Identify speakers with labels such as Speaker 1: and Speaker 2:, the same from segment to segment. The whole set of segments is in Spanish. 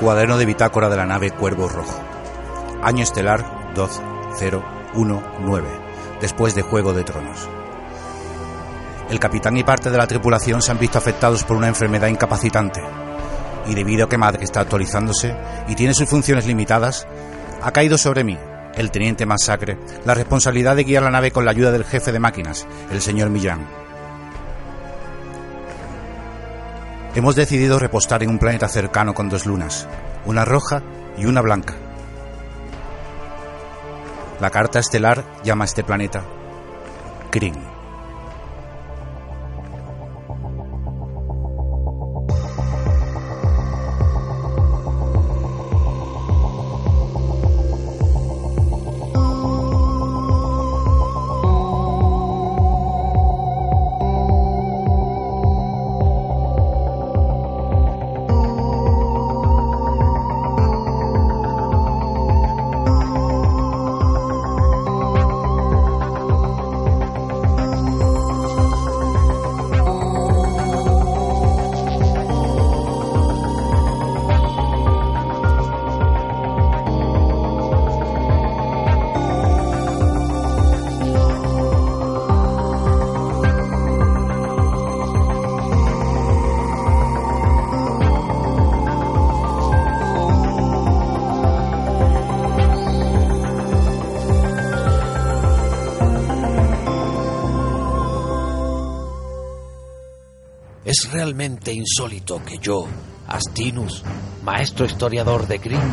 Speaker 1: Cuaderno de bitácora de la nave Cuervo Rojo. Año estelar 2019, después de Juego de Tronos. El capitán y parte de la tripulación se han visto afectados por una enfermedad incapacitante. Y debido a que Madre está actualizándose y tiene sus funciones limitadas, ha caído sobre mí, el teniente Masacre, la responsabilidad de guiar la nave con la ayuda del jefe de máquinas, el señor Millán. Hemos decidido repostar en un planeta cercano con dos lunas, una roja y una blanca. La carta estelar llama a este planeta Kryn.
Speaker 2: Insólito que yo, Astinus, maestro historiador de Grimm,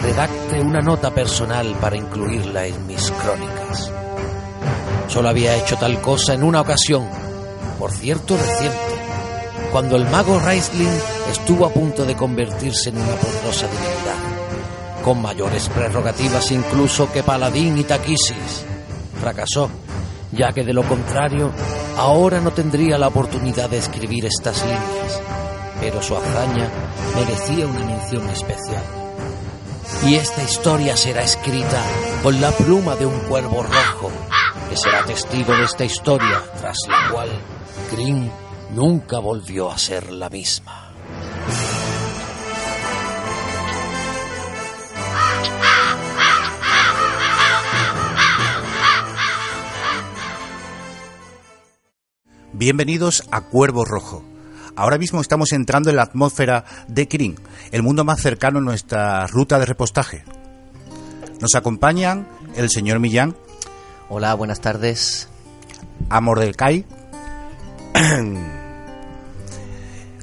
Speaker 2: redacte una nota personal para incluirla en mis crónicas. Solo había hecho tal cosa en una ocasión, por cierto reciente, cuando el mago Raisling estuvo a punto de convertirse en una poderosa divinidad, con mayores prerrogativas incluso que Paladín y Taquisis. Fracasó, ya que de lo contrario Ahora no tendría la oportunidad de escribir estas líneas, pero su hazaña merecía una mención especial. Y esta historia será escrita con la pluma de un cuervo rojo, que será testigo de esta historia, tras la cual Green nunca volvió a ser la misma.
Speaker 1: Bienvenidos a Cuervo Rojo. Ahora mismo estamos entrando en la atmósfera de Kirin, el mundo más cercano a nuestra ruta de repostaje. Nos acompañan el señor Millán.
Speaker 3: Hola, buenas tardes.
Speaker 1: Amor del Kai.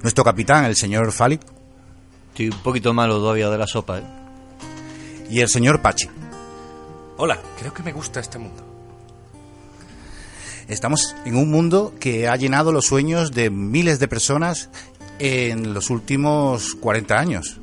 Speaker 1: Nuestro capitán, el señor Fali.
Speaker 4: Estoy un poquito malo todavía de la sopa, ¿eh?
Speaker 1: Y el señor Pachi.
Speaker 5: Hola, creo que me gusta este mundo.
Speaker 1: Estamos en un mundo que ha llenado los sueños de miles de personas en los últimos 40 años.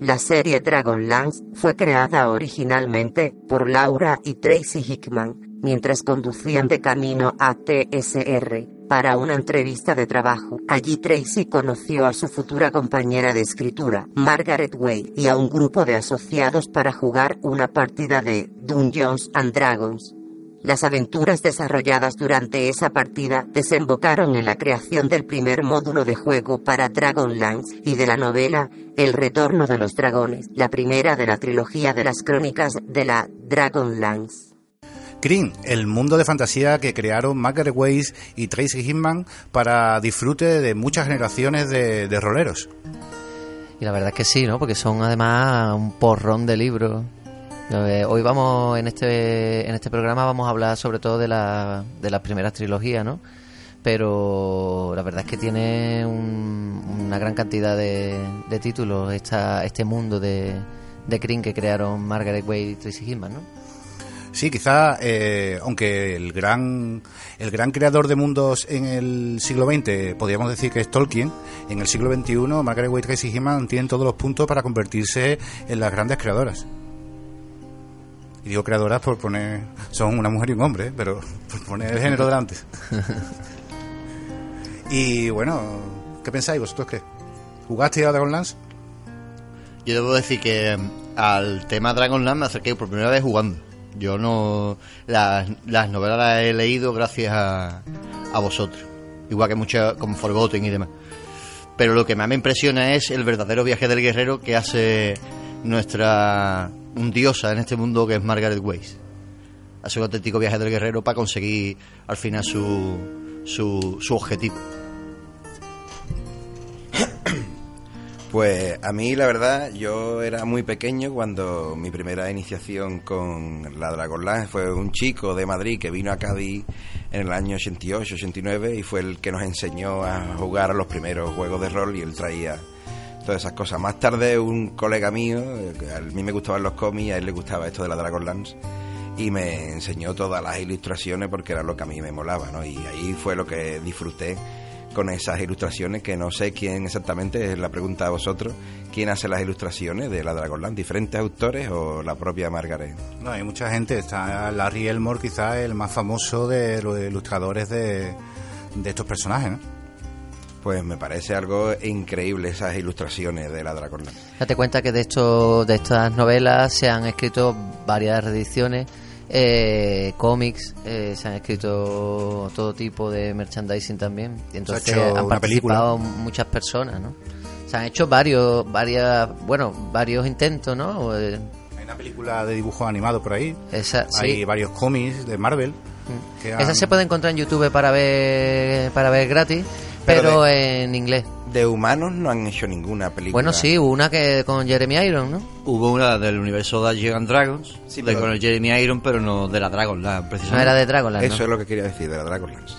Speaker 6: La serie Dragonlance fue creada originalmente por Laura y Tracy Hickman, mientras conducían de camino a TSR, para una entrevista de trabajo. Allí Tracy conoció a su futura compañera de escritura, Margaret Wade, y a un grupo de asociados para jugar una partida de Dungeons and Dragons. Las aventuras desarrolladas durante esa partida desembocaron en la creación del primer módulo de juego para Dragonlance y de la novela El Retorno de los Dragones, la primera de la trilogía de las crónicas de la Dragonlance.
Speaker 1: Green, el mundo de fantasía que crearon Margaret Weiss y Tracy Hinman para disfrute de muchas generaciones de, roleros.
Speaker 3: Y la verdad es que sí, ¿no? Porque son además un porrón de libros. Hoy vamos, en este, en este programa vamos a hablar sobre todo de, la, de las primeras trilogías, ¿no? Pero la verdad es que tiene una gran cantidad de, de títulos esta, este mundo de, de que crearon Margaret Wade y Tracy Hinman, ¿no?
Speaker 1: Sí, quizá, eh, aunque el gran, el gran creador de mundos en el siglo XX, podríamos decir que es Tolkien, en el siglo XXI, Margaret Wade y He-Man tienen todos los puntos para convertirse en las grandes creadoras. Y digo creadoras por poner, son una mujer y un hombre, pero por poner el género delante. y bueno, ¿qué pensáis vosotros qué? ¿Jugaste a Dragonlance?
Speaker 4: Yo debo decir que mm, al tema Dragonlance me acerqué por primera vez jugando. Yo no. Las, las novelas las he leído gracias a, a vosotros. Igual que muchas, como Forgotten y demás. Pero lo que más me impresiona es el verdadero viaje del guerrero que hace nuestra un diosa en este mundo que es Margaret Weiss. Hace un auténtico viaje del guerrero para conseguir al final su, su, su objetivo.
Speaker 7: Pues a mí la verdad, yo era muy pequeño cuando mi primera iniciación con la Dragonlance fue un chico de Madrid que vino a Cádiz en el año 88, 89 y fue el que nos enseñó a jugar los primeros juegos de rol y él traía todas esas cosas. Más tarde un colega mío, a mí me gustaban los cómics, a él le gustaba esto de la Dragonlance y me enseñó todas las ilustraciones porque era lo que a mí me molaba, ¿no? Y ahí fue lo que disfruté con esas ilustraciones que no sé quién exactamente, es la pregunta a vosotros, quién hace las ilustraciones de la Dragonland, diferentes autores o la propia Margaret.
Speaker 1: No, hay mucha gente, está Larry Elmore quizás el más famoso de los ilustradores de, de estos personajes, ¿no?
Speaker 7: Pues me parece algo increíble esas ilustraciones de la Dragonland.
Speaker 3: Date cuenta que de, esto, de estas novelas se han escrito varias reediciones eh, cómics, eh, se han escrito todo tipo de merchandising también. Y entonces
Speaker 1: hecho
Speaker 3: han participado muchas personas, ¿no? Se han hecho varios, varias, bueno, varios intentos, ¿no? Eh,
Speaker 1: Hay una película de dibujos animados por ahí,
Speaker 3: Esa,
Speaker 1: hay
Speaker 3: sí.
Speaker 1: varios cómics de Marvel. que han-
Speaker 3: Esa se puede encontrar en YouTube para ver, para ver gratis,
Speaker 7: Pero
Speaker 3: pero, en inglés.
Speaker 7: De humanos no han hecho ninguna película.
Speaker 3: Bueno, sí, hubo una que con Jeremy Irons, ¿no?
Speaker 4: Hubo una del universo de and Dragons,
Speaker 7: Sí,
Speaker 4: de
Speaker 7: pero-
Speaker 4: con el Jeremy Iron, pero no de la Dragonland,
Speaker 3: No
Speaker 4: precisamente.
Speaker 3: era de Dragonland,
Speaker 7: Eso
Speaker 3: ¿no?
Speaker 7: es lo que quería decir de la Dragonlance.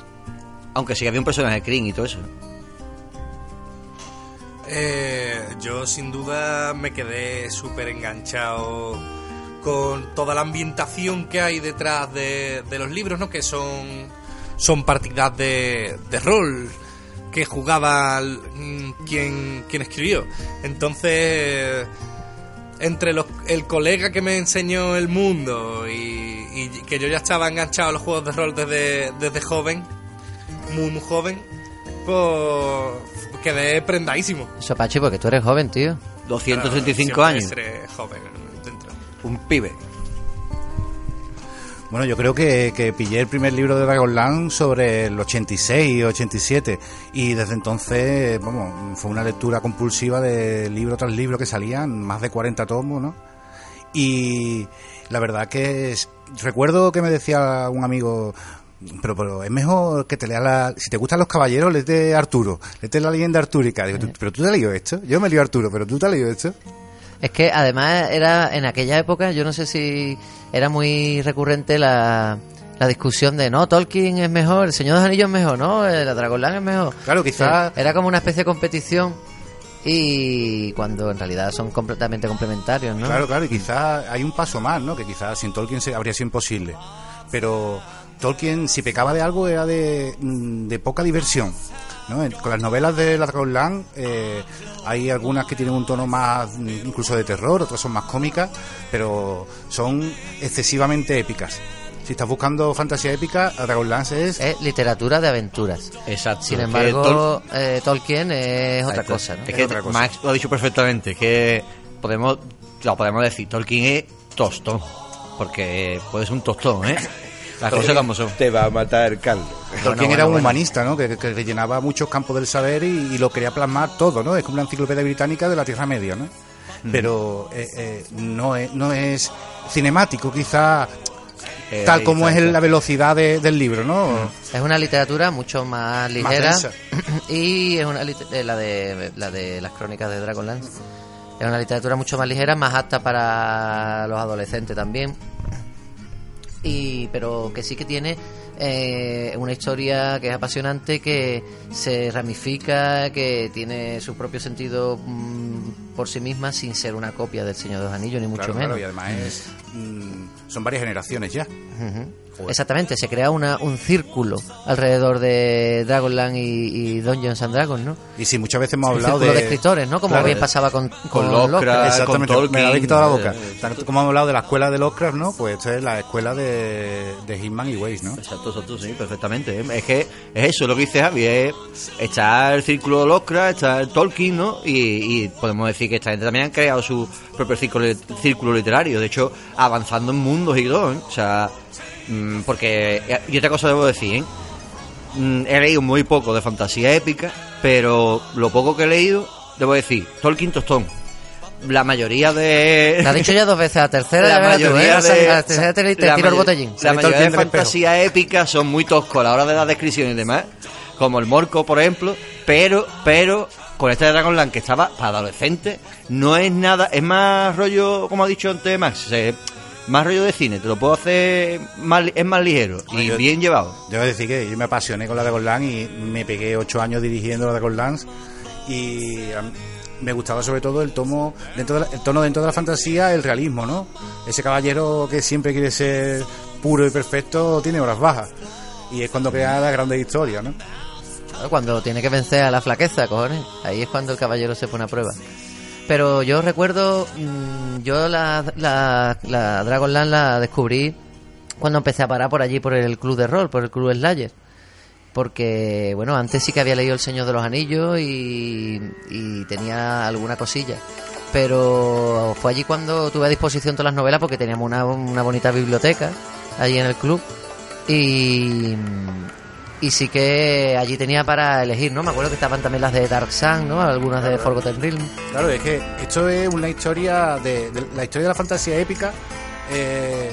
Speaker 4: Aunque sí que había un personaje Kryn y todo eso.
Speaker 5: Eh, yo sin duda me quedé súper enganchado con toda la ambientación que hay detrás de, de los libros, ¿no? Que son, son partidas de, de rol que jugaba mm, quien, quien escribió. Entonces, entre los, el colega que me enseñó el mundo y, y que yo ya estaba enganchado a los juegos de rol desde, desde joven, muy, muy joven, pues quedé prendadísimo.
Speaker 3: Eso, Pachi, porque tú eres joven, tío.
Speaker 4: 235
Speaker 5: Siempre
Speaker 4: años.
Speaker 5: seré joven dentro.
Speaker 7: Un pibe.
Speaker 1: Bueno, yo creo que, que pillé el primer libro de Dragonland sobre el 86 o 87 y desde entonces, vamos, fue una lectura compulsiva de libro tras libro que salían, más de 40 tomos, ¿no? Y la verdad que es- recuerdo que me decía un amigo, pero, pero es mejor que te leas la... Si te gustan los caballeros, léete Arturo, léete la leyenda artúrica. Digo, "¿Tú- pero tú te has leído esto. Yo me leído Arturo, pero tú te has leído esto.
Speaker 3: Es que además era en aquella época, yo no sé si era muy recurrente la, la discusión de no, Tolkien es mejor, el Señor de los Anillos es mejor, no, la Dragonlance es mejor.
Speaker 1: Claro, quizá-
Speaker 3: O sea, era como una especie de competición y cuando en realidad son completamente complementarios, ¿no?
Speaker 1: Claro, claro, y quizás hay un paso más, ¿no? Que quizás sin Tolkien se, habría sido imposible. Pero Tolkien, si pecaba de algo, era de, mm, de poca diversión. ¿No? En- Con las novelas de la Dragonland eh, hay algunas que tienen un tono más incluso de terror, otras son más cómicas, pero son excesivamente épicas. Si estás buscando fantasía épica, la Dragonlance es...
Speaker 3: Es literatura de aventuras.
Speaker 4: Exacto.
Speaker 3: Sin embargo, eh, Tolkien es otra
Speaker 4: Exacto.
Speaker 3: cosa, ¿no?
Speaker 4: Es que
Speaker 1: otra cosa.
Speaker 4: Max lo ha dicho perfectamente, que podemos, lo podemos decir, Tolkien es tostón, porque puede ser un tostón, ¿eh? Las cosas como son.
Speaker 7: Te va a matar Carlos.
Speaker 1: Tolkien
Speaker 3: bueno,
Speaker 1: era un
Speaker 3: bueno.
Speaker 1: humanista, ¿no? Que, que rellenaba muchos campos del saber y, y lo quería plasmar todo, ¿no? Es como una enciclopedia británica de la Tierra Media, ¿no? Pero eh, eh, no, es, no es cinemático, quizá
Speaker 4: Eh,
Speaker 1: tal como
Speaker 4: está,
Speaker 1: es la velocidad de- del libro, ¿no?
Speaker 3: Es una literatura mucho más ligera y es una eh, la de la de las crónicas de Dragonlance. Es una literatura mucho más ligera, más apta para los adolescentes también. Y pero que sí que tiene eh, una historia que es apasionante, que se ramifica, que tiene su propio sentido mm, por sí misma sin ser una copia del Señor de los Anillos ni mucho
Speaker 1: Claro,
Speaker 3: menos.
Speaker 1: claro, y además es, mm, son varias generaciones ya.
Speaker 3: Exactamente, se crea una, un círculo alrededor de Dragonland y, y Dungeons and Dragons, ¿no?
Speaker 1: Y sí, muchas veces hemos hablado
Speaker 3: círculo
Speaker 1: de...
Speaker 3: de escritores, ¿no? Como
Speaker 1: Claro.
Speaker 3: bien pasaba con, con,
Speaker 4: Lovecraft.
Speaker 3: Lovecraft.
Speaker 1: Exactamente,
Speaker 4: con
Speaker 1: me la habéis
Speaker 4: Tolkien,
Speaker 1: quitado la boca.
Speaker 4: eh,
Speaker 1: Tanto como hemos hablado de la escuela de Lovecraft, ¿no? Pues esta es la escuela de, de Hitman y Weiss, ¿no?
Speaker 4: Exacto, exacto, sí, perfectamente. Es que es eso lo que dice Javi, es, está el círculo de Lovecraft, está el Tolkien, ¿no? Y, y podemos decir que esta gente también han creado su propio círculo, círculo literario, de hecho, avanzando en mundos y todo, ¿eh? O sea, porque, y otra cosa debo decir, ¿eh? Mm, he leído muy poco de fantasía épica pero lo poco que he leído, debo decir, Tolkien Tostón. La mayoría de...
Speaker 3: Te ha dicho ya dos veces, la tercera
Speaker 4: la
Speaker 3: tú,
Speaker 4: mayoría
Speaker 3: ¿eh?
Speaker 4: de,
Speaker 3: A la tercera te, te
Speaker 4: la
Speaker 3: tiro el
Speaker 4: mayo-
Speaker 3: botellín.
Speaker 4: La
Speaker 1: Sale
Speaker 4: mayoría de fantasías épicas son muy toscos a la hora de dar descripción y demás, como el Morco, por ejemplo, pero, pero con este Dragonland que estaba para adolescentes, no es nada, es más rollo, como ha dicho antes Max, eh, más rollo de cine, te lo puedo hacer, más, li- es más ligero y
Speaker 1: Yo-
Speaker 4: bien llevado.
Speaker 1: Debo decir que yo me apasioné con la Dragonlance y me pegué ocho años dirigiendo la Dragonlance y a mí me gustaba sobre todo el tomo dentro de la- el tono dentro de la fantasía, el realismo, ¿no? Ese caballero que siempre quiere ser puro y perfecto tiene horas bajas y es cuando crea las grandes historias, ¿no?
Speaker 3: Claro, Cuando tiene que vencer a la flaqueza, cojones. Ahí es cuando el caballero se pone a prueba. Pero yo recuerdo, mm, yo la, la, la Dragonland la descubrí cuando empecé a parar por allí, por el club de rol, por el club Slayer. Porque, bueno, antes sí que había leído El Señor de los Anillos y, y tenía alguna cosilla. Pero fue allí cuando tuve a disposición todas las novelas porque teníamos una, una bonita biblioteca allí en el club. Y, y sí que allí tenía para elegir, ¿no? Me acuerdo que estaban también las de Dark Sun, ¿no? Algunas de Forgotten Realm.
Speaker 1: Claro, es que esto es una historia de, de la historia de la fantasía épica. eh,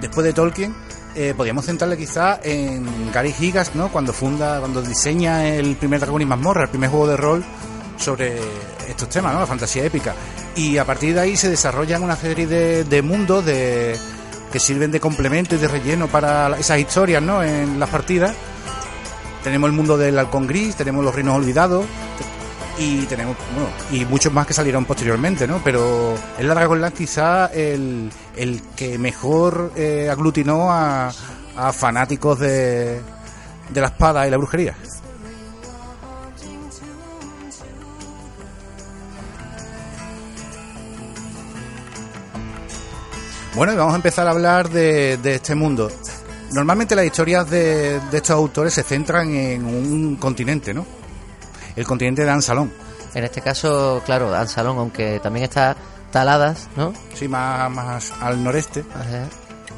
Speaker 1: después de Tolkien, eh, podríamos centrarle quizá en Gary Higas, ¿no? Cuando funda, cuando diseña el primer Dragón y Mazmorra, el primer juego de rol sobre estos temas, ¿no? La fantasía épica. Y a partir de ahí se desarrollan una serie de, de mundos de, que sirven de complemento y de relleno para esas historias, ¿no? En las partidas. Tenemos el mundo del halcón gris, tenemos los reinos olvidados, y tenemos bueno, y muchos más que salieron posteriormente, ¿no? Pero es la Dragonlance quizá el, el que mejor eh, aglutinó a, a fanáticos de, de la espada y la brujería. Bueno, y vamos a empezar a hablar de, de este mundo. Normalmente las historias de, de estos autores se centran en un continente, ¿no? El continente de Ansalón.
Speaker 3: En este caso, claro, Ansalón, aunque también está Taladas, ¿no?
Speaker 1: Sí, más, más al noreste.
Speaker 3: Ajá.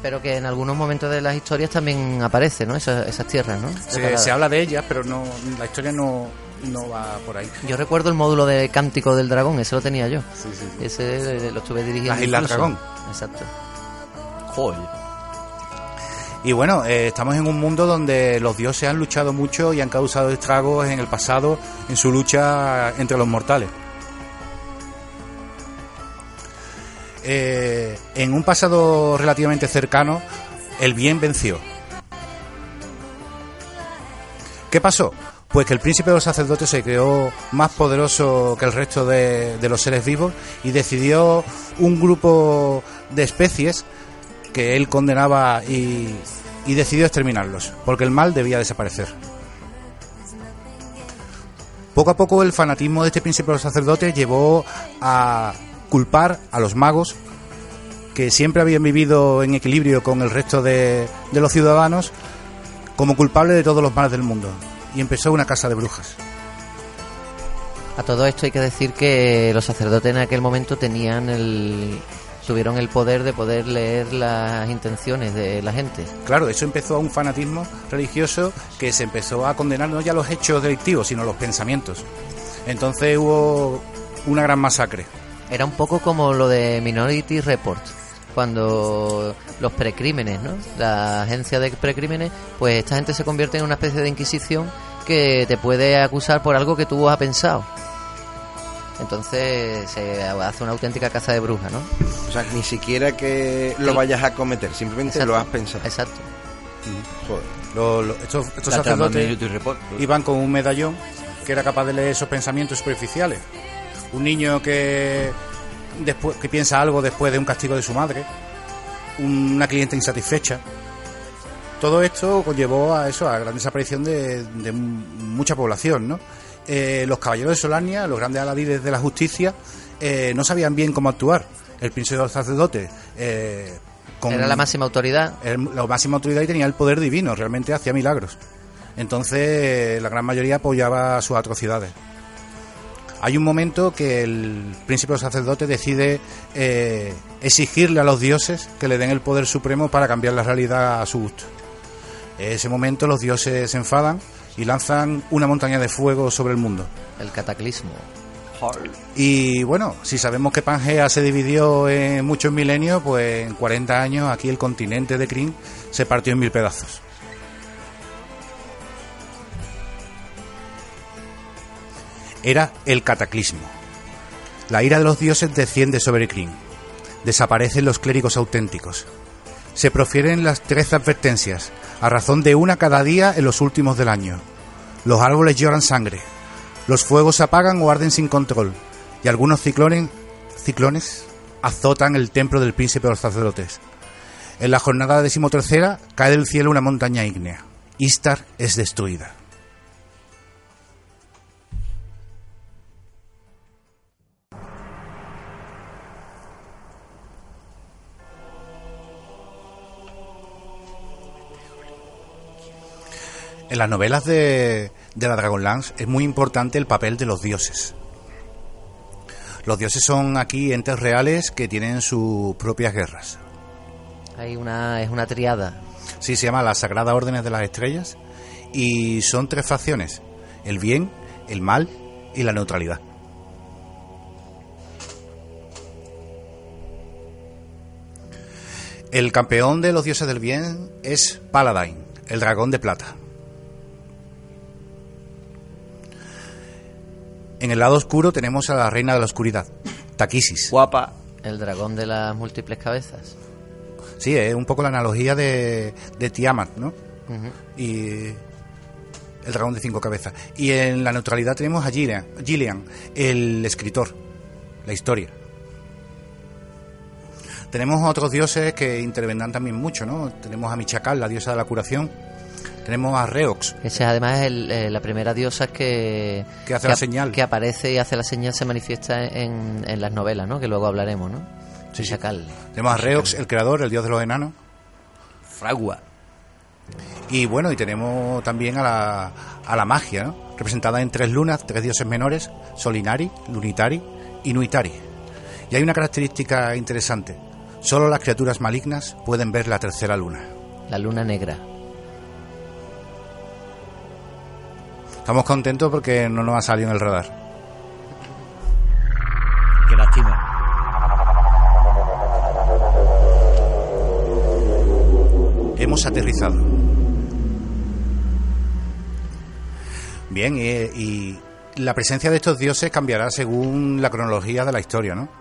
Speaker 3: Pero que en algunos momentos de las historias también aparece, ¿no? Esas, esas tierras, ¿no?
Speaker 1: Se, habla de ellas, pero no la historia no, no va por ahí.
Speaker 3: Yo recuerdo el módulo de Cántico del Dragón, ese lo tenía yo.
Speaker 1: Sí, sí, sí.
Speaker 3: Ese lo estuve dirigiendo.
Speaker 1: Las Islas. Dragón.
Speaker 3: Exacto.
Speaker 1: Y bueno, eh, estamos en un mundo donde los dioses han luchado mucho y han causado estragos en el pasado en su lucha entre los mortales. Eh, en un pasado relativamente cercano, el bien venció. ¿Qué pasó? Pues que el príncipe de los sacerdotes se creó más poderoso que el resto de, de los seres vivos y decidió un grupo de especies que él condenaba y, decidió exterminarlos, porque el mal debía desaparecer. Poco a poco el fanatismo de este príncipe sacerdotes llevó a culpar a los magos, que siempre habían vivido en equilibrio con el resto de, de los ciudadanos, como culpables de todos los males del mundo. Y empezó una casa de brujas.
Speaker 3: A todo esto hay que decir que los sacerdotes en aquel momento tenían el tuvieron el poder de poder leer las intenciones de la gente.
Speaker 1: Claro, eso empezó a un fanatismo religioso que se empezó a condenar no ya los hechos delictivos, sino los pensamientos. Entonces hubo una gran masacre.
Speaker 3: Era un poco como lo de Minority Report, cuando los precrímenes, ¿no? La agencia de precrímenes, pues esta gente se convierte en una especie de inquisición que te puede acusar por algo que tú has pensado. Entonces se hace una auténtica caza de brujas, ¿no?
Speaker 7: O sea, ni siquiera que lo vayas a cometer, simplemente
Speaker 3: Exacto.
Speaker 7: lo has pensado.
Speaker 3: Exacto.
Speaker 7: Joder.
Speaker 1: Lo- lo- estos estos sacerdotes iban con un medallón que era capaz de leer esos pensamientos superficiales. Un niño que después que piensa algo después de un castigo de su madre, una cliente insatisfecha. Todo esto conllevó a eso, a la gran desaparición de, mucha población, ¿no? Eh, los caballeros de Solania, los grandes aladides de la justicia, eh, no sabían bien cómo actuar. El príncipe de los sacerdotes, eh, con
Speaker 3: Era la máxima autoridad.
Speaker 1: el- la máxima autoridad y tenía el poder divino, realmente hacía milagros. Entonces la gran mayoría apoyaba sus atrocidades. Hay un momento que el príncipe de los sacerdotes decide exigirle a los dioses que le den el poder supremo para cambiar la realidad a su gusto. En ese momento los dioses se enfadan y lanzan una montaña de fuego sobre el mundo.
Speaker 3: El cataclismo.
Speaker 1: Y bueno, si sabemos que Pangea se dividió en muchos milenios, pues en 40 años aquí el continente de Kryn se partió en mil pedazos. Era el cataclismo. La ira de los dioses desciende sobre Kryn. Desaparecen los clérigos auténticos. Se profieren las tres advertencias, a razón de una cada día en los últimos del año. Los árboles lloran sangre, los fuegos se apagan o arden sin control, y algunos ciclones, ciclones azotan el templo del príncipe de los sacerdotes. En la jornada decimotercera cae del cielo una montaña ígnea. Istar es destruida. En las novelas de, de la Dragonlance es muy importante el papel de los dioses. Los dioses son aquí entes reales que tienen sus propias guerras.
Speaker 3: Hay una, es una triada.
Speaker 1: Sí, se llama la Sagrada Órdenes de las Estrellas y son tres facciones, el bien, el mal y la neutralidad. El campeón de los dioses del bien es Paladine, el dragón de plata. En el lado oscuro tenemos a la reina de la oscuridad, Takisis.
Speaker 4: Guapa.
Speaker 3: El dragón de las múltiples cabezas.
Speaker 1: Sí, es un poco la analogía de, de Tiamat, ¿no? Y el dragón de cinco cabezas. Y en la neutralidad tenemos a Gillian, Gillian, el escritor, la historia. Tenemos otros dioses que intervendrán también mucho, ¿no? Tenemos a Michacal, la diosa de la curación. Tenemos a Reox,
Speaker 3: Esa es además el, eh, la primera diosa que,
Speaker 1: Que hace la señal.
Speaker 3: Que aparece y hace la señal, se manifiesta en, en las novelas, ¿no? Que luego hablaremos, ¿no?
Speaker 1: Sí, sí.
Speaker 3: Chacal.
Speaker 1: tenemos a Reox, el creador, el dios de los enanos.
Speaker 4: Fragua.
Speaker 1: Y bueno, y tenemos también a la, a la magia, ¿no? representada en tres lunas, tres dioses menores, Solinari, Lunitari y Nuitari. Y hay una característica interesante. Solo las criaturas malignas pueden ver la tercera luna.
Speaker 3: La luna negra.
Speaker 1: Estamos contentos porque no nos ha salido en el radar.
Speaker 4: Qué lástima.
Speaker 1: Hemos aterrizado. Bien, y, y la presencia de estos dioses cambiará según la cronología de la historia, ¿no?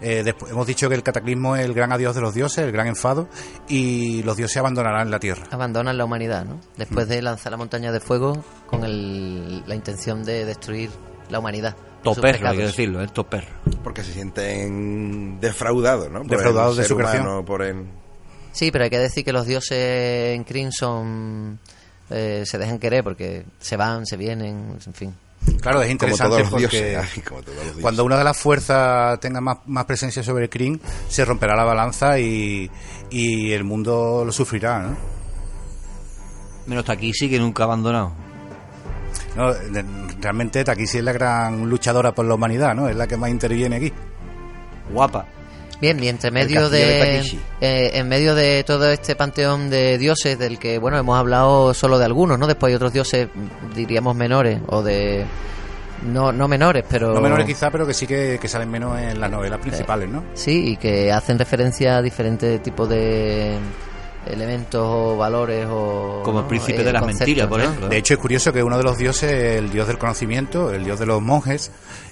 Speaker 1: Eh, después, hemos dicho que el cataclismo es el gran adiós de los dioses, el gran enfado, y los dioses abandonarán la tierra.
Speaker 3: Abandonan la humanidad, ¿no? Después
Speaker 1: Mm.
Speaker 3: de lanzar la montaña de fuego con el- la intención de destruir la humanidad.
Speaker 4: Toper, hay que decirlo, ¿eh? Toper.
Speaker 7: Porque se sienten defraudados, ¿no? Por
Speaker 1: Defraudados
Speaker 7: el
Speaker 1: de su
Speaker 7: ser
Speaker 1: creación.
Speaker 7: humano, por el...
Speaker 3: Sí, pero hay que decir que los dioses en Crimson eh, se dejan querer porque se van, se vienen, en fin.
Speaker 1: Claro, es
Speaker 7: Como
Speaker 1: interesante
Speaker 7: todos los
Speaker 1: porque
Speaker 7: dioses. Ay, como todos los dioses.
Speaker 1: cuando una de las fuerzas tenga más, más presencia sobre el Kryn, se romperá la balanza y, y el mundo lo sufrirá, ¿no?
Speaker 4: Menos Takisi que nunca ha abandonado.
Speaker 1: No, realmente Takisi es la gran luchadora por la humanidad, ¿no? Es la que más interviene aquí.
Speaker 4: Guapa.
Speaker 3: Bien, y entre medio
Speaker 4: de
Speaker 3: eh, en medio de todo este panteón de dioses del que bueno hemos hablado solo de algunos, ¿no? Después hay otros dioses diríamos menores o de no no menores, pero
Speaker 1: No menores quizá, pero que sí que, que salen menos en las novelas principales, ¿no?
Speaker 3: sí y que hacen referencia a diferentes tipos de elementos o valores o
Speaker 4: Como el
Speaker 3: ¿no?
Speaker 4: príncipe
Speaker 3: Eh,
Speaker 4: de las mentiras, por
Speaker 3: ¿no?
Speaker 4: ejemplo.
Speaker 1: De hecho, es curioso que uno de los dioses, el dios del conocimiento, el dios de los monjes,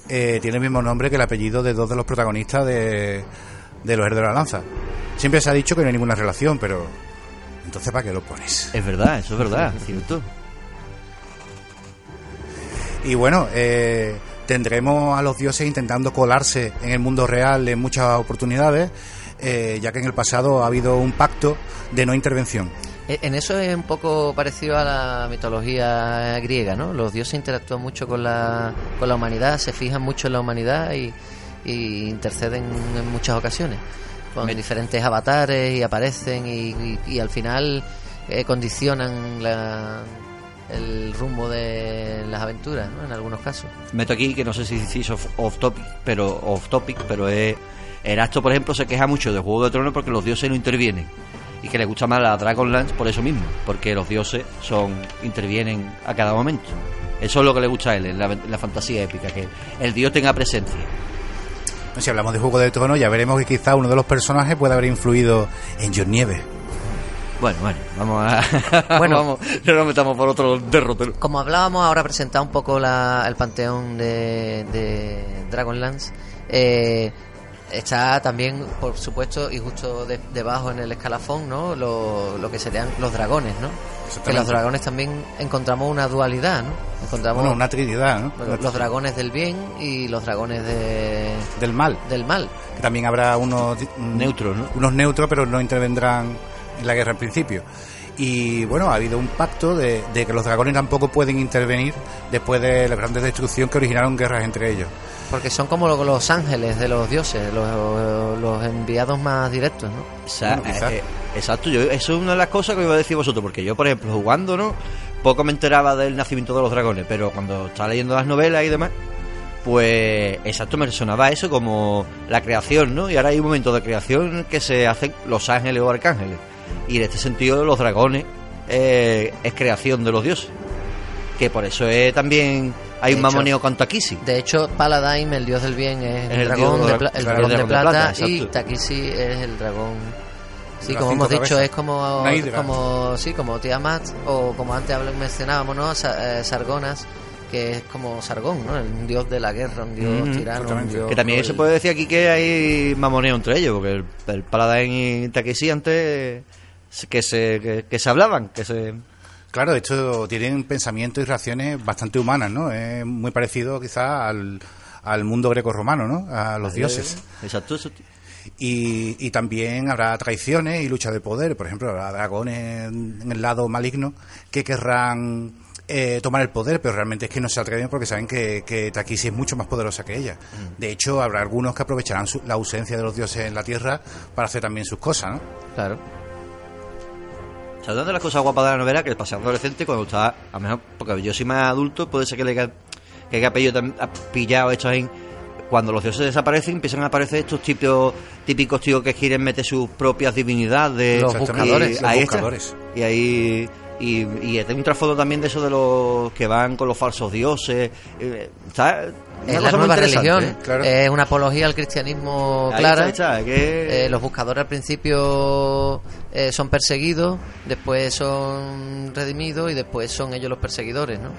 Speaker 1: eh, tiene el mismo nombre que el apellido de dos de los protagonistas de, de los Herederos de la Lanza. Siempre se ha dicho que no hay ninguna relación, pero entonces ¿para qué lo pones?
Speaker 4: Es verdad, eso es verdad, es cierto.
Speaker 1: Y bueno, eh, tendremos a los dioses intentando colarse en el mundo real en muchas oportunidades, eh, ya que en el pasado ha habido un pacto de no intervención.
Speaker 3: Eh, En eso es un poco parecido a la mitología griega, ¿no? Los dioses interactúan mucho con la, con la humanidad, se fijan mucho en la humanidad y, y interceden en muchas ocasiones con diferentes avatares y aparecen y, y- y al final eh, condicionan la- el rumbo de las aventuras, ¿no? En algunos casos.
Speaker 4: Meto aquí que no sé si si es off, off topic, pero off topic, pero es Erasto, por ejemplo, se queja mucho de Juego de Tronos porque los dioses no intervienen. y que le gusta más la Dragonlance por eso mismo, porque los dioses son intervienen a cada momento. Eso es lo que le gusta a él, en la, en la fantasía épica, que el dios tenga presencia.
Speaker 1: Si hablamos de Juego de Tronos, ya veremos que quizá uno de los personajes puede haber influido en John Nieve.
Speaker 4: Bueno, bueno, vamos a.
Speaker 3: Bueno.
Speaker 4: vamos, no nos metamos por otro derrotero.
Speaker 3: Como hablábamos, ahora presentado un poco la- el panteón de, de Dragonlance. Eh, está también, por supuesto, y justo de- debajo en el escalafón, ¿no? Lo, lo que serían los dragones, ¿no? Que los dragones también encontramos una dualidad, ¿no? Encontramos
Speaker 1: Bueno, una trinidad, ¿no?
Speaker 3: bueno, los dragones del bien y los dragones de,
Speaker 1: Del mal.
Speaker 3: del mal.
Speaker 1: Que también habrá unos mm,
Speaker 4: Neutros, ¿no?
Speaker 1: Unos neutros, pero no intervendrán en la guerra al principio. Y bueno, ha habido un pacto de, de que los dragones tampoco pueden intervenir después de la gran destrucción que originaron guerras entre ellos.
Speaker 3: Porque son como lo- los ángeles de los dioses, los, los enviados más directos, ¿no?
Speaker 4: O sea,
Speaker 1: Bueno, quizás.
Speaker 4: eh, eh, exacto, yo, eso es una de las cosas que iba a decir vosotros, porque yo, por ejemplo, jugando, ¿no? Poco me enteraba del nacimiento de los dragones, pero cuando estaba leyendo las novelas y demás, pues exacto, me sonaba eso como la creación, ¿no? Y ahora hay un momento de creación que se hacen los ángeles o arcángeles. Y en este sentido, los dragones eh, es creación de los dioses. Que por eso es también hay
Speaker 3: De
Speaker 4: un
Speaker 3: hecho-
Speaker 4: mamoneo con Takisi.
Speaker 3: De hecho, Paladine, el dios del bien, es el,
Speaker 4: el
Speaker 3: dragón, de, pla- el dragón plata
Speaker 4: plata,
Speaker 3: y. Takisi es el dragón. Sí, como hemos dicho,
Speaker 1: cabezas.
Speaker 3: es como, como sí, como Tiamat o como antes mencionábamos, ¿no? Sa- eh, Sargonas, que es como Sargón, ¿no? Un dios de la guerra, un dios
Speaker 4: Mm,
Speaker 3: tirano, un
Speaker 1: exactamente.
Speaker 3: dios
Speaker 4: Que también se puede decir aquí que hay mamoneo entre ellos, porque el, el Paladín y Takeshi antes que se, que, que se hablaban, que se...
Speaker 1: Claro, de hecho tienen pensamientos y reacciones bastante humanas, ¿no? Es muy parecido quizá al, al mundo greco-romano, ¿no? A los dioses.
Speaker 4: Exacto, exacto.
Speaker 1: Y, y también habrá traiciones y lucha de poder. Por ejemplo, habrá dragones en en el lado maligno que querrán eh, tomar el poder, pero realmente es que no se atreven porque saben que, que Takisi es mucho más poderosa que ella. De hecho, habrá algunos que aprovecharán su- la ausencia de los dioses en la tierra para hacer también sus cosas, ¿no?
Speaker 3: Claro.
Speaker 4: O sea, una de las cosas guapas de la novela que el pasado adolescente cuando estaba, a lo mejor, porque yo soy más adulto, puede ser que le que haya pillado, tam- ha pillado estos en cuando los dioses desaparecen empiezan a aparecer estos típicos típicos tíos que quieren meter sus propias divinidades
Speaker 3: Los
Speaker 4: y.
Speaker 1: Los
Speaker 4: está.
Speaker 1: buscadores.
Speaker 4: y ahí y, y hay un trasfondo también de eso de los que van con los falsos dioses eh,
Speaker 3: Es la nueva
Speaker 4: interesante,
Speaker 3: religión,
Speaker 4: ¿eh?
Speaker 1: claro.
Speaker 3: es una apología al cristianismo
Speaker 4: Ahí
Speaker 3: clara.
Speaker 4: está, ahí está, que-
Speaker 3: Eh, los buscadores al principio eh, son perseguidos, después son redimidos y después son ellos los perseguidores, ¿no?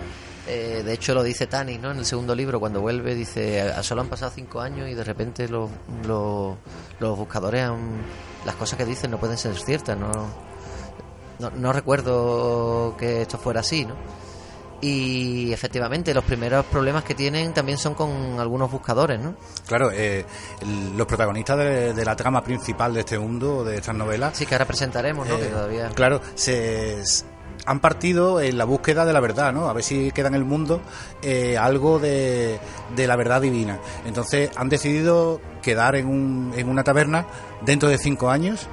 Speaker 3: Eh, de hecho lo dice Tanis, ¿no? En el segundo libro cuando vuelve dice "A- solo han pasado cinco años y de repente los, los, los buscadores han- las cosas que dicen no pueden ser ciertas, no, no, no recuerdo que esto fuera así, ¿no? Y efectivamente los primeros problemas que tienen también son con algunos buscadores, ¿no?
Speaker 1: Claro, eh, los protagonistas de, de la trama principal de este mundo, de estas novelas,
Speaker 3: Sí, que ahora presentaremos, ¿no?
Speaker 1: Eh,
Speaker 3: que todavía...
Speaker 1: Claro, se han partido en la búsqueda de la verdad, ¿no? A ver si queda en el mundo eh, algo de, de la verdad divina. Entonces han decidido quedar en, un, en una taberna dentro de cinco años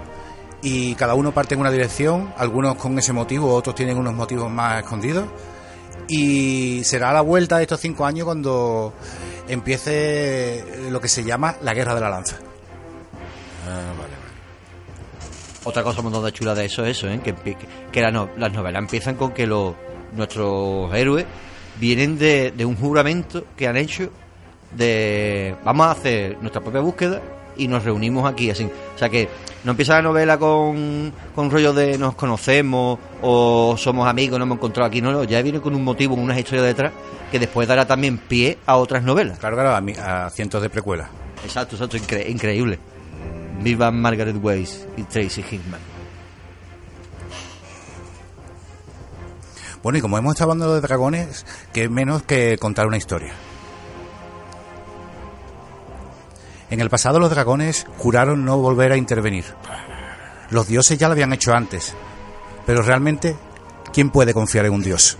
Speaker 1: y cada uno parte en una dirección, algunos con ese motivo, otros tienen unos motivos más escondidos. Y será la vuelta de estos cinco años cuando empiece lo que se llama la guerra de la lanza.
Speaker 4: Otra cosa de chula de eso es eso, ¿eh? que, las novelas empiezan con que los nuestros héroes vienen de, de un juramento que han hecho de vamos a hacer nuestra propia búsqueda y nos reunimos aquí así. O sea que no empieza la novela con, con rollo de nos conocemos o somos amigos, nos hemos encontrado aquí, no, no, ya viene con un motivo, con una historia detrás que después dará también pie a otras novelas.
Speaker 1: Claro, claro, a, mi- a cientos de precuelas.
Speaker 4: Exacto, exacto, incre- increíble. Viva Margaret Weiss y Tracy Hickman.
Speaker 1: Bueno, y como hemos estado hablando de dragones, que menos que contar una historia. En el pasado los dragones juraron no volver a intervenir. Los dioses ya lo habían hecho antes. Pero realmente, ¿quién puede confiar en un dios?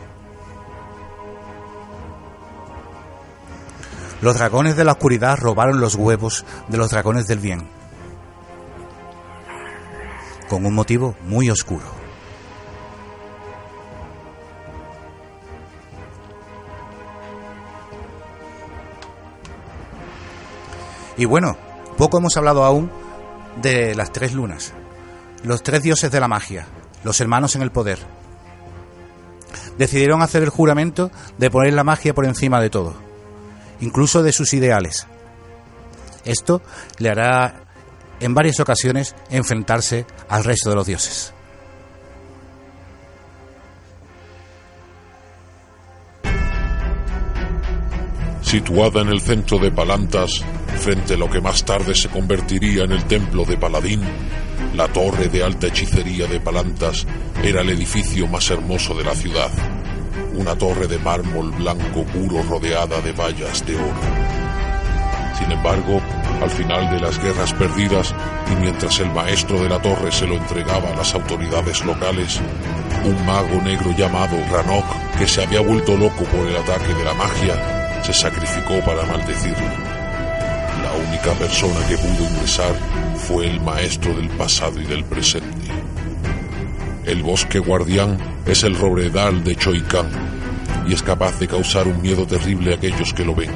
Speaker 1: Los dragones de la oscuridad robaron los huevos de los dragones del bien. Con un motivo muy oscuro. Y bueno, poco hemos hablado aún de las tres lunas. los tres dioses de la magia, los hermanos en el poder, decidieron hacer el juramento de poner la magia por encima de todo, incluso de sus ideales. Esto le hará en varias ocasiones enfrentarse al resto de los dioses.
Speaker 8: Situada en el centro de Palantas, frente a lo que más tarde se convertiría en el templo de Paladín, la torre de alta hechicería de Palantas era el edificio más hermoso de la ciudad. Una torre de mármol blanco puro rodeada de vallas de oro. Sin embargo, al final de las guerras perdidas y mientras el maestro de la torre se lo entregaba a las autoridades locales, un mago negro llamado Ranok, que se había vuelto loco por el ataque de la magia, se sacrificó para maldecirlo. La única persona que pudo ingresar fue el maestro del pasado y del presente. El bosque guardián es el robredal de Choikan y es capaz de causar un miedo terrible a aquellos que lo ven.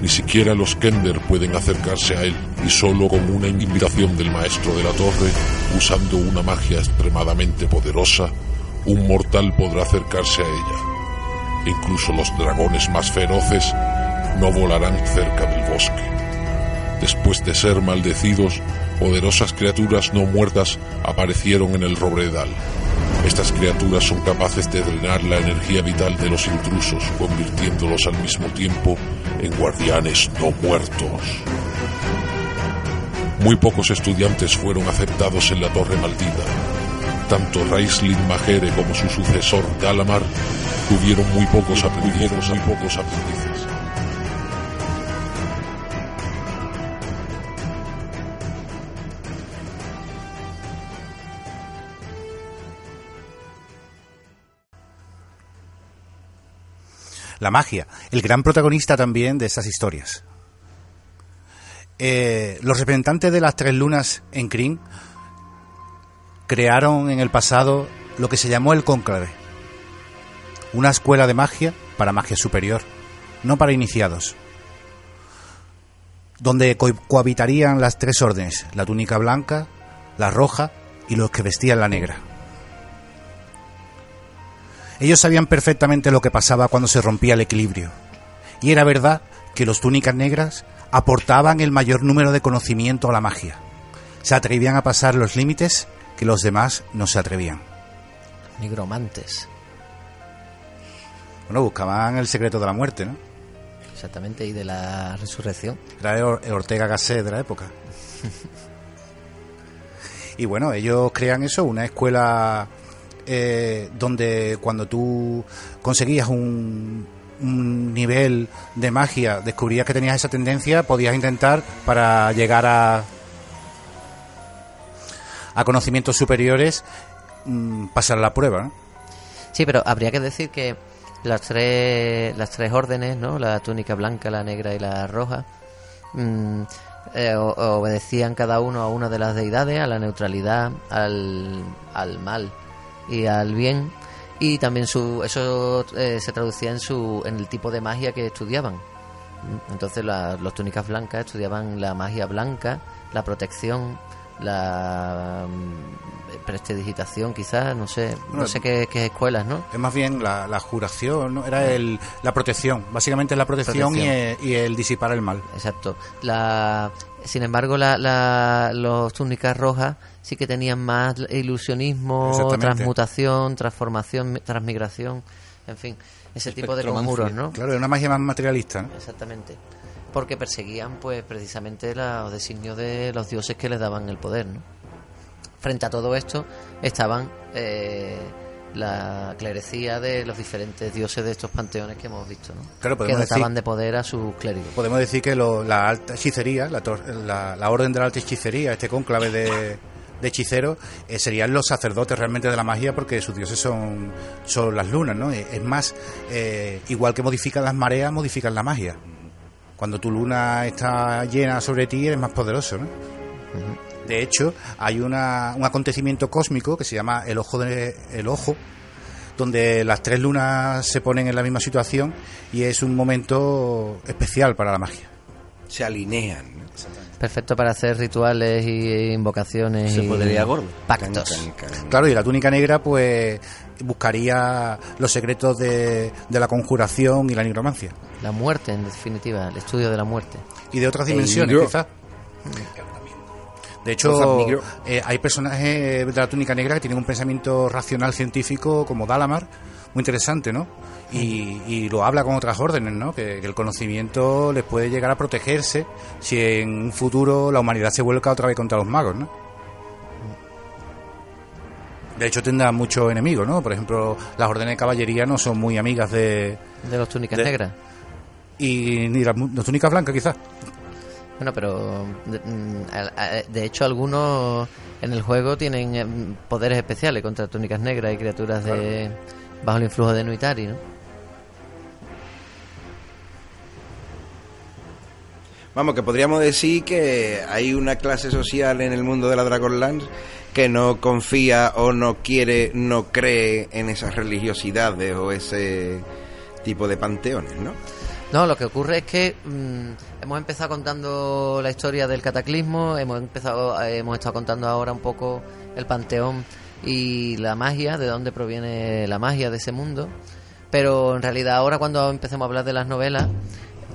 Speaker 8: Ni siquiera los Kender pueden acercarse a él y solo con una invitación del maestro de la torre, usando una magia extremadamente poderosa, un mortal podrá acercarse a ella. Incluso los dragones más feroces no volarán cerca del bosque. Después de ser maldecidos, poderosas criaturas no muertas aparecieron en el Robredal. Estas criaturas son capaces de drenar la energía vital de los intrusos, convirtiéndolos al mismo tiempo en guardianes no muertos. Muy pocos estudiantes fueron aceptados en la Torre Maldita. Tanto Raislin Majere como su sucesor Dalamar tuvieron muy pocos aprendices. Muy pocos aprendices.
Speaker 1: la magia, el gran protagonista también de estas historias. Eh, los representantes de las tres lunas en Kryn crearon en el pasado lo que se llamó el Cónclave, una escuela de magia para magia superior, no para iniciados, donde co cohabitarían las tres órdenes, la túnica blanca, la roja y los que vestían la negra. Ellos sabían perfectamente lo que pasaba cuando se rompía el equilibrio. Y era verdad que los túnicas negras aportaban el mayor número de conocimiento a la magia. Se atrevían a pasar los límites que los demás no se atrevían.
Speaker 3: Nigromantes.
Speaker 1: Bueno, buscaban el secreto de la muerte, ¿no?
Speaker 3: Exactamente, y de la resurrección.
Speaker 1: Era Ortega Gasset de la época. y bueno, ellos crean eso, una escuela eh, donde cuando tú conseguías un, un, nivel de magia, descubrías que tenías esa tendencia, podías intentar para llegar a, a conocimientos superiores mmm, pasar la prueba.
Speaker 3: Sí, pero habría que decir que las tres, las tres órdenes, ¿no? la túnica blanca, la negra y la roja, mmm, eh, obedecían cada uno a una de las deidades, a la neutralidad, al, al mal y al bien y también su eso eh, se traducía en su en el tipo de magia que estudiaban entonces la, los túnicas blancas estudiaban la magia blanca la protección la um, prestidigitación quizás no sé no, sé qué, qué, escuelas no
Speaker 1: es más bien la, la juración ¿no? era el, la protección básicamente la protección, protección. Y, el, y, el, disipar el mal
Speaker 3: exacto la sin embargo la, la los túnicas rojas sí que tenían más ilusionismo, transmutación, transformación, transmigración, en fin, ese tipo de conjuros, ¿no?
Speaker 1: Claro, una magia más materialista. ¿no?
Speaker 3: Exactamente. Porque perseguían, pues, precisamente los designios de los dioses que les daban el poder, ¿no? Frente a todo esto estaban eh, la clerecía de los diferentes dioses de estos panteones que hemos visto, ¿no?
Speaker 1: Claro,
Speaker 3: que dotaban de poder a sus clérigos.
Speaker 1: Podemos decir que lo, la alta hechicería, la, la, la, orden de la alta hechicería, este cónclave de, de hechiceros, eh, serían los sacerdotes realmente de la magia porque sus dioses son, son las lunas, ¿no? Es más, eh, igual que modifican las mareas, modifican la magia. Cuando tu luna está llena sobre ti, eres más poderoso, ¿no? Uh -huh. De hecho, hay una, un acontecimiento cósmico que se llama el ojo de el ojo, donde las tres lunas se ponen en la misma situación y es un momento especial para la magia.
Speaker 7: Se alinean.
Speaker 3: Perfecto para hacer rituales y invocaciones
Speaker 4: Se
Speaker 3: y
Speaker 4: podría gordo.
Speaker 3: pactos.
Speaker 7: Can, can, can.
Speaker 1: Claro, y la túnica negra pues buscaría los secretos de, de la conjuración y la nigromancia.
Speaker 3: La muerte, en definitiva, el estudio de la muerte.
Speaker 1: Y de otras
Speaker 7: El
Speaker 1: dimensiones, quizás. De hecho, eh, hay personajes de la túnica negra que tienen un pensamiento racional científico como Dalamar, muy interesante, ¿no? Y, y lo habla con otras órdenes, ¿no? Que, que el conocimiento les puede llegar a protegerse si en un futuro la humanidad se vuelca otra vez contra los magos, ¿no? De hecho tendrá muchos enemigos, ¿no? Por ejemplo, las órdenes de caballería no son muy amigas de...
Speaker 3: De los túnicas
Speaker 1: De-
Speaker 3: negras.
Speaker 1: Y ni las, túnicas blancas, quizás.
Speaker 3: Bueno, pero de, mm, hecho algunos en el juego tienen eh, poderes especiales contra túnicas negras y criaturas de bajo el influjo de Nuitari, ¿no?
Speaker 7: Vamos, que podríamos decir que hay una clase social en el mundo de la Dragonlance que no confía o no quiere, no cree en esas religiosidades o ese tipo de panteones, ¿no?
Speaker 3: No, lo que ocurre es que mm, hemos empezado contando la historia del cataclismo, hemos empezado, eh, hemos estado contando ahora un poco el panteón y la magia, de dónde proviene la magia de ese mundo, pero en realidad ahora cuando empecemos a hablar de las novelas,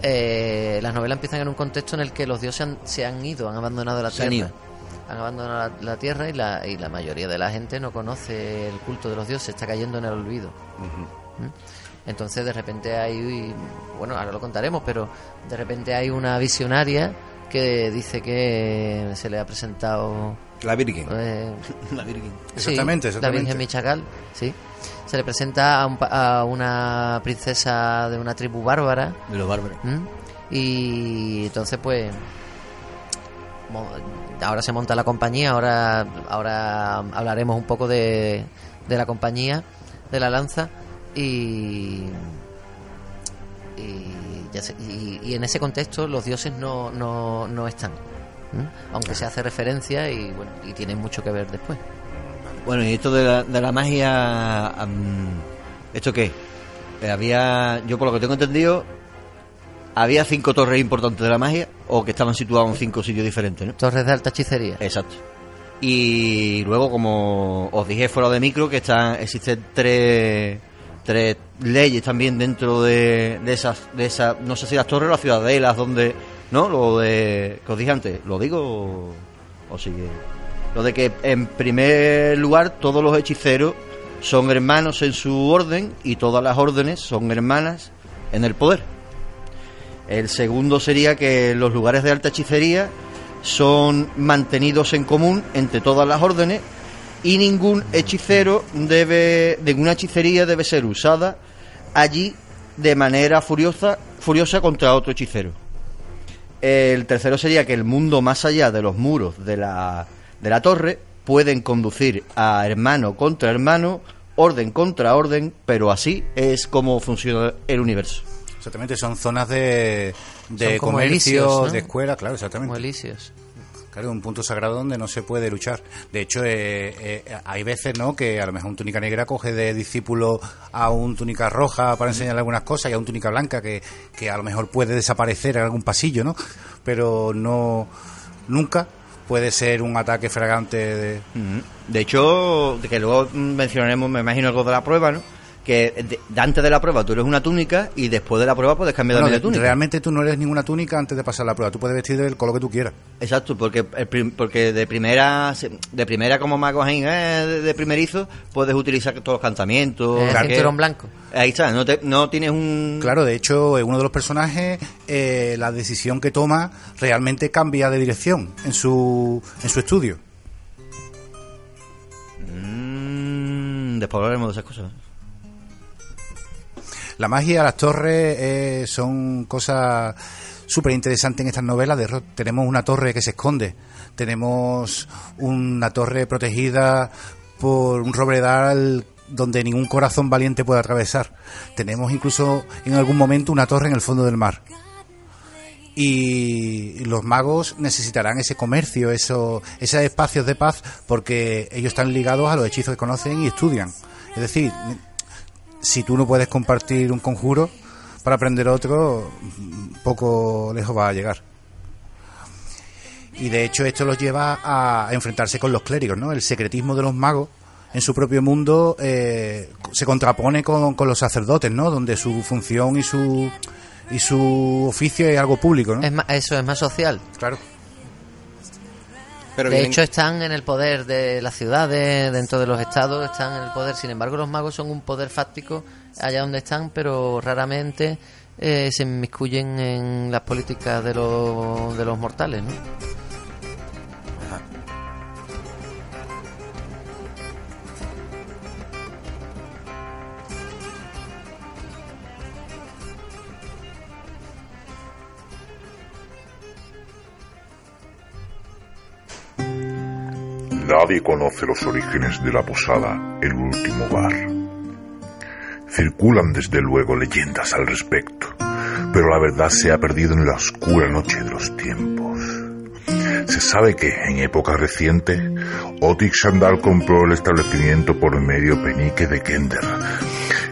Speaker 3: eh, las novelas empiezan en un contexto en el que los dioses han- se han ido, han abandonado la
Speaker 4: Se
Speaker 3: tierra. Han abandonado la, la tierra y la, y la mayoría de la gente no conoce el culto de los dioses, está cayendo en el olvido. ¿Mm? Entonces de repente hay, bueno, ahora lo contaremos, pero de repente hay una visionaria que dice que se le ha presentado
Speaker 7: La Virgen.
Speaker 3: eh,
Speaker 4: La Virgen.
Speaker 3: sí,
Speaker 1: Exactamente,
Speaker 3: la
Speaker 1: exactamente.
Speaker 3: Virgen Michacal, sí. Se le presenta a, un a una princesa de una tribu bárbara
Speaker 4: De los bárbaros.
Speaker 3: ¿m? y entonces pues ahora se monta la compañía, ahora ahora hablaremos un poco de, de la compañía de la lanza y y, ya se- y, y en ese contexto los dioses no, no, no están aunque se hace referencia y bueno y tienen mucho que ver después.
Speaker 4: Bueno, y esto de la, de la magia, ¿esto qué? Eh, había, yo por lo que tengo entendido, había cinco torres importantes de la magia o que estaban situadas en cinco sitios diferentes, ¿no?
Speaker 3: torres de alta hechicería
Speaker 4: Exacto. Y luego, como os dije fuera de micro, que están, existen tres, tres leyes también dentro de, de esas, de esas, no sé si las torres o las ciudadelas, donde, ¿no? Lo de, que os dije antes, ¿lo digo o, o sigue? Lo de que en primer lugar todos los hechiceros son hermanos en su orden y todas las órdenes son hermanas en el poder. El segundo sería que los lugares de alta hechicería son mantenidos en común entre todas las órdenes y ningún hechicero debe, ninguna hechicería debe ser usada allí de manera furiosa, furiosa contra otro hechicero. El tercero sería que el mundo más allá de los muros de la, de la torre pueden conducir a hermano contra hermano, orden contra orden, pero así es como funciona el universo.
Speaker 1: Exactamente, son zonas de, de
Speaker 3: Son como
Speaker 1: comercio, de escuela, claro,
Speaker 3: como
Speaker 1: exactamente.
Speaker 3: elíseos
Speaker 1: Claro, un punto sagrado donde no se puede luchar. De hecho, eh, eh, hay veces, ¿no? Que a lo mejor un túnica negra coge de discípulo a un túnica roja para enseñarle algunas cosas y a un túnica blanca que, que a lo mejor puede desaparecer en algún pasillo, ¿no? Pero no, nunca puede ser un ataque fragante de...
Speaker 4: De hecho, que luego mencionaremos, me imagino, algo de la prueba, ¿no? Que antes de la prueba tú eres una túnica y después de la prueba puedes cambiar
Speaker 1: Bueno,
Speaker 4: también de túnica.
Speaker 1: realmente tú no eres ninguna túnica antes de pasar la prueba. Tú puedes vestir del color que tú quieras.
Speaker 4: Exacto, porque el prim- porque de primera de primera como mago eh, de, primerizo puedes utilizar todos los cantamientos.
Speaker 3: Eh,
Speaker 4: que-
Speaker 3: cinturón blanco
Speaker 4: Ahí está, no, te- no tienes un
Speaker 1: Claro, de hecho, uno de los personajes, eh, la decisión que toma realmente cambia de dirección en su, en su estudio.
Speaker 4: Mm, después hablaremos de esas cosas.
Speaker 1: La magia, las torres eh, son cosas súper interesantes en estas novelas. De, tenemos una torre que se esconde, tenemos una torre protegida por un robledal donde ningún corazón valiente puede atravesar. Tenemos incluso en algún momento una torre en el fondo del mar. Y los magos necesitarán ese comercio, eso, esos espacios de paz, porque ellos están ligados a los hechizos que conocen y estudian. Es decir, si tú no puedes compartir un conjuro para aprender otro, poco lejos va a llegar. Y de hecho esto los lleva a enfrentarse con los clérigos, ¿no? El secretismo de los magos en su propio mundo eh, se contrapone con, con los sacerdotes, ¿no? Donde su función y su y su oficio es algo público, ¿no?
Speaker 3: Es más, eso es más social.
Speaker 1: Claro.
Speaker 7: Pero
Speaker 3: de hecho, están en el poder de las ciudades, dentro de los estados, están en el poder. Sin embargo, los magos son un poder fáctico allá donde están, pero raramente eh, se inmiscuyen en las políticas de los, de los mortales, ¿no?
Speaker 9: Nadie conoce los orígenes de la posada El Último Bar. Circulan desde luego leyendas al respecto, pero la verdad se ha perdido en la oscura noche de los tiempos. Se sabe que, en época reciente, Otik Sandal compró el establecimiento por medio penique de Kender.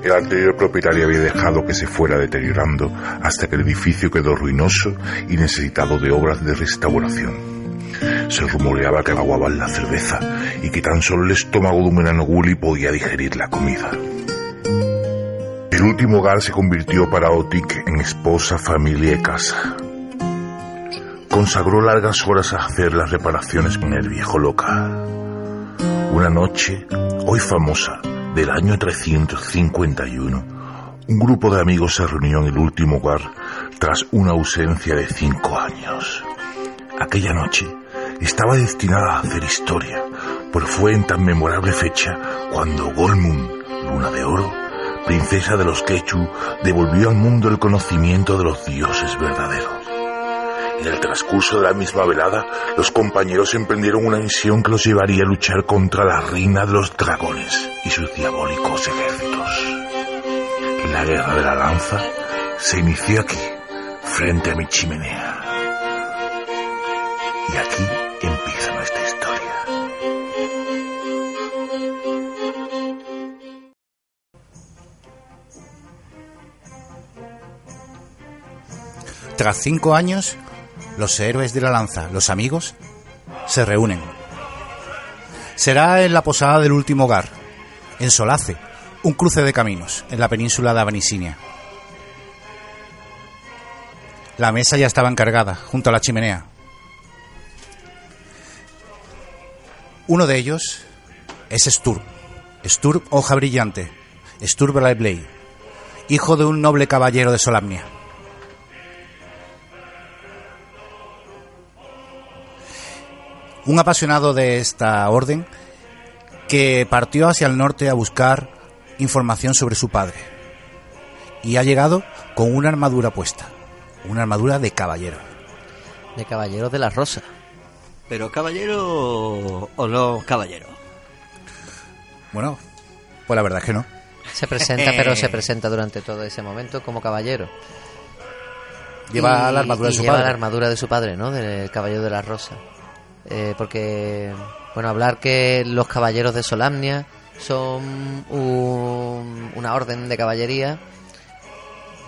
Speaker 9: El anterior propietario había dejado que se fuera deteriorando hasta que el edificio quedó ruinoso y necesitado de obras de restauración. Se rumoreaba que aguaban la cerveza y que tan solo el estómago de un enano gully podía digerir la comida. El último hogar se convirtió para Otik en esposa, familia y casa. Consagró largas horas a hacer las reparaciones en el viejo local. Una noche, hoy famosa, del año 351, un grupo de amigos se reunió en el último hogar tras una ausencia de cinco años. Aquella noche estaba destinada a hacer historia, pues fue en tan memorable fecha cuando Golmund, luna de oro, princesa de los Quechu, devolvió al mundo el conocimiento de los dioses verdaderos. En el transcurso de la misma velada, los compañeros emprendieron una misión que los llevaría a luchar contra la reina de los dragones y sus diabólicos ejércitos. La guerra de la lanza se inició aquí, frente a mi chimenea. Y aquí empieza nuestra historia.
Speaker 1: Tras cinco años, los héroes de la lanza, los amigos, se reúnen. Será en la posada del último hogar, en Solace, un cruce de caminos, en la península de Abanisinia. La mesa ya estaba encargada, junto a la chimenea. Uno de ellos es Sturm. Sturm Hoja Brillante. Sturm Blade, hijo de un noble caballero de Solamnia. un apasionado de esta orden que partió hacia el norte a buscar información sobre su padre y ha llegado con una armadura puesta, una armadura de caballero.
Speaker 3: De Caballeros de la Rosa.
Speaker 4: Pero caballero o no caballero.
Speaker 1: Bueno, pues la verdad es que no.
Speaker 3: Se presenta, pero se presenta durante todo ese momento como caballero.
Speaker 1: Lleva
Speaker 3: Y-
Speaker 1: la armadura de su
Speaker 3: lleva
Speaker 1: padre.
Speaker 3: la armadura de su padre, ¿no? Del Caballero de la Rosa. Eh, porque, bueno, hablar que los caballeros de Solamnia son un- una orden de caballería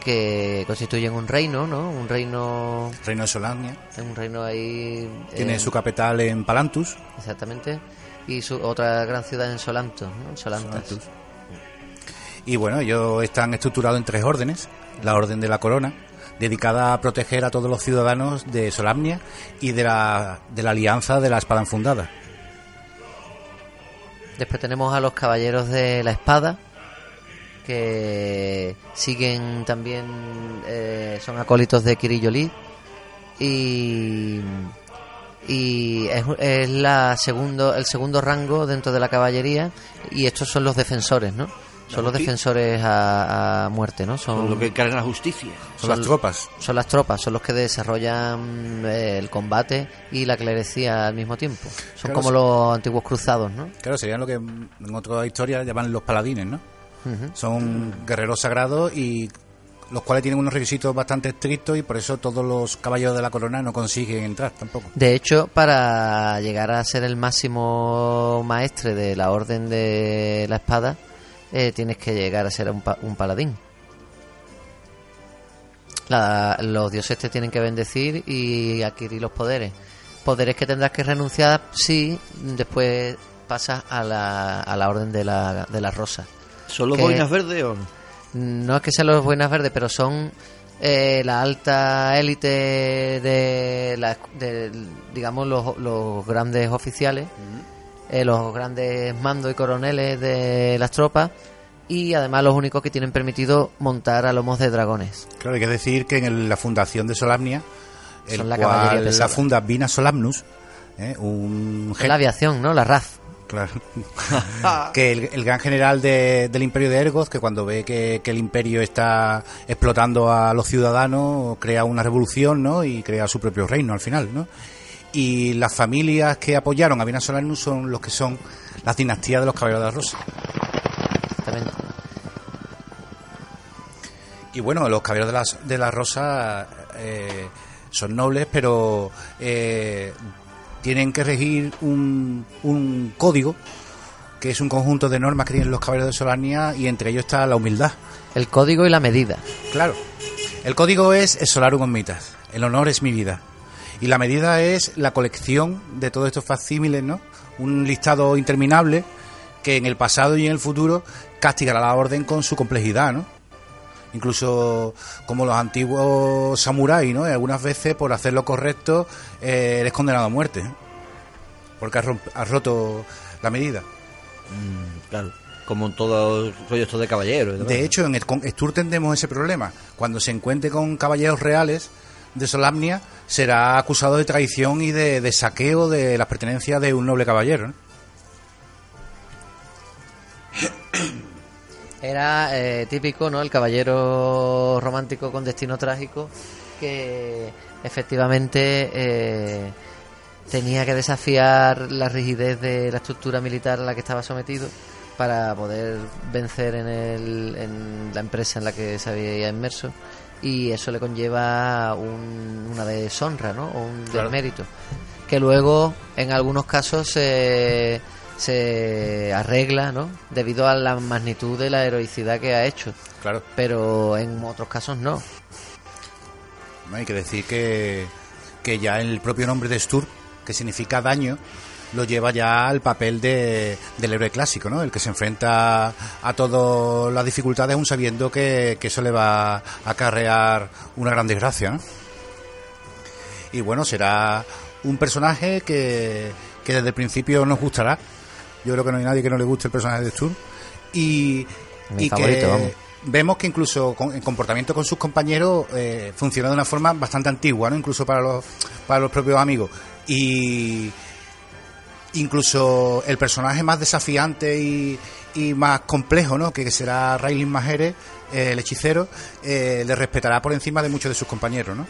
Speaker 3: que constituyen un reino, ¿no? Un reino,
Speaker 1: Reino de Solamnia.
Speaker 3: un reino ahí.
Speaker 1: Tiene
Speaker 3: eh,
Speaker 1: su capital en Palantus.
Speaker 3: Exactamente. Y su otra gran ciudad en Solanto, ¿no? En Solantas.
Speaker 1: Solantus. Y bueno, ellos están estructurados en tres órdenes. La Orden de la Corona, dedicada a proteger a todos los ciudadanos de Solamnia y de la, de la Alianza de la Espada Enfundada.
Speaker 3: Después tenemos a los caballeros de la espada, que siguen también, eh, son acólitos de Kirillolid. Y, y es, es la segundo, el segundo rango dentro de la caballería. Y estos son los defensores, ¿no? Son los defensores a, a muerte, ¿no?
Speaker 4: Son
Speaker 3: Son,
Speaker 4: lo que cargan la justicia.
Speaker 1: Son las tropas.
Speaker 3: son las tropas, son los que desarrollan eh, el combate y la clerecía al mismo tiempo. Son
Speaker 1: Claro,
Speaker 3: como
Speaker 1: sí.
Speaker 3: los antiguos cruzados, ¿no?
Speaker 1: Claro, serían lo que en otra historia llaman los paladines, ¿no? Son guerreros sagrados y los cuales tienen unos requisitos bastante estrictos y por eso todos los caballeros de la corona no consiguen entrar tampoco.
Speaker 3: De hecho, para llegar a ser el máximo maestre de la Orden de la Espada, eh, tienes que llegar a ser un, pa- un paladín. La- los dioses te tienen que bendecir y adquirir los poderes poderes que tendrás que renunciar si después pasas a la, a la orden de la, de la rosa.
Speaker 4: ¿Son los boinas verdes o no?
Speaker 3: No es que sean los buenas verdes, pero son eh, la alta élite de, la, de, digamos, los, los grandes oficiales, eh, los grandes mandos y coroneles de las tropas y además los únicos que tienen permitido montar a lomos de dragones.
Speaker 1: Claro, hay que decir que en el- la fundación de Solamnia, el
Speaker 3: Son la caballería
Speaker 1: cual la funda Vina Solamnus, ¿eh? un
Speaker 3: la aviación, ¿no? La RAF.
Speaker 1: Claro. que el, el gran general de- del imperio de Ergoth, que cuando ve que, que el imperio está explotando a los ciudadanos, crea una revolución, ¿no? Y crea su propio reino al final, ¿no? Y las familias que apoyaron a Vina Solamnus son los que son las dinastías de los caballeros de la Rosa. Y bueno, los caballeros de la, de la Rosa eh, son nobles, pero eh, tienen que regir un, un código que es un conjunto de normas que tienen los caballeros de Solania y entre ellos está la humildad.
Speaker 3: El código y la medida.
Speaker 1: Claro. El código es Solarum Omnitas. El honor es mi vida. Y la medida es la colección de todos estos facsímiles, ¿no? Un listado interminable que en el pasado y en el futuro castigará la orden con su complejidad, ¿no? Incluso como los antiguos samuráis, ¿no? Y algunas veces por hacer lo correcto eh, eres condenado a muerte. ¿eh? Porque has, roto la medida.
Speaker 4: Claro. Como en todos los rollos estos de caballeros.
Speaker 1: De hecho, en el con Stur tendremos ese problema. Cuando se encuentre con caballeros reales de Solamnia, será acusado de traición y de, de saqueo de las pertenencias de un noble caballero. ¿no?
Speaker 3: Era eh, típico, ¿no? El caballero romántico con destino trágico que efectivamente eh, tenía que desafiar la rigidez de la estructura militar a la que estaba sometido para poder vencer en, el, en la empresa en la que se había inmerso y eso le conlleva un- una deshonra, ¿no? O un
Speaker 1: Claro.
Speaker 3: desmérito que luego en algunos casos se, se arregla, ¿no? Debido a la magnitud de la heroicidad que ha hecho,
Speaker 1: Claro.
Speaker 3: pero en otros casos no.
Speaker 1: ¿no? Hay que decir que, que ya el propio nombre de Stur, que significa daño, lo lleva ya al papel de, del héroe clásico, ¿no? El que se enfrenta a todas las dificultades aún sabiendo que, que eso le va a acarrear una gran desgracia, ¿no? Y bueno, será un personaje que, que desde el principio nos gustará. Yo creo que no hay nadie que no le guste el personaje de Stur. Y,
Speaker 3: Mi
Speaker 1: y
Speaker 3: favorito,
Speaker 1: que
Speaker 3: vamos.
Speaker 1: vemos que incluso con, en comportamiento con sus compañeros eh, funciona de una forma bastante antigua, ¿no? Incluso para los, para los propios amigos. Y incluso el personaje más desafiante y, y más complejo, ¿no? Que será Railin Majere, eh, el hechicero, eh, le respetará por encima de muchos de sus compañeros, ¿no?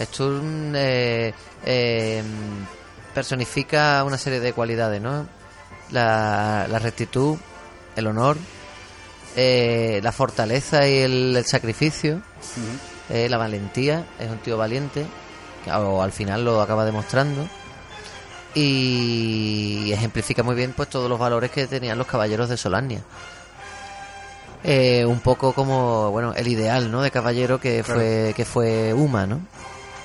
Speaker 3: Sturm eh, eh, personifica una serie de cualidades, ¿no? La, la rectitud, el honor, eh, la fortaleza y el, el sacrificio, eh, la valentía, es un tío valiente, que o al final lo acaba demostrando, y ejemplifica muy bien pues todos los valores que tenían los caballeros de Solania. Eh, un poco como bueno el ideal no de caballero que
Speaker 1: Claro.
Speaker 3: fue que fue Uma no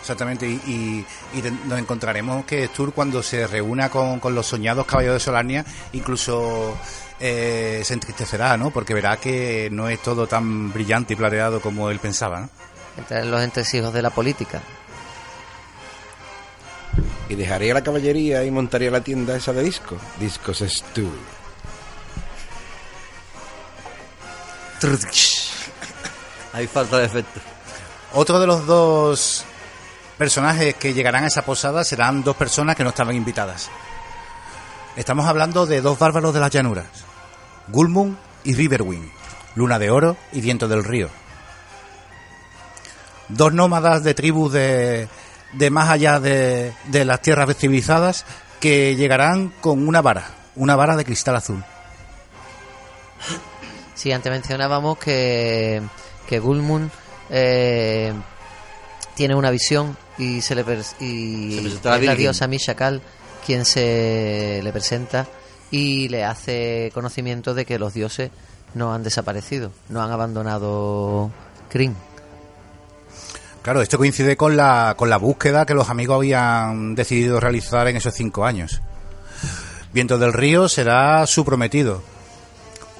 Speaker 1: Exactamente, y, y- y te- nos encontraremos que Stur cuando se reúna con, con los soñados caballeros de Solania, incluso eh, se entristecerá, ¿no? Porque verá que no es todo tan brillante y plateado como él pensaba, ¿no?
Speaker 3: entrar en los entresijos de la política.
Speaker 7: Y dejaría la caballería y montaría la tienda esa de discos. Discos Stu.
Speaker 4: Hay falta de efecto.
Speaker 1: Otro de los dos personajes que llegarán a esa posada serán dos personas que no estaban invitadas. Estamos hablando de dos bárbaros de las llanuras, Gulmund y Riverwind, Luna de Oro y Viento del Río. Dos nómadas de tribus de, de más allá de, de las tierras civilizadas que llegarán con una vara, una vara de cristal azul.
Speaker 3: Sí, antes mencionábamos que, que Gulmund eh, tiene una visión y se le y
Speaker 4: Se
Speaker 3: la
Speaker 4: Bilgin.
Speaker 3: diosa Mishakal quien se le presenta y le hace conocimiento de que los dioses no han desaparecido, no han abandonado Kryn.
Speaker 1: Claro, esto coincide con la, con la búsqueda que los amigos habían decidido realizar en esos cinco años. Viento del Río será su prometido.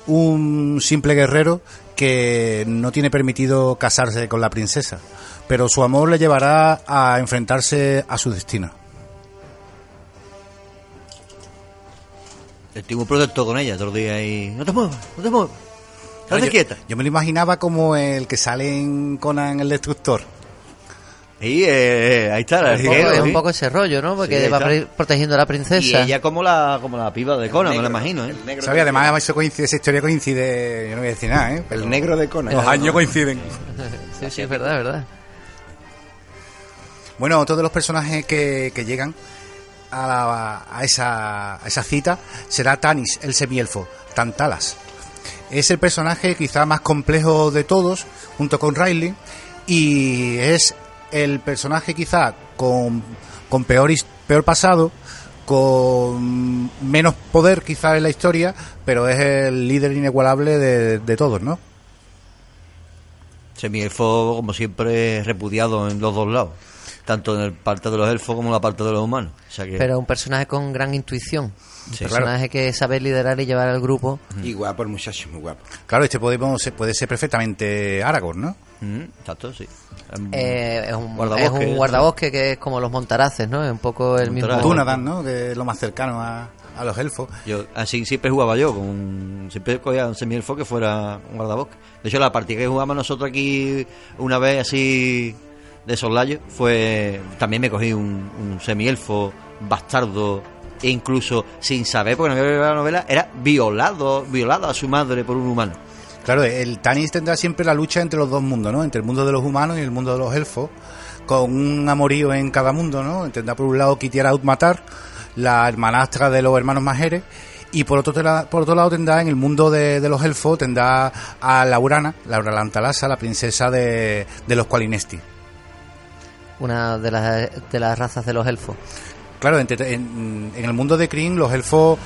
Speaker 1: Un simple guerrero que no tiene permitido casarse con la princesa, pero su amor le llevará a enfrentarse a su destino.
Speaker 4: Estuve protector con ella todos los días y... No te muevas, no te muevas.
Speaker 1: Yo,
Speaker 4: quieta.
Speaker 1: yo me lo imaginaba como el que sale en Conan el Destructor.
Speaker 4: Y eh, ahí está, el
Speaker 3: Un poco- es un poco ese rollo, ¿no? Porque
Speaker 4: Sí,
Speaker 3: va protegiendo a la
Speaker 4: Y
Speaker 3: princesa.
Speaker 4: ella como la, como la piba de Conan, me lo imagino, ¿eh?
Speaker 1: ¿Sabes? Además, eso coincide, esa historia coincide, yo no voy a decir nada, ¿eh?
Speaker 7: El negro de Conan.
Speaker 1: los años coinciden.
Speaker 3: Sí, sí, es verdad, es verdad.
Speaker 1: Bueno, otro de los personajes que, que llegan a, la- a esa, a esa cita será Tanis, el semielfo, Tantalas. Es el personaje quizá más complejo de todos, junto con Riley, y es el personaje quizá con, con peor, peor pasado, con menos poder quizá en la historia, pero es el líder inigualable de, de todos, ¿no?
Speaker 4: Semielfo, como siempre, repudiado en los dos lados. Tanto en el parte de los elfos como en la parte de los humanos. O sea que...
Speaker 3: Pero un personaje con gran intuición. Un
Speaker 4: Sí,
Speaker 3: personaje que sabe liderar y llevar al grupo.
Speaker 7: Y guapo el muchacho, muy guapo.
Speaker 1: Claro, este podemos, puede ser perfectamente Aragorn, ¿no?
Speaker 4: Mm, exacto, sí.
Speaker 3: Eh, es, un,
Speaker 4: Guardabosque,
Speaker 3: es un guardabosque que es como los montaraces, ¿no? Es un poco el mismo.
Speaker 1: Dunadan, ¿no? Que es lo más cercano a, a los elfos.
Speaker 4: Yo así siempre jugaba yo, con un- siempre cogía un semielfo que fuera un guardabosque. De hecho, la partida que jugamos nosotros aquí una vez así de soslayo fue. También me cogí un, un semielfo bastardo e incluso sin saber, porque no había leído la novela, era violado, violado a su madre por un humano.
Speaker 1: Claro, el Tanis tendrá siempre la lucha entre los dos mundos, ¿no? Entre el mundo de los humanos y el mundo de los elfos, con un amorío en cada mundo, ¿no? Tendrá por un lado Kitiara Utmatar, la hermanastra de los hermanos Majeres, y por otro, por otro lado tendrá en el mundo de, de los elfos, tendrá a Laurana, Laura Lantalasa, la princesa de, de los Qualinesti.
Speaker 3: Una de las, de las razas de los elfos.
Speaker 1: Claro, en, en el mundo de Kryn los elfos,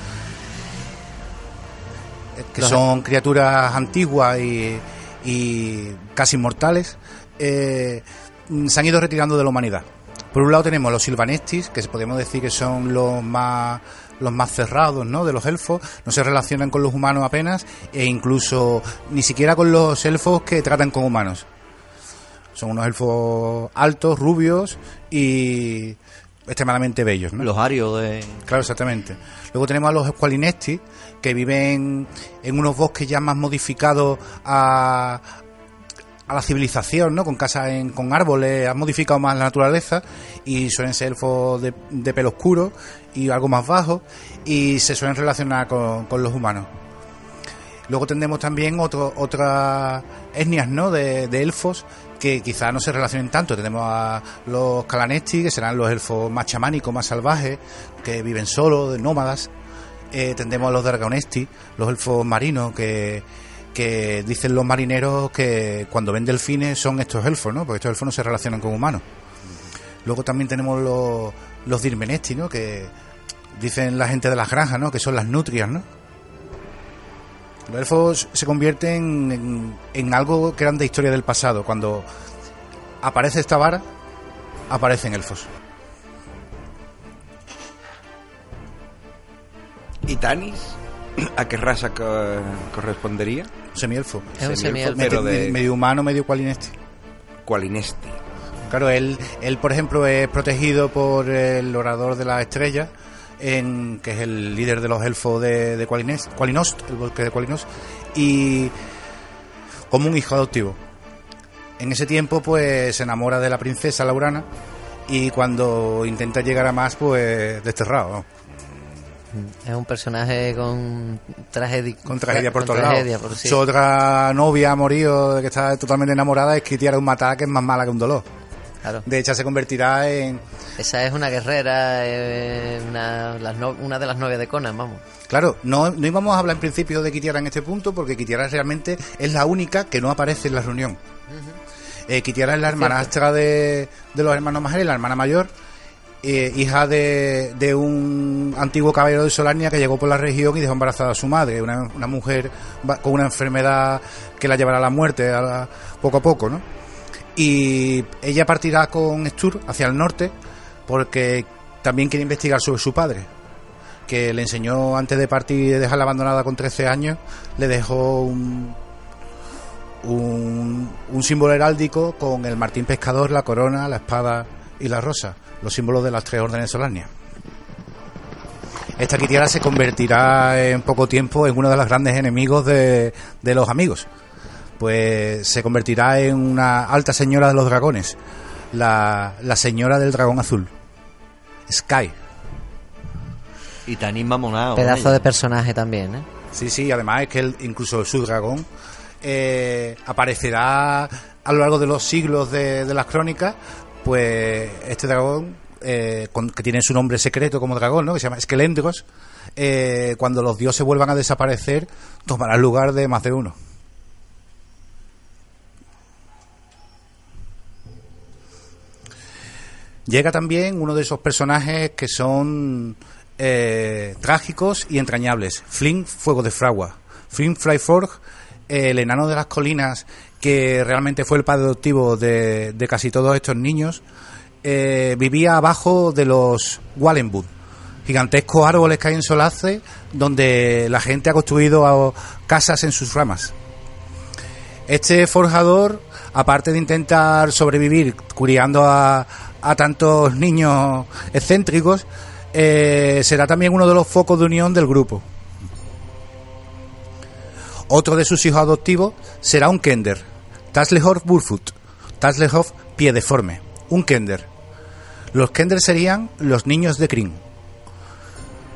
Speaker 1: que
Speaker 3: Los-
Speaker 1: son criaturas antiguas y, y casi inmortales, eh, se han ido retirando de la humanidad. Por un lado tenemos los Silvanestis, que podemos decir que son los más los más cerrados ¿no? de los elfos, no se relacionan con los humanos apenas e incluso ni siquiera con los elfos que tratan con humanos. Son unos elfos altos, rubios y extremadamente bellos. ¿no?
Speaker 4: Los arios de.
Speaker 1: Claro, exactamente. Luego tenemos a los Squalinesti, que viven en unos bosques ya más modificados a, la civilización, ¿no? Con casas en- con árboles, han modificado más la naturaleza y suelen ser elfos de, de pelo oscuro y algo más bajo y se suelen relacionar con, los humanos. Luego tendremos también otro, otras etnias ¿no? de, elfos que quizás no se relacionen tanto. Tenemos a los Calanesti, que serán los elfos más chamánicos, más salvajes, que viven solos, de nómadas. Eh, tendremos a los Dragonesti, los elfos marinos, que, que dicen los marineros que cuando ven delfines son estos elfos, ¿no? porque estos elfos no se relacionan con humanos. Luego también tenemos los, los Dirmenesti, ¿no? que dicen la gente de las granjas, ¿no? que son las nutrias, ¿no? Los elfos se convierten en, en algo que eran de historia del pasado. Cuando aparece esta vara, aparecen elfos.
Speaker 7: ¿Y Tanis? ¿A qué raza co- correspondería?
Speaker 1: Semielfo.
Speaker 3: Es un
Speaker 7: Semielfo,
Speaker 3: semielfo.
Speaker 7: pero
Speaker 1: Medio-
Speaker 7: de
Speaker 1: Medio humano, medio cualinesti.
Speaker 7: Qualinesti.
Speaker 1: Claro, él, él, por ejemplo, es protegido por el orador de las estrellas, en, que es el líder de los elfos de, de Qualinost, el bosque de Qualinost, y como un hijo adoptivo. En ese tiempo, pues, se enamora de la princesa Laurana, y cuando intenta llegar a más, pues, desterrado. ¿no?
Speaker 3: Es un personaje con tragedia.
Speaker 1: Con tragedia por todos lados.
Speaker 3: sí.
Speaker 1: Su otra novia, amorío, que está totalmente enamorada, es Kitiara un que es más mala que un dolor.
Speaker 3: Claro.
Speaker 1: De hecho, se convertirá en,
Speaker 3: Esa es una guerrera, eh, una, las no- una de las novias de Conan, vamos.
Speaker 1: Claro, no, no íbamos a hablar en principio de Kitiara en este punto porque Kitiara realmente es la única que no aparece en la reunión. Eh, Kitiara es la hermanastra de, de los hermanos Majeres, la hermana mayor, eh, hija de, de un antiguo caballero de Solania que llegó por la región y dejó embarazada a su madre, una, mujer con una enfermedad que la llevará a la muerte poco a poco, ¿no? Y ella partirá con Stur hacia el norte porque también quiere investigar sobre su padre, que le enseñó antes de partir y dejarla abandonada con 13 años, le dejó un, un símbolo heráldico con el martín pescador, la corona, la espada y la rosa, los símbolos de las tres órdenes solanias. Esta Kitiara se convertirá en poco tiempo en uno de los grandes enemigos de, de los amigos. Pues se convertirá en una alta señora de los dragones, la, la señora del dragón azul, Sky.
Speaker 4: Y tan inmamonado.
Speaker 3: Pedazo de personaje también, ¿eh?
Speaker 1: Sí, sí, además es que él, incluso su dragón eh, aparecerá a lo largo de los siglos de, de las crónicas, pues este dragón, eh, que tiene su nombre secreto como dragón, ¿no? que se llama Esquelendros, eh, cuando los dioses vuelvan a desaparecer, tomará el lugar de más de uno. Llega también uno de esos personajes que son eh, trágicos y entrañables. Flynn Fuego de Fragua. Flynn Flyforg, eh, el enano de las colinas, que realmente fue el padre adoptivo de, casi todos estos niños, eh, vivía abajo de los Wallenwood, gigantescos árboles que hay en Solace, donde la gente ha construido casas en sus ramas. Este forjador, aparte de intentar sobrevivir criando a, a tantos niños excéntricos, eh, será también uno de los focos de unión del grupo. Otro de sus hijos adoptivos será un Kender, Taslehor Burfoot, Taslehor pie deforme, un Kender. Los Kender serían los niños de Kryn.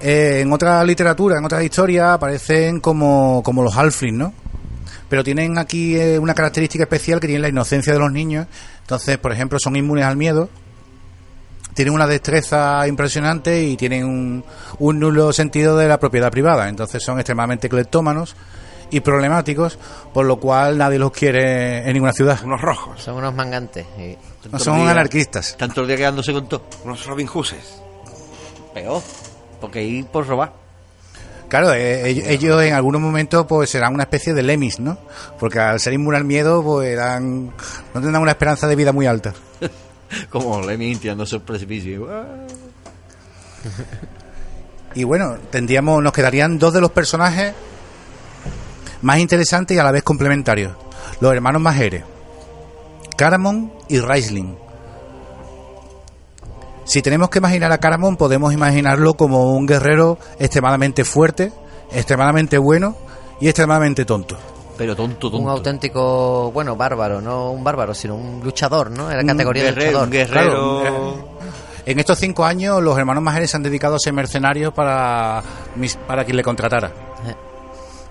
Speaker 1: Eh, en otra literatura, en otras historias, aparecen como, como los Halfling, ¿no? Pero tienen aquí eh, una característica especial que tienen la inocencia de los niños. Entonces, por ejemplo, son inmunes al miedo, tienen una destreza impresionante y tienen un, un nulo sentido de la propiedad privada. Entonces son extremadamente cleptómanos y problemáticos, por lo cual nadie los quiere en ninguna ciudad.
Speaker 7: Unos rojos,
Speaker 3: Son unos mangantes. y-
Speaker 1: No son
Speaker 4: días-
Speaker 1: anarquistas.
Speaker 4: Tantos días quedándose con todo.
Speaker 7: unos Robin Hooses.
Speaker 4: Peor. Porque ir por robar.
Speaker 1: Claro, eh, ellos, ellos en algunos momentos pues serán una especie de lemis, ¿no? Porque al ser inmune al miedo, pues eran, no tendrán una esperanza de vida muy alta.
Speaker 4: Como Lemmy tirándose el precipicio.
Speaker 1: Y bueno, tendríamos, nos quedarían dos de los personajes más interesantes y a la vez complementarios. Los hermanos Majere. Caramon y Raisling. Si tenemos que imaginar a Caramon, podemos imaginarlo como un guerrero extremadamente fuerte, extremadamente bueno y extremadamente tonto.
Speaker 4: Pero tonto, tonto.
Speaker 3: Un auténtico, bueno, bárbaro, no un bárbaro, sino un luchador, ¿no? Era
Speaker 1: Un
Speaker 3: categoría de luchador.
Speaker 4: un guerrero.
Speaker 1: Claro, En estos cinco años, los hermanos Majere se han dedicado a ser mercenarios para, mis- para quien le contratara.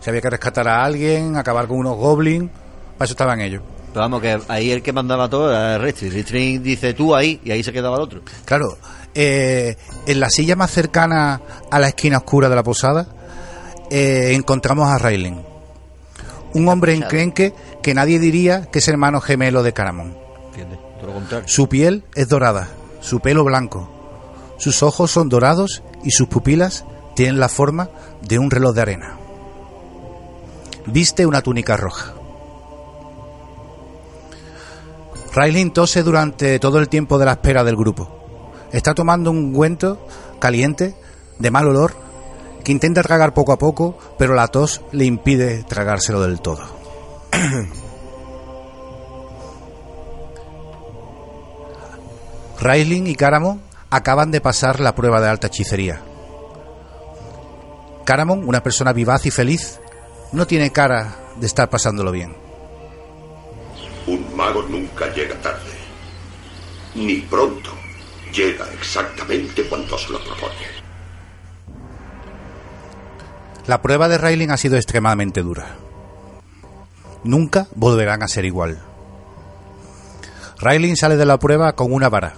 Speaker 1: Si había que rescatar a alguien, acabar con unos goblins, para eso estaban ellos.
Speaker 4: Pero vamos, que ahí el que mandaba todo era Restri. Restri dice tú ahí y ahí se quedaba el otro.
Speaker 1: Claro, eh, en la silla más cercana a la esquina oscura de la posada eh, encontramos a Raylen, un hombre enclenque que nadie diría que es hermano gemelo de Caramon. Su piel es dorada, su pelo blanco, sus ojos son dorados y sus pupilas tienen la forma de un reloj de arena. Viste una túnica roja. Railin tose durante todo el tiempo de la espera del grupo. Está tomando un ungüento caliente, de mal olor, que intenta tragar poco a poco, pero la tos le impide tragárselo del todo. Raisling y Caramon acaban de pasar la prueba de alta hechicería. Caramon, una persona vivaz y feliz, no tiene cara de estar pasándolo bien.
Speaker 10: Un mago nunca llega tarde. Ni pronto. Llega exactamente cuando se lo propone.
Speaker 1: La prueba de Raisling ha sido extremadamente dura. Nunca volverán a ser igual. Raisling sale de la prueba con una vara,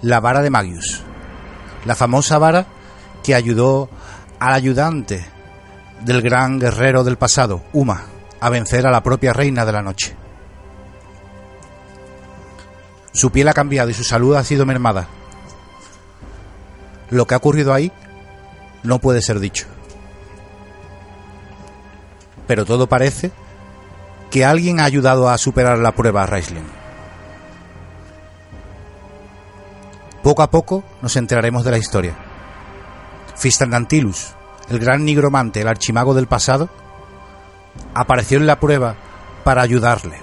Speaker 1: la vara de Magius, la famosa vara que ayudó al ayudante del gran guerrero del pasado, Uma, a vencer a la propia reina de la noche. Su piel ha cambiado y su salud ha sido mermada. Lo que ha ocurrido ahí no puede ser dicho. Pero todo parece que alguien ha ayudado a superar la prueba a Raisling. Poco a poco nos enteraremos de la historia. Fistandantilus, el gran nigromante, el archimago del pasado, apareció en la prueba para ayudarle,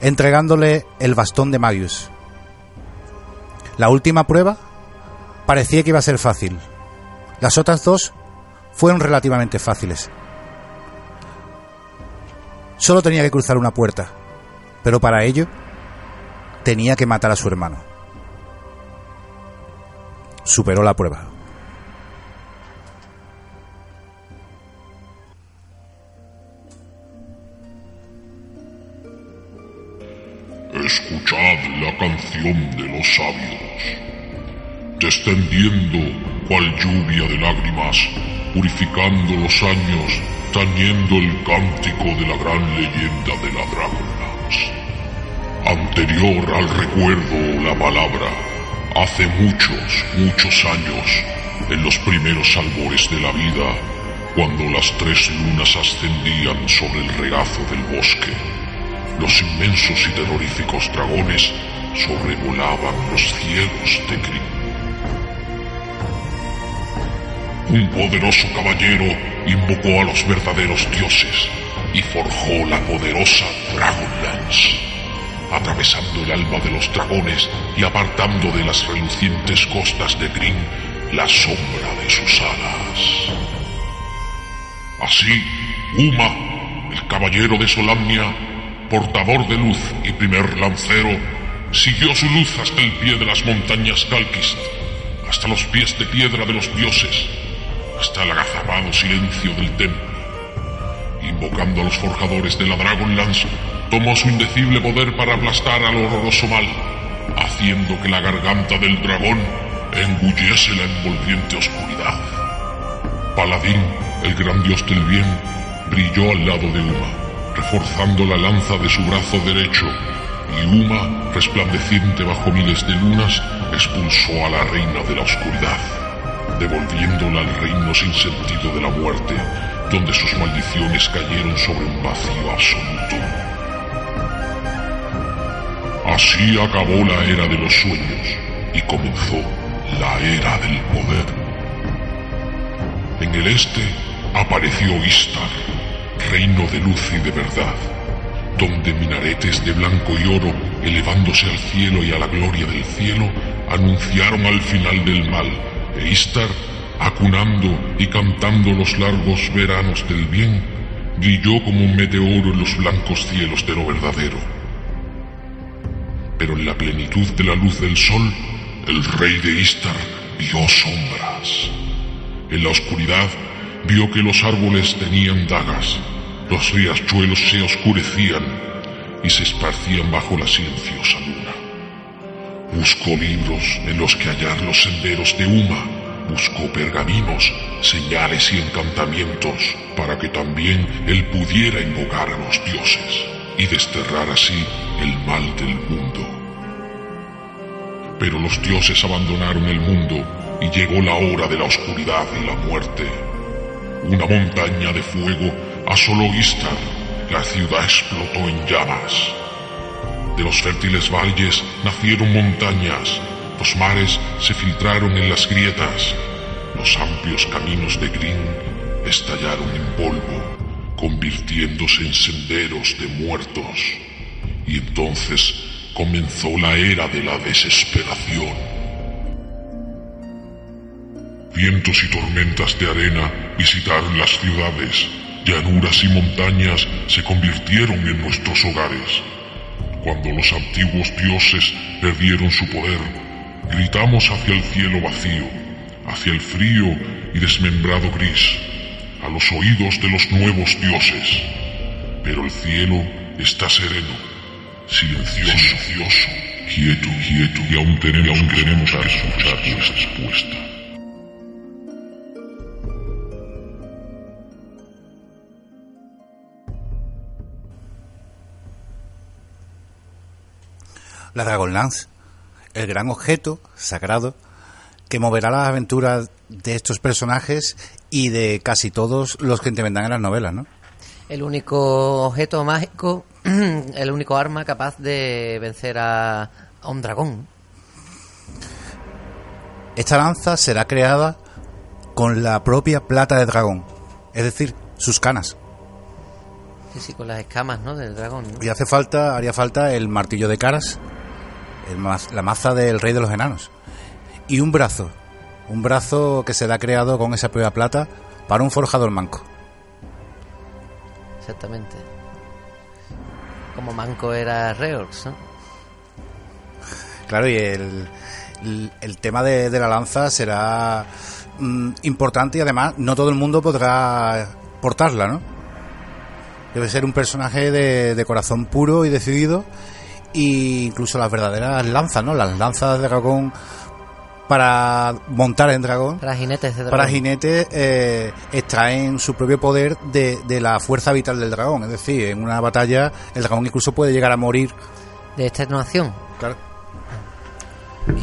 Speaker 1: entregándole el bastón de Magius. La última prueba parecía que iba a ser fácil. Las otras dos fueron relativamente fáciles. Solo tenía que cruzar una puerta, pero para ello tenía que matar a su hermano. Superó la prueba.
Speaker 8: Escuchad la canción de los sabios, descendiendo cual lluvia de lágrimas, purificando los años, tañendo el cántico de la gran leyenda de la Dragonlance. Anterior al recuerdo la palabra, hace muchos, muchos años, en los primeros albores de la vida, cuando las tres lunas ascendían sobre el regazo del bosque los inmensos y terroríficos dragones sobrevolaban los cielos de Kryn. Un poderoso caballero invocó a los verdaderos dioses y forjó la poderosa Dragonlance, atravesando el alma de los dragones y apartando de las relucientes costas de Kryn la sombra de sus alas. Así, Uma, el caballero de Solamnia, portador de luz y primer lancero, siguió su luz hasta el pie de las montañas Kalkist, hasta los pies de piedra de los dioses, hasta el agazapado silencio del templo. Invocando a los forjadores de la Dragonlance, tomó su indecible poder para aplastar al horroroso mal, haciendo que la garganta del dragón engullese la envolviente oscuridad. Paladín, el gran dios del bien, brilló al lado de Uma reforzando la lanza de su brazo derecho, y Uma, resplandeciente bajo miles de lunas, expulsó a la reina de la oscuridad, devolviéndola al reino sin sentido de la muerte, donde sus maldiciones cayeron sobre un vacío absoluto. Así acabó la era de los sueños y comenzó la era del poder. En el este apareció Istar, reino de luz y de verdad, donde minaretes de blanco y oro, elevándose al cielo y a la gloria del cielo, anunciaron al final del mal, e Istar, acunando y cantando los largos veranos del bien, brilló como un meteoro en los blancos cielos de lo verdadero. Pero en la plenitud de la luz del sol, el rey de Istar vio sombras. En la oscuridad vio que los árboles tenían dagas, los riachuelos se oscurecían y se esparcían bajo la silenciosa luna. Buscó libros en los que hallar los senderos de Uma, buscó pergaminos, señales y encantamientos para que también él pudiera invocar a los dioses y desterrar así el mal del mundo. Pero los dioses abandonaron el mundo y llegó la hora de la oscuridad y la muerte. Una montaña de fuego asoló Istar, la ciudad explotó en llamas. De los fértiles valles nacieron montañas, los mares se filtraron en las grietas, los amplios caminos de Green estallaron en polvo, convirtiéndose en senderos de muertos. Y entonces comenzó la era de la desesperación. Vientos y tormentas de arena visitaron las ciudades, llanuras y montañas se convirtieron en nuestros hogares. Cuando los antiguos dioses perdieron su poder, gritamos hacia el cielo vacío, hacia el frío y desmembrado gris, a los oídos de los nuevos dioses. Pero el cielo está sereno, silencioso, silencioso quieto, quieto, y aún tenemos, y aún tenemos que escuchar su respuesta.
Speaker 1: La Dragonlance, el gran objeto sagrado que moverá las aventuras de estos personajes y de casi todos los que intervendrán en las novelas, ¿no?
Speaker 3: El único objeto mágico, el único arma capaz de vencer a, a un dragón.
Speaker 1: esta lanza será creada con la propia plata de dragón, es decir, sus canas.
Speaker 3: Sí, sí, con las escamas, ¿no? Del dragón. ¿no?
Speaker 1: Y hace falta, haría falta el martillo de caras, el maz- la maza del rey de los enanos. Y un brazo, un brazo que será creado con esa propia plata para un forjador manco.
Speaker 3: Exactamente. Como Manco era Reorx, ¿no?
Speaker 1: Claro, y el, el, el tema de, de la lanza será mm, importante y además no todo el mundo podrá portarla, ¿no? Debe ser un personaje de, de corazón puro y decidido e incluso las verdaderas lanzas, ¿no? Las lanzas de dragón para montar en dragón,
Speaker 3: Para jinetes de dragón.
Speaker 1: para jinetes eh, extraen su propio poder de, de la fuerza vital del dragón. Es decir, en una batalla el dragón incluso puede llegar a morir.
Speaker 3: De extenuación.
Speaker 1: Claro.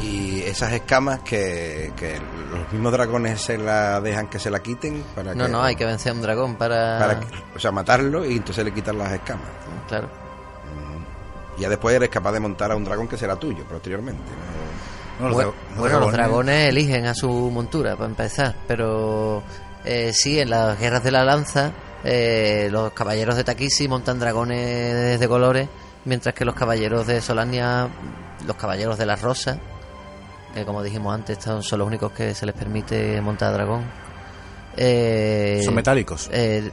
Speaker 7: Y esas escamas que, que los mismos dragones se la dejan que se la quiten para
Speaker 3: No,
Speaker 7: que,
Speaker 3: no, hay que vencer a un dragón para...
Speaker 7: para que- o sea, matarlo y entonces le quitan las escamas.
Speaker 3: Claro.
Speaker 7: Y ya después eres capaz de montar a un dragón que será tuyo posteriormente. ¿no?
Speaker 1: No, los
Speaker 3: bueno,
Speaker 1: los
Speaker 3: bueno, los
Speaker 1: dragones-
Speaker 3: eligen a su montura, para empezar. Pero eh, sí, en las guerras de la lanza, eh, los caballeros de Takisi montan dragones de colores, mientras que los caballeros de Solania, los caballeros de la Rosa, que como dijimos antes, estos son los únicos que se les permite montar dragón. eh,
Speaker 1: Son metálicos.
Speaker 3: eh,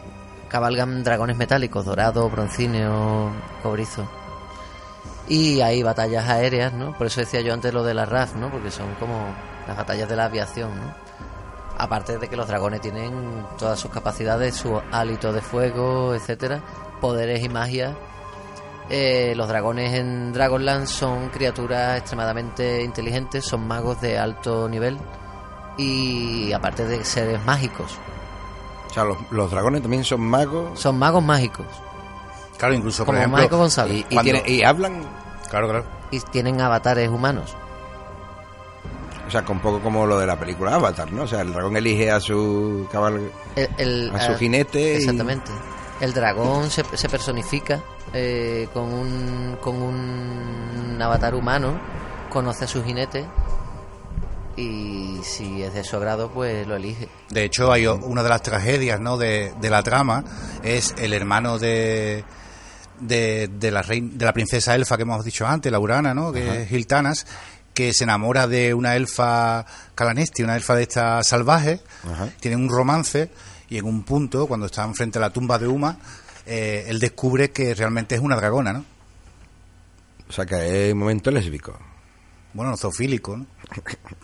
Speaker 3: cabalgan dragones metálicos, dorado, broncíneo, cobrizo. Y hay batallas aéreas, ¿no? Por eso decía yo antes lo de la RAF, ¿no? Porque son como las batallas de la aviación, ¿no? Aparte de que los dragones tienen todas sus capacidades, su hálito de fuego, etcétera, poderes y magia. Eh, los dragones en Dragonland son criaturas extremadamente inteligentes, son magos de alto nivel y aparte de seres mágicos,
Speaker 7: O sea, los, los dragones también son magos
Speaker 3: son magos mágicos.
Speaker 1: Claro, incluso por
Speaker 3: Como
Speaker 1: ejemplo.
Speaker 3: González.
Speaker 7: y, y
Speaker 1: Cuando-
Speaker 7: tienen- y hablan,
Speaker 1: Claro, claro.
Speaker 3: y tienen avatares humanos.
Speaker 7: o sea, un poco como lo de la película Avatar, ¿no? O sea, el dragón elige a su.
Speaker 3: El, el-
Speaker 7: A su
Speaker 3: ah,
Speaker 7: jinete y-
Speaker 3: Exactamente. El dragón se, se personifica eh, con, un, con un avatar humano, conoce a su jinete y si es de su agrado, pues lo elige.
Speaker 1: De hecho, hay una de las tragedias ¿no? de, de la trama es el hermano de, de, de la rein- de la princesa elfa que hemos dicho antes, la Urana, ¿no? que es Giltanas, que se enamora de una elfa calanesti, una elfa de estas salvajes,
Speaker 7: Ajá.
Speaker 1: tienen un romance y en un punto, cuando están frente a la tumba de Uma, eh, él descubre que realmente es una dragona, ¿no?
Speaker 7: O sea, que es un momento lésbico.
Speaker 1: bueno, zoofílico, ¿no?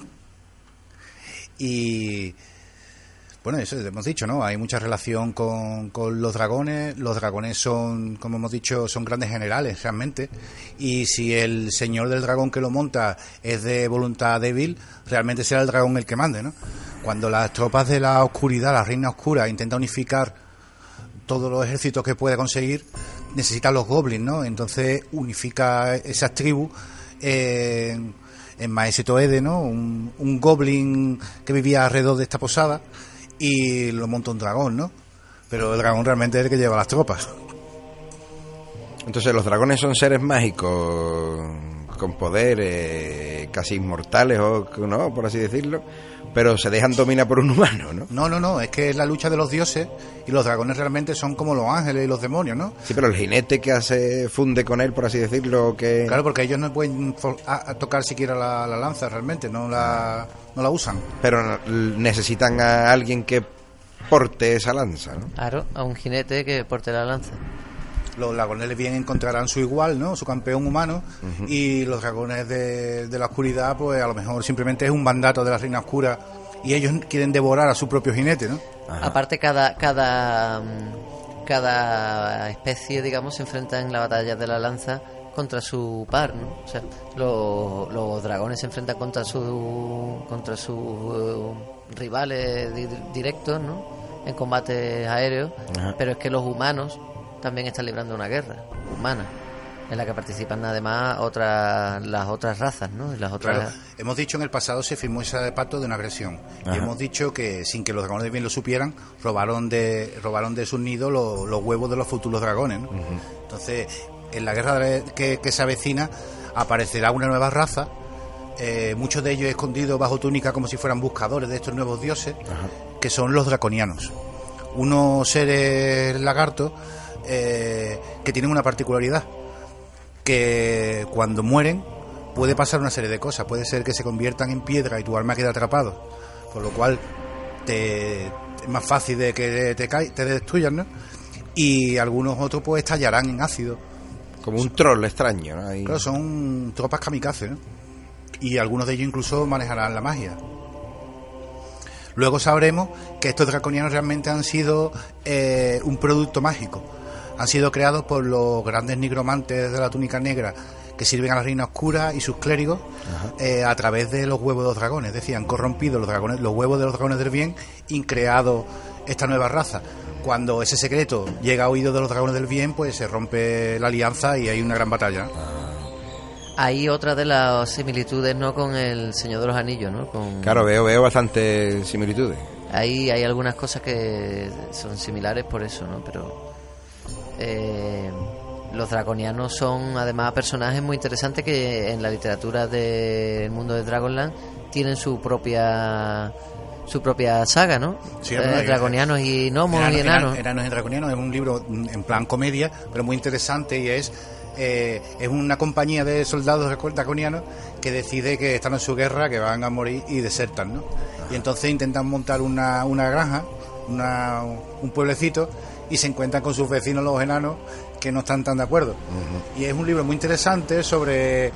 Speaker 1: Y bueno, eso hemos dicho, ¿no? Hay mucha relación con, los dragones. Los dragones son, como hemos dicho, son grandes generales realmente. Y si el señor del dragón que lo monta es de voluntad débil, realmente será el dragón el que mande, ¿no? Cuando las tropas de la oscuridad, la reina oscura, intenta unificar todos los ejércitos que puede conseguir, necesita los goblins, ¿no? Entonces unifica esas tribus en, en Maese Toede, ¿no? Un goblin que vivía alrededor de esta posada y lo monta un dragón, ¿no? Pero el dragón realmente es el que lleva las tropas.
Speaker 7: Entonces, los dragones son seres mágicos con poderes casi inmortales, o no, por así decirlo, pero se dejan dominar por un humano, ¿no?
Speaker 1: No, no, no, es que es la lucha de los dioses y los dragones realmente son como los ángeles y los demonios, ¿no?
Speaker 7: Sí, pero el jinete que hace funde con él, por así decirlo, que
Speaker 1: Claro, porque ellos no pueden tocar siquiera la, la lanza realmente, no la, no la usan.
Speaker 7: pero necesitan a alguien que porte esa lanza, ¿no?
Speaker 3: Claro, a un jinete que porte la lanza.
Speaker 1: Los dragones bien encontrarán su igual, ¿no? Su campeón humano. Y los dragones de, de la oscuridad, pues a lo mejor simplemente es un mandato de la reina oscura. Y ellos quieren devorar a su propio jinete, ¿no?
Speaker 3: Aparte, cada, cada, mm, cada especie, digamos, se enfrenta en la batalla de la lanza contra su par, ¿no? O sea, lo- los dragones se enfrentan contra su contra sus eh, rivales di- directos, ¿no? En combates aéreos,
Speaker 7: Ajá.
Speaker 3: pero es que los humanos también están librando una guerra humana en la que participan además otras las otras razas, ¿no? Las otras
Speaker 1: Claro, hemos dicho en el pasado se firmó ese pacto de una agresión
Speaker 7: Ajá.
Speaker 1: y hemos dicho que sin que los dragones bien lo supieran robaron de robaron de sus nidos los, los huevos de los futuros dragones. ¿no? Entonces en la guerra que se avecina aparecerá una nueva raza eh, muchos de ellos escondidos bajo túnica como si fueran buscadores de estos nuevos dioses, que son los draconianos. Unos seres lagartos eh, que tienen una particularidad, que cuando mueren puede pasar una serie de cosas. Puede ser que se conviertan en piedra y tu alma quede atrapado, por lo cual te, es más fácil de que te, te destruyan, ¿no? Y algunos otros pues estallarán en ácido.
Speaker 7: Como un troll extraño, ¿no? Ahí-
Speaker 1: Claro, son tropas kamikaze, ¿no? Y algunos de ellos incluso manejarán la magia. Luego sabremos que estos draconianos realmente han sido eh, un producto mágico. Han sido creados por los grandes nigromantes de la túnica negra que sirven a la reina oscura y sus clérigos eh, a través de los huevos de los dragones. Es decir, han corrompido los, dragones, los huevos de los dragones del bien y creado esta nueva raza. Cuando ese secreto llega a oídos de los dragones del bien, pues se rompe la alianza y hay una gran batalla.
Speaker 3: Hay otra de las similitudes, ¿no? Con el Señor de los Anillos, ¿no? Con...
Speaker 7: Claro, veo, veo bastante similitudes.
Speaker 3: Ahí hay algunas cosas que son similares por eso, ¿no? Pero eh, los draconianos son además personajes muy interesantes que en la literatura del mundo de Dragonland tienen su propia su propia saga, ¿no?
Speaker 1: Sí,
Speaker 3: Eh, draconianos y gnomos y enanos.
Speaker 1: Enanos y draconianos es un libro en plan comedia, pero muy interesante y es eh, es una compañía de soldados draco- draconianos que decide que están en su guerra, que van a morir y desertan, ¿no? Y entonces intentan montar una, una granja, una, un pueblecito y se encuentran con sus vecinos los enanos que no están tan de acuerdo. Y es un libro muy interesante sobre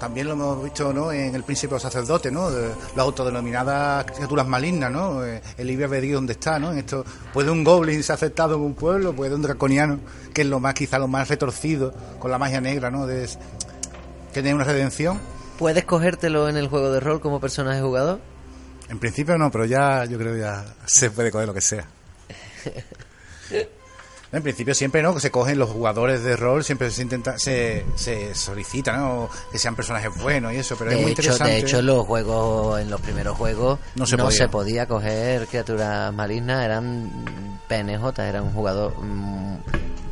Speaker 1: también lo hemos visto ¿no? en El Príncipe o Sacerdote, ¿no? De las autodenominadas criaturas malignas, ¿no? Eh, El libre albedrío donde está, ¿no? En esto, ¿Puede un goblin ser aceptado en un pueblo? ¿Puede un draconiano, que es lo más, quizá lo más retorcido, con la magia negra, ¿no? De tener una redención?
Speaker 3: ¿Puedes cogértelo en el juego de rol como personaje jugador?
Speaker 1: En principio no, pero ya yo creo que ya se puede coger lo que sea. En principio siempre no, que se cogen los jugadores de rol, siempre se intenta, se, se solicita, ¿no? Que sean personajes buenos y eso, pero es
Speaker 3: de
Speaker 1: muy
Speaker 3: hecho,
Speaker 1: interesante.
Speaker 3: de hecho, en los juegos, en los primeros juegos,
Speaker 1: No
Speaker 3: no
Speaker 1: se
Speaker 3: se,
Speaker 1: podía.
Speaker 3: coger criaturas malignas, eran PNJ, eran un jugador mm,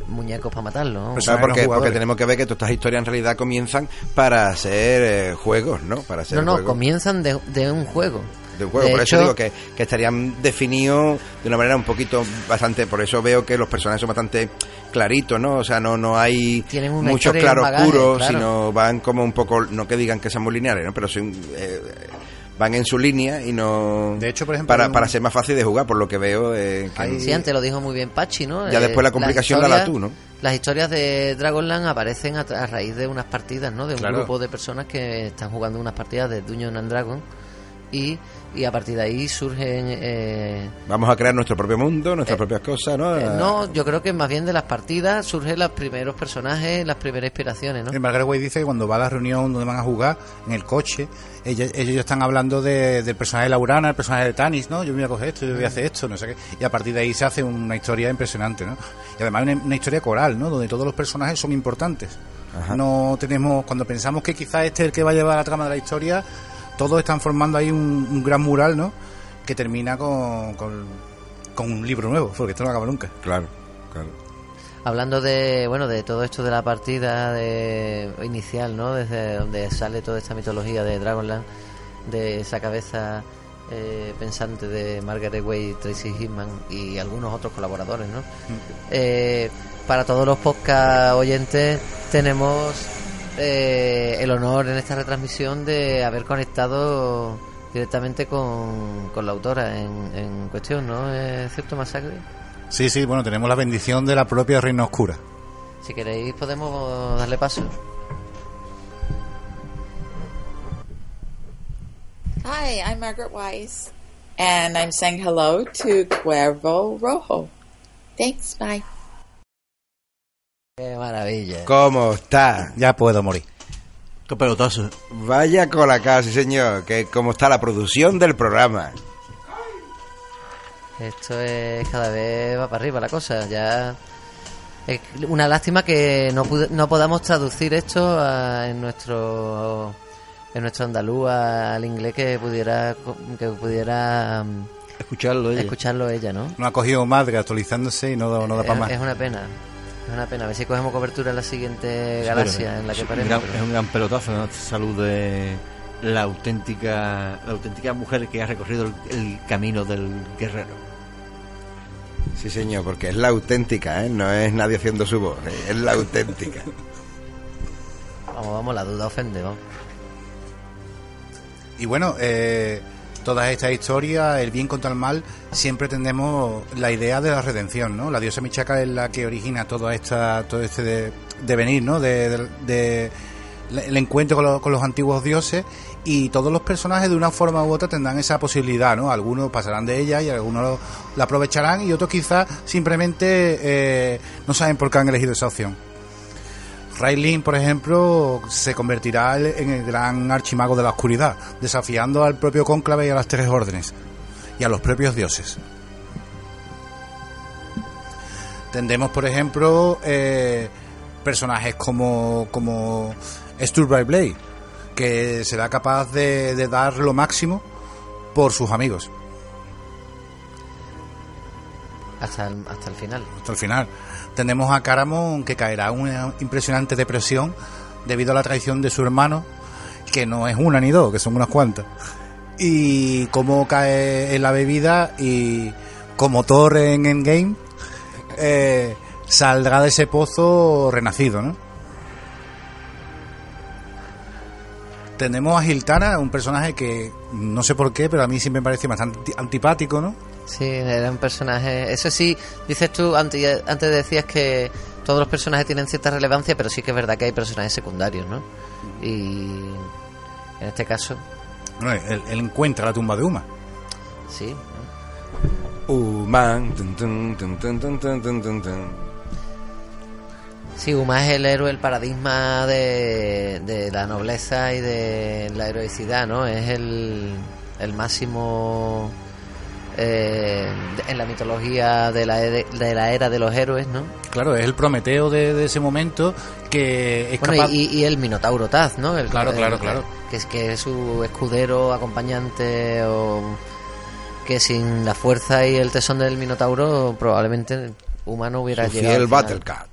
Speaker 3: muñecos para matarlo. ¿no?
Speaker 1: Pues
Speaker 7: ¿Sabes
Speaker 1: eran
Speaker 7: por qué?
Speaker 1: jugadores.
Speaker 7: Porque tenemos que ver que todas estas historias en realidad comienzan para ser eh, juegos, ¿no? Para ser
Speaker 3: no, no,
Speaker 7: juegos
Speaker 3: comienzan de, de un juego.
Speaker 7: De un juego.
Speaker 3: De
Speaker 7: por
Speaker 3: hecho,
Speaker 7: eso digo que, que estarían definidos de una manera un poquito bastante. Por eso veo que los personajes son bastante claritos, ¿no? O sea, no, no hay muchos claroscuros,
Speaker 3: claro.
Speaker 7: sino van como un poco. No que digan que sean muy lineales, ¿no? Pero son, eh, van en su línea y no.
Speaker 1: De hecho, por ejemplo,
Speaker 7: Para, para ser más fácil de jugar, por lo que veo. eh, que-
Speaker 1: Hay-
Speaker 3: Sí, antes lo dijo muy bien Pachi, ¿no?
Speaker 7: Ya
Speaker 3: Eh,
Speaker 7: después la complicación la
Speaker 3: historias-
Speaker 7: tú, ¿no?
Speaker 3: Las historias de Dragonland aparecen a, raíz de unas partidas, ¿no? De un
Speaker 1: Claro.
Speaker 3: grupo de personas que están jugando unas partidas de Dungeons and Dragons y, y a partir de ahí surgen... eh,
Speaker 7: Vamos a crear nuestro propio mundo, nuestras
Speaker 3: Eh,
Speaker 7: propias cosas, ¿no?
Speaker 3: eh, no, yo creo que más bien de las partidas surgen los primeros personajes, las primeras inspiraciones, ¿no?
Speaker 1: El Margaret Way dice que cuando va a la reunión donde van a jugar, en el coche, ella- ellos están hablando de- del personaje de Laurana, el personaje de Tanis, ¿no? Yo me voy a coger esto, yo voy a hacer esto, no sé qué. Y a partir de ahí se hace una historia impresionante, ¿no? Y además una, una historia coral, ¿no? Donde todos los personajes son importantes. No tenemos, cuando pensamos que quizás este es el que va a llevar la trama de la historia, todos están formando ahí un, un gran mural, ¿no? Que termina con, con, con un libro nuevo, porque esto no acaba nunca.
Speaker 7: Claro, claro.
Speaker 3: Hablando de, bueno, de todo esto de la partida de, inicial, ¿no? Desde donde sale toda esta mitología de Dragonland, de esa cabeza eh, pensante de Margaret Way, Tracy Hitman y algunos otros colaboradores, ¿no? Eh, para todos los podcast oyentes tenemos eh, el honor en esta retransmisión de haber conectado directamente con, con la autora en, en cuestión, ¿no? ¿Es cierto, Masacre?
Speaker 1: Sí, sí, bueno, tenemos la bendición de la propia Reina Oscura.
Speaker 3: Si queréis podemos darle paso.
Speaker 11: Hi, I'm Margaret Weiss, and I'm saying hello to Cuervo Rojo. Thanks, bye.
Speaker 3: Qué maravilla.
Speaker 7: ¿Cómo está?
Speaker 1: Ya puedo morir.
Speaker 4: Qué pelotazo.
Speaker 7: Vaya con la casa, sí señor, que cómo está la producción del programa.
Speaker 3: Esto es cada vez va para arriba la cosa. Ya es una lástima que no, pude- no podamos traducir esto a- en nuestro en nuestro andaluz al inglés que pudiera que pudiera mm,
Speaker 4: Escucharlo, ella.
Speaker 3: escucharlo ella, ¿no?
Speaker 1: No ha cogido madre actualizándose y no, da- no da para más.
Speaker 3: es una pena. Es una pena. A ver si cogemos cobertura en la siguiente galaxia en la que
Speaker 4: es, un
Speaker 3: paremos.
Speaker 4: gran,
Speaker 3: pero-
Speaker 4: es un gran pelotazo, ¿no? Salud de, la auténtica la auténtica mujer que ha recorrido el, el camino del guerrero.
Speaker 7: Sí, señor, porque es la auténtica, ¿eh? No es nadie haciendo su voz, ¿eh? es la auténtica.
Speaker 3: Vamos, vamos, la duda ofende, vamos.
Speaker 1: Y bueno, eh, todas estas historias, el bien contra el mal, siempre tenemos la idea de la redención, ¿no? La diosa Michaca es la que origina toda esta, todo este de- devenir, ¿no? De, el encuentro con los antiguos dioses y todos los personajes de una forma u otra tendrán esa posibilidad, ¿no? Algunos pasarán de ella y algunos lo- la aprovecharán y otros quizás simplemente eh, no saben por qué han elegido esa opción. Railin, por ejemplo, se convertirá en el gran archimago de la oscuridad, desafiando al propio cónclave y a las tres órdenes, y a los propios dioses. Tendremos, por ejemplo, eh, personajes como, como Sturbridge Blade, que será capaz de, de dar lo máximo por sus amigos,
Speaker 3: Hasta el, hasta el final.
Speaker 1: hasta el final. Tenemos a Caramon, que caerá una impresionante depresión debido a la traición de su hermano, que no es una ni dos, que son unas cuantas. Y cómo cae en la bebida y como Thor en Endgame, eh, saldrá de ese pozo renacido, ¿no? Tenemos a Giltara, un personaje que no sé por qué, pero a mí siempre me parece bastante anti- antipático, ¿no?
Speaker 3: Sí, era un personaje. Eso sí, dices tú, antes, antes decías que todos los personajes tienen cierta relevancia, pero sí que es verdad que hay personajes secundarios, ¿no? Y en este caso.
Speaker 1: No, él, él encuentra la tumba de Uma.
Speaker 3: Sí.
Speaker 7: Uma.
Speaker 3: Sí, Uma es el héroe, el paradigma de, de la nobleza y de la heroicidad, ¿no? Es el, el máximo eh, en la mitología de la, de la era de los héroes, ¿no?
Speaker 1: Claro, es el Prometeo de, de ese momento que es
Speaker 3: Bueno,
Speaker 1: capaz...
Speaker 3: y, y el Minotauro Taz, ¿no? El-
Speaker 1: Claro,
Speaker 3: el-
Speaker 1: claro,
Speaker 3: el-
Speaker 1: claro.
Speaker 3: Que es que es su escudero, acompañante o que sin la fuerza y el tesón del Minotauro probablemente humano hubiera
Speaker 7: Su
Speaker 3: llegado.
Speaker 7: fiel. Battlecat.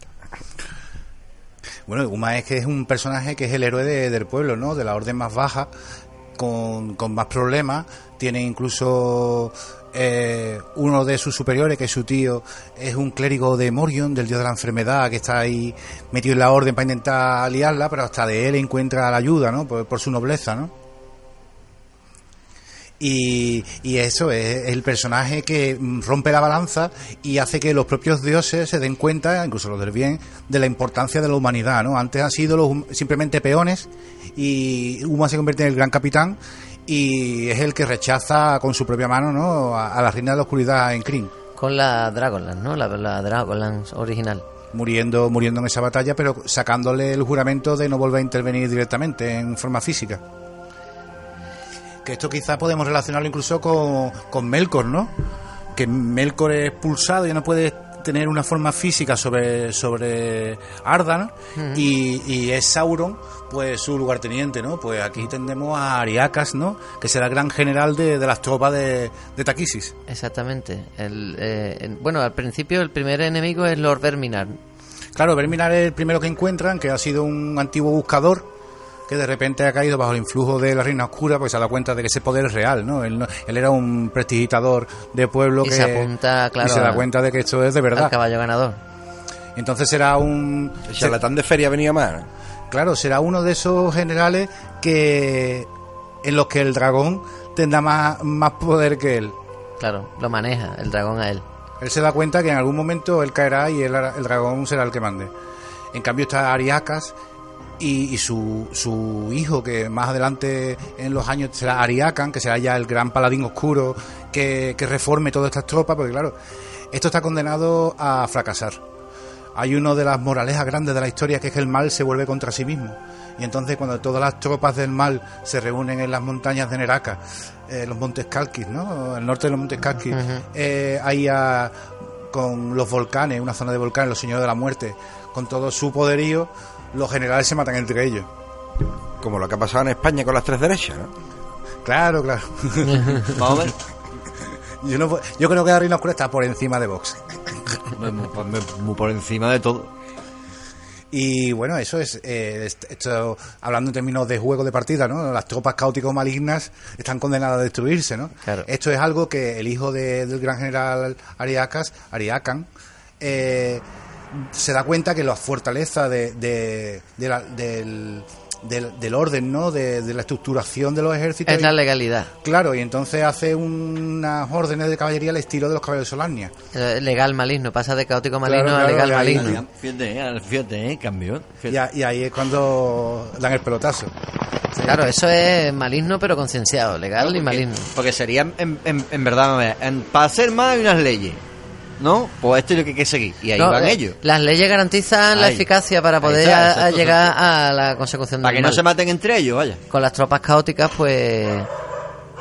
Speaker 1: Bueno, Uma es que es un personaje que es el héroe de- del pueblo, ¿no? De la orden más baja, con, con más problemas. Tiene incluso eh, uno de sus superiores, que es su tío, es un clérigo de Morion, del dios de la enfermedad, que está ahí metido en la orden para intentar aliarla, pero hasta de él encuentra la ayuda, ¿no? Por, por su nobleza, ¿no? Y, y eso es el personaje que mm, rompe la balanza y hace que los propios dioses se den cuenta, incluso los del bien, de la importancia de la humanidad. ¿no? Antes han sido los, simplemente peones y Uma se convierte en el gran capitán y es el que rechaza con su propia mano ¿no? a, a la reina de la oscuridad en Kryn,
Speaker 3: Con la Dragonlance, ¿no? La, la Dragonlance original.
Speaker 1: muriendo, muriendo en esa batalla, pero sacándole el juramento de no volver a intervenir directamente en forma física. Que esto quizá podemos relacionarlo incluso con, con Melkor, ¿no? Que Melkor es pulsado y no puede tener una forma física sobre, sobre Ardan y, y es Sauron pues su lugarteniente, ¿no? Pues aquí tendremos a Ariakas, ¿no? Que será el gran general de, de las tropas de, de Taquisis.
Speaker 3: Exactamente. El, eh, el- bueno, al principio el primer enemigo es Lord Verminar.
Speaker 1: Claro, Verminar es el primero que encuentran, que ha sido un antiguo buscador que de repente ha caído bajo el influjo de la Reina Oscura, pues se ha dado cuenta de que ese poder es real, ¿no? Él, no- él era un prestigitador de pueblo
Speaker 3: Y
Speaker 1: que
Speaker 3: se apunta, claro,
Speaker 1: y se da cuenta de que esto es de
Speaker 3: Al
Speaker 1: verdad.
Speaker 3: caballo ganador.
Speaker 1: Entonces será un
Speaker 7: El charlatán de feria venía más.
Speaker 1: claro, será uno de esos generales que en los que el dragón tendrá más, más poder que él.
Speaker 3: Claro, lo maneja el dragón a él.
Speaker 1: Él se da cuenta que en algún momento él caerá y él- el dragón será el que mande. En cambio está Ariakas y, y su, su hijo, que más adelante en los años será Ariakan, que será ya el gran paladín oscuro que, que reforme todas estas tropas, porque claro, esto está condenado a fracasar. Hay uno de las moralejas grandes de la historia que es que el mal se vuelve contra sí mismo. Y entonces cuando todas las tropas del mal se reúnen en las montañas de Neraka, eh, los montes Kalkis, ¿no? El norte de los montes eh, ahí a- con los volcanes, una zona de volcanes, los señores de la muerte, con todo su poderío, los generales se matan entre ellos.
Speaker 7: Como lo que ha pasado en España con las tres derechas, ¿no?
Speaker 1: Claro, claro.
Speaker 4: Vamos a ver.
Speaker 1: yo, no, yo creo que la Reina Oscura está por encima de Vox.
Speaker 4: Muy- muy por encima de todo.
Speaker 1: Y bueno, eso es, eh, esto, hablando en términos de juego de partida, ¿no? Las tropas caóticos malignas están condenadas a destruirse, ¿no?
Speaker 3: Claro.
Speaker 1: Esto es algo que el hijo de- del gran general Ariacas, Ariacan, eh, se da cuenta que la fortaleza de, de- de la- del, del, del orden, ¿no? De, de la estructuración de los ejércitos.
Speaker 3: Es la legalidad.
Speaker 1: Claro, y entonces hace unas órdenes de caballería al estilo de los caballeros de Solarnia.
Speaker 3: Eh, Legal maligno, pasa de caótico maligno
Speaker 1: Claro,
Speaker 3: a legal maligno.
Speaker 4: Fíjate, eh, fíjate, eh, cambió.
Speaker 1: Y, ahí es cuando dan el pelotazo.
Speaker 3: Claro, eso es maligno pero concienciado, legal y maligno.
Speaker 4: Porque sería, en, en, en verdad, para hacer más hay unas leyes, ¿no? Pues esto es lo que hay que seguir. Y ahí
Speaker 3: No,
Speaker 4: van
Speaker 3: eh,
Speaker 4: ellos.
Speaker 3: Las leyes garantizan la
Speaker 4: Ahí.
Speaker 3: eficacia para
Speaker 4: Ahí
Speaker 3: poder
Speaker 4: está,
Speaker 3: a- a llegar a la consecución
Speaker 4: Para que no se maten entre ellos, vaya.
Speaker 3: Con las tropas caóticas, pues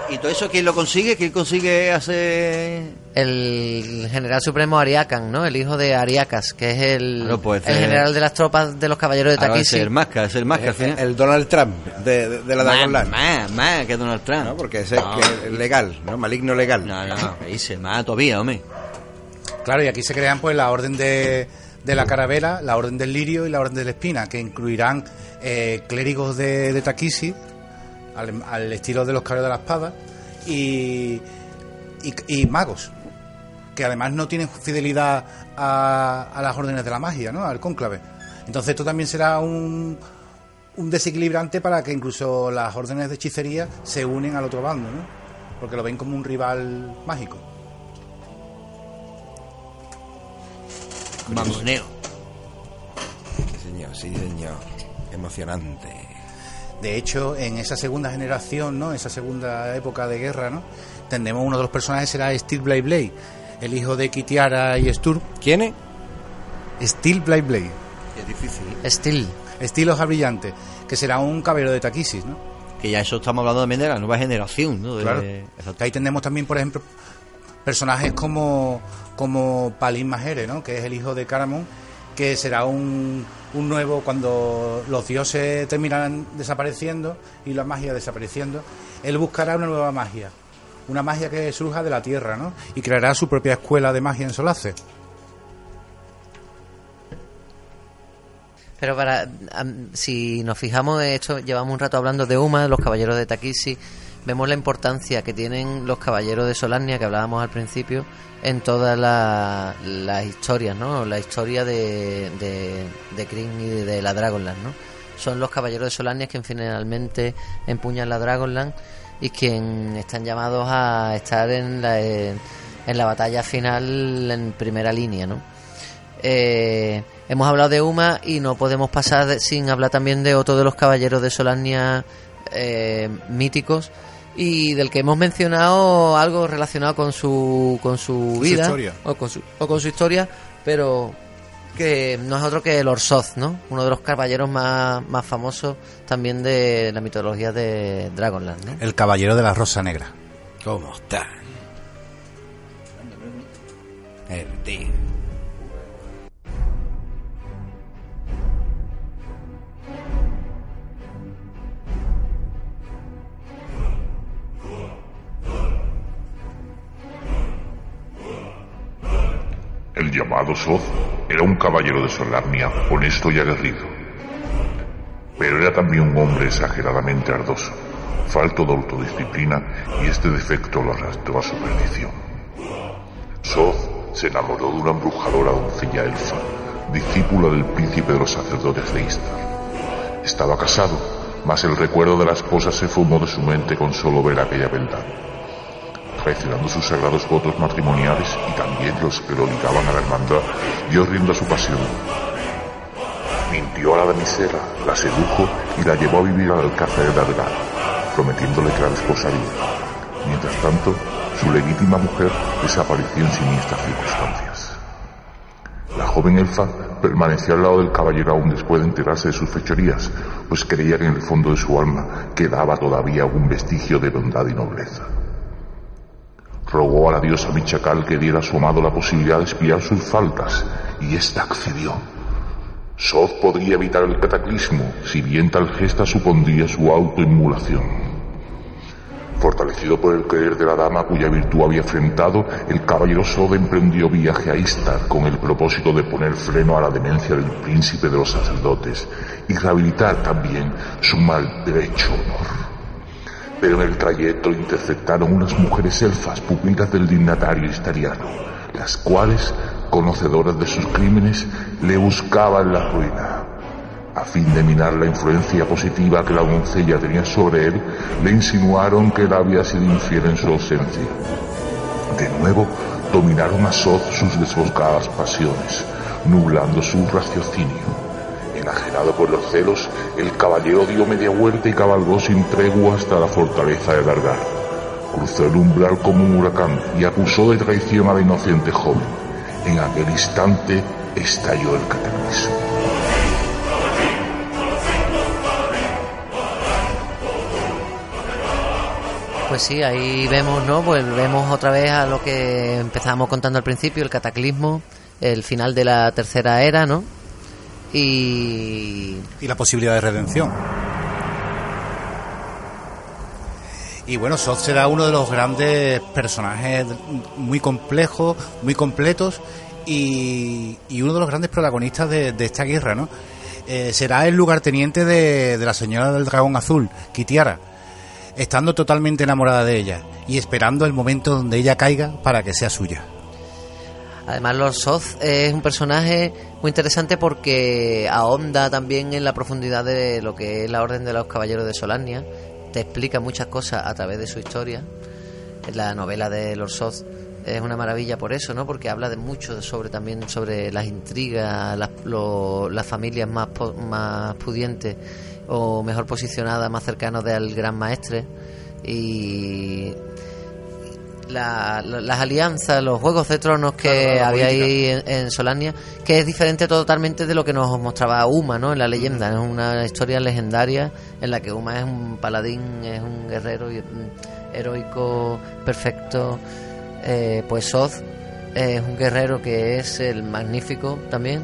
Speaker 4: ¿Y todo eso quién lo consigue? ¿Quién consigue hacer...?
Speaker 3: el general supremo Ariacan, ¿no? El hijo de Ariacas, que es el,
Speaker 4: Claro, pues,
Speaker 3: el
Speaker 4: eh,
Speaker 3: general de las tropas de los caballeros de
Speaker 4: Ahora es el máscara, es el máscara. al
Speaker 7: El, el Donald Trump de, de- de la
Speaker 4: Más,
Speaker 7: Dragonlance.
Speaker 4: Más, más que Donald Trump.
Speaker 7: ¿no? Porque ese
Speaker 4: No.
Speaker 7: que es legal, ¿no? Maligno legal.
Speaker 4: No, no, que dice, más todavía, hombre.
Speaker 1: Claro, y aquí se crean pues la orden de, de la caravera, la orden del lirio y la orden de la espina, que incluirán eh, clérigos de, de al, estilo de los caballeros de la espada, y, y, y magos, que además no tienen fidelidad a, a las órdenes de la magia, ¿no? Al cónclave. Entonces esto también será un, un desequilibrante para que incluso las órdenes de hechicería se unen al otro bando, ¿no? Porque lo ven como un rival mágico.
Speaker 4: Mamoneo.
Speaker 7: Sí, señor, sí, señor. Emocionante.
Speaker 1: De hecho, en esa segunda generación, ¿no? Esa segunda época de guerra, ¿no? Tendremos uno de los personajes será Steel Blade Blade, el hijo de Kitiara y Sturm.
Speaker 7: ¿Quién es?
Speaker 1: Steel Blade Blade,
Speaker 4: Es difícil.
Speaker 3: Steel.
Speaker 1: estilo hoja brillante, que será un caballero de Takisis, ¿no?
Speaker 4: Que ya eso estamos hablando también de la nueva generación, ¿no? De-
Speaker 1: Claro. Ahí tendremos también, por ejemplo, personajes como, como Palin Majere, ¿no? Que es el hijo de Caramon, que será un, nuevo, cuando los dioses terminarán desapareciendo y la magia desapareciendo, él buscará una nueva magia. Una magia que surja de la tierra, ¿no? Y creará su propia escuela de magia en Solace.
Speaker 3: Pero para si nos fijamos esto, llevamos un rato hablando de Uma, los caballeros de Takishi, vemos la importancia que tienen los caballeros de Solarnia que hablábamos al principio en todas la- las historias, ¿no? La historia de de, de y de la Dragonland, ¿no? Son los caballeros de Solarnia quien finalmente empuñan la Dragonland y quien están llamados a estar en la en, la batalla final en primera línea, ¿no? Eh, hemos hablado de Uma y no podemos pasar sin hablar también de otro de los caballeros de Solarnia eh, míticos y del que hemos mencionado algo relacionado con su con su vida o con su o con su historia pero que no es otro que el Orsoth, ¿no? Uno de los caballeros más, más famosos también de la mitología de Dragonland, ¿no?
Speaker 1: El caballero de la rosa negra.
Speaker 7: ¿Cómo está? El tío.
Speaker 9: El llamado Soz era un caballero de Solarnia, honesto y aguerrido. Pero era también un hombre exageradamente ardoso, falto de autodisciplina y este defecto lo arrastró a su perdición. Soz se enamoró de una embrujadora doncella elfa, discípula del príncipe de los sacerdotes de Istar. Estaba casado, mas el recuerdo de la esposa se fumó de su mente con solo ver aquella beldad traicionando sus sagrados votos matrimoniales y también los que lo ligaban a la hermandad, dio rienda a su pasión. Mintió a la damisela, la sedujo y la llevó a vivir al alcázar de Dargal, prometiéndole que la desposaría. Mientras tanto, su legítima mujer desapareció en siniestras circunstancias. La joven elfa permaneció al lado del caballero aún después de enterarse de sus fechorías, pues creía que en el fondo de su alma quedaba todavía un vestigio de bondad y nobleza rogó a la diosa Michacal que diera a su amado la posibilidad de espiar sus faltas, y ésta accedió. Soth podría evitar el cataclismo, si bien tal gesta supondría su autoinmulación. Fortalecido por el querer de la dama cuya virtud había enfrentado, el caballero Sod emprendió viaje a Istar con el propósito de poner freno a la demencia del príncipe de los sacerdotes y rehabilitar también su mal derecho honor. Pero en el trayecto interceptaron unas mujeres elfas pupilas del dignatario istariano, las cuales, conocedoras de sus crímenes, le buscaban la ruina. A fin de minar la influencia positiva que la doncella tenía sobre él, le insinuaron que él había sido infiel en su ausencia. De nuevo, dominaron a Sod sus desboscadas pasiones, nublando su raciocinio. Enajenado por los celos, el caballero dio media vuelta y cabalgó sin tregua hasta la fortaleza de Dargar. Cruzó el umbral como un huracán y acusó de traición a la inocente joven. En aquel instante estalló el cataclismo.
Speaker 3: Pues sí, ahí vemos, ¿no? Pues vemos otra vez a lo que empezábamos contando al principio, el cataclismo, el final de la tercera era, ¿no? Y...
Speaker 1: La posibilidad de redención. Y bueno, Sod será uno de los grandes personajes muy complejos, muy completos y, uno de los grandes protagonistas de, de esta guerra, ¿no? Eh, será el lugarteniente de, de la señora del dragón azul, Kitiara, estando totalmente enamorada de ella y esperando el momento donde ella caiga para que sea suya.
Speaker 3: Además, Lord Soth es un personaje muy interesante porque ahonda también en la profundidad de lo que es la Orden de los Caballeros de Solania. Te explica muchas cosas a través de su historia. La novela de Lord Soth es una maravilla por eso, ¿no? Porque habla de mucho sobre también sobre las intrigas, las, lo- familias más, más pudientes o mejor posicionadas, más cercanos del gran maestre y la- la- las alianzas, los juegos de tronos que
Speaker 1: Claro,
Speaker 3: había
Speaker 1: política.
Speaker 3: ahí en, en Solania, que es diferente totalmente de lo que nos mostraba Uma, ¿no? En la leyenda, es una historia legendaria en la que Uma es un paladín, es un guerrero y- mm, heroico, perfecto. Eh, pues Soth es un guerrero que es el magnífico también,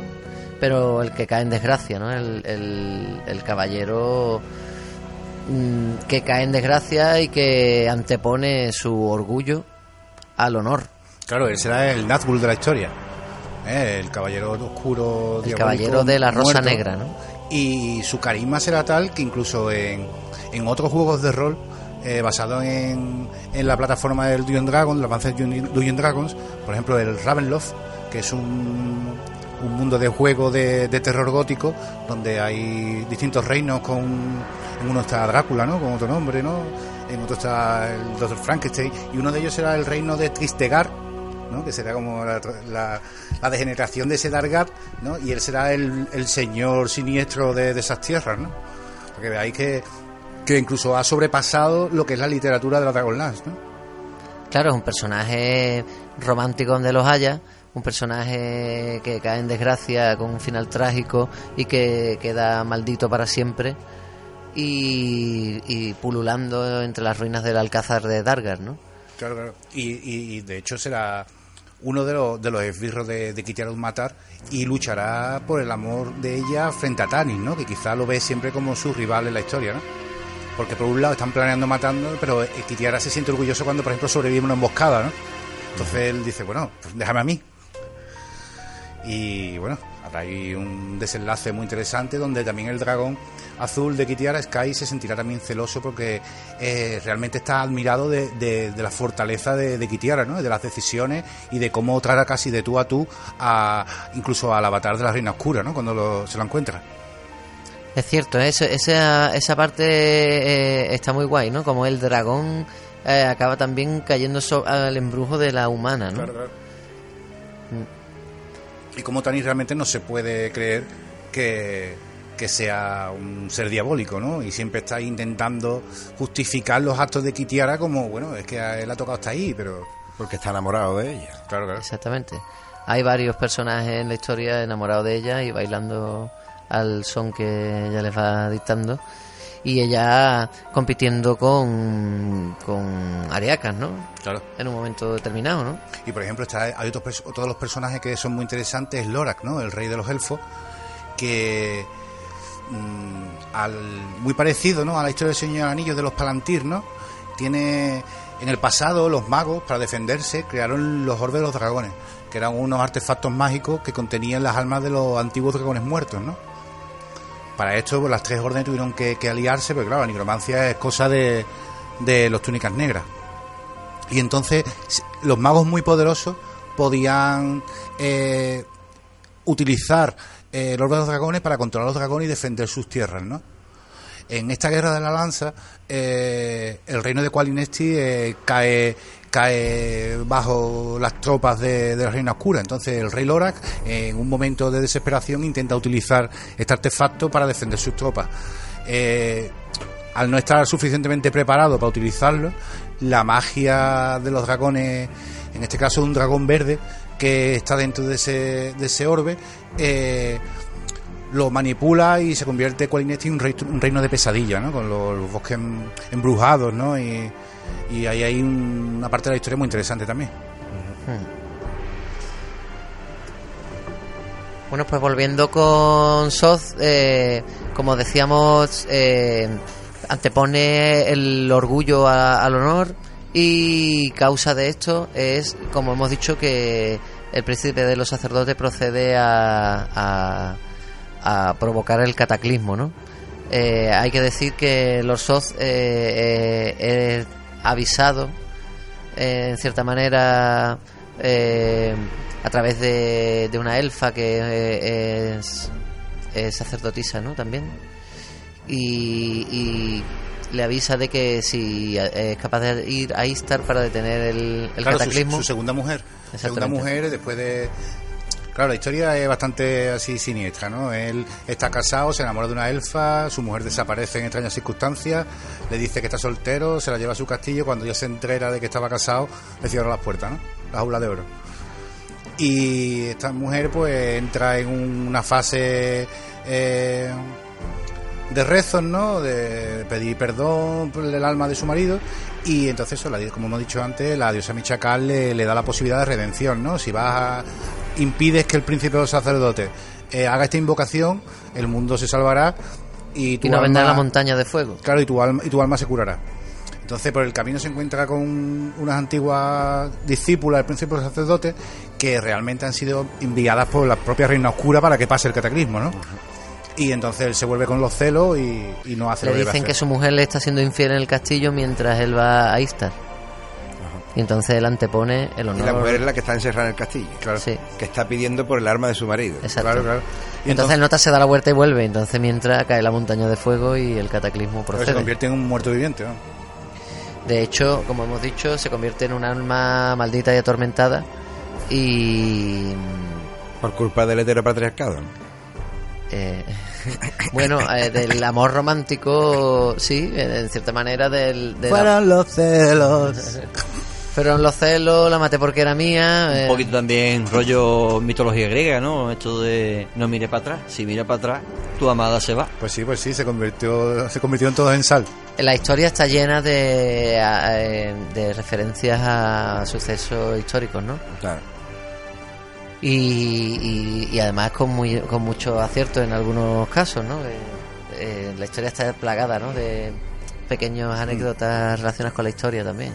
Speaker 3: pero el que cae en desgracia, ¿no? El, el- el caballero mm, que cae en desgracia y que antepone su orgullo al honor.
Speaker 1: Claro, él será el Nazgûl de la historia. ¿eh? El caballero oscuro.
Speaker 3: El caballero de la rosa
Speaker 1: muerto.
Speaker 3: negra, ¿no?
Speaker 1: Y su carisma será tal que incluso en, en otros juegos de rol eh, basados en, en la plataforma del Dungeon Dragon, el avance de Dungeon Dragons, por ejemplo el Ravenloft, que es un, un mundo de juego de, de terror gótico, donde hay distintos reinos con... En uno está Drácula, ¿no? Con otro nombre, ¿no? En otro está el Dr. Frankenstein, y uno de ellos será el reino de Tristegar, ¿no? que será como la, la- degeneración de ese Dargat, ¿no? y él será el, señor siniestro de, de esas tierras, ¿no? Porque veáis que, que incluso ha sobrepasado lo que es la literatura de la Dragonlance, ¿no?
Speaker 3: Claro, es un personaje romántico donde los haya, un personaje que cae en desgracia con un final trágico y que queda maldito para siempre y, y pululando entre las ruinas del Alcázar de Dargar, ¿no?
Speaker 1: Claro, claro. Y, y- y de hecho será uno de los, de los esbirros de, de Kitiara Matar y luchará por el amor de ella frente a Tanis, ¿no? Que quizá lo ve siempre como su rival en la historia, ¿no? Porque por un lado están planeando matando, pero eh, Kitiara se siente orgulloso cuando, por ejemplo, sobrevive una emboscada, ¿no? Entonces él dice, bueno, pues déjame a mí. Y bueno, habrá ahí un desenlace muy interesante donde también el dragón azul de Kitiara, Sky, se sentirá también celoso porque eh, realmente está admirado de, de- de la fortaleza de, de Kitiara, ¿no? De las decisiones y de cómo trata casi de tú a tú a, incluso al avatar de la Reina Oscura, ¿no? Cuando lo- se lo encuentra.
Speaker 3: Es cierto, eso- esa, esa parte eh, está muy guay, ¿no? Como el dragón eh, acaba también cayendo so- al embrujo de la humana, ¿no?
Speaker 1: Y como Tanis realmente no se puede creer que, que sea un ser diabólico, ¿no? Y siempre está intentando justificar los actos de Kitiara como, bueno, es que a él ha tocado hasta ahí, pero...
Speaker 7: Porque está enamorado de ella.
Speaker 1: Claro, claro.
Speaker 3: Exactamente. Hay varios personajes en la historia enamorados de ella y bailando al son que ella les va dictando. Y ella compitiendo con, con Ariacas, ¿no?
Speaker 1: Claro.
Speaker 3: En un momento determinado, ¿no?
Speaker 1: Y por ejemplo, está, hay otros, otros los personajes que son muy interesantes, Lorak, ¿no? El rey de los elfos, que mm, muy parecido, ¿no? A la historia del Señor Anillo de los Palantir, ¿no? tiene en el pasado los magos para defenderse crearon los orbes de los dragones, que eran unos artefactos mágicos que contenían las almas de los antiguos dragones muertos, ¿no? Para esto pues, las tres órdenes tuvieron que, aliarse, porque claro, la nigromancia es cosa de, de los túnicas negras. Y entonces los magos muy poderosos podían eh, utilizar eh, los dragones para controlar los dragones y defender sus tierras, ¿no? En esta guerra de la lanza, eh, el reino de Qualinesti eh, cae cae bajo las tropas de, de la reina oscura. Entonces el rey Lorak, en un momento de desesperación, intenta utilizar este artefacto para defender sus tropas. Eh, al no estar suficientemente preparado para utilizarlo, la magia de los dragones, en este caso un dragón verde que está dentro de ese, de ese orbe, eh, lo manipula y se convierte Qualinesti en un, rei- un reino de pesadilla, ¿no? Con los, bosques em- embrujados, ¿no? Y, y ahí hay un- una parte de la historia muy interesante también.
Speaker 3: Bueno, pues volviendo con Soz, eh, como decíamos, eh, antepone el orgullo a- al honor y causa de esto es, como hemos dicho, que el príncipe de los sacerdotes procede a, a- a provocar el cataclismo, ¿no? Eh, hay que decir que Lord Soth eh, eh, es avisado eh, en cierta manera a través de, de una elfa que es, sacerdotisa, ¿no? También. Y le avisa de que si eh, es capaz de ir a Istar para detener el, el
Speaker 1: Claro, su-
Speaker 3: cataclismo.
Speaker 1: Su, segunda mujer. Segunda mujer después de... Claro, la historia es bastante así siniestra, ¿no? Él está casado, se enamora de una elfa, su mujer desaparece en extrañas circunstancias, le dice que está soltero, se la lleva a su castillo, cuando ya se entera de que estaba casado, le cierra las puertas, ¿no? La jaula de oro. Y esta mujer pues entra en una fase eh, de rezos, ¿no? De pedir perdón por el alma de su marido. Y entonces, eso, como hemos dicho antes, la diosa Michacal le, le da la posibilidad de redención, ¿no? Si vas a, impides que el príncipe de los sacerdotes eh, haga esta invocación, el mundo se salvará y tu
Speaker 3: y no vendrá la montaña de fuego.
Speaker 1: Claro, y tu alma, y tu alma se curará. Entonces, por el camino se encuentra con unas antiguas discípulas del príncipe de los sacerdotes que realmente han sido enviadas por la propia reina oscura para que pase el cataclismo, ¿no? Y entonces él se vuelve con los celos y, y no hace
Speaker 3: Le
Speaker 1: lo que
Speaker 3: dicen que su mujer le está siendo infiel en el castillo mientras él va a Istar. Y entonces él antepone el
Speaker 7: Y
Speaker 3: honor.
Speaker 7: la mujer es la que está encerrada en el castillo.
Speaker 3: Sí.
Speaker 7: Que está pidiendo por el arma de su marido.
Speaker 3: Exacto.
Speaker 1: Claro, claro.
Speaker 3: Y entonces, el nota se da la vuelta y vuelve. Entonces mientras cae la montaña de fuego y el cataclismo
Speaker 1: Pero se
Speaker 3: procede.
Speaker 1: convierte en un muerto viviente, ¿no?
Speaker 3: De hecho, como hemos dicho, se convierte en un alma maldita y atormentada. Y.
Speaker 7: Por culpa del heteropatriarcado. ¿no?
Speaker 3: Eh, bueno, eh, del amor romántico, sí, en cierta manera del. del-
Speaker 1: Fueron los celos.
Speaker 3: Fueron los celos, la maté porque era mía.
Speaker 4: Un
Speaker 3: eh,
Speaker 4: poquito también rollo mitología griega, ¿no? Esto de no mire para atrás. Si mira para atrás, tu amada se va.
Speaker 1: Pues sí, pues sí, se convirtió, se convirtió en todos en sal.
Speaker 3: La historia está llena de, eh, de referencias a sucesos históricos, ¿no?
Speaker 7: Claro.
Speaker 3: Y, además con, muy, con mucho acierto en algunos casos, ¿no? Eh, eh, la historia está plagada, ¿no? De pequeñas anécdotas relacionadas con la historia también.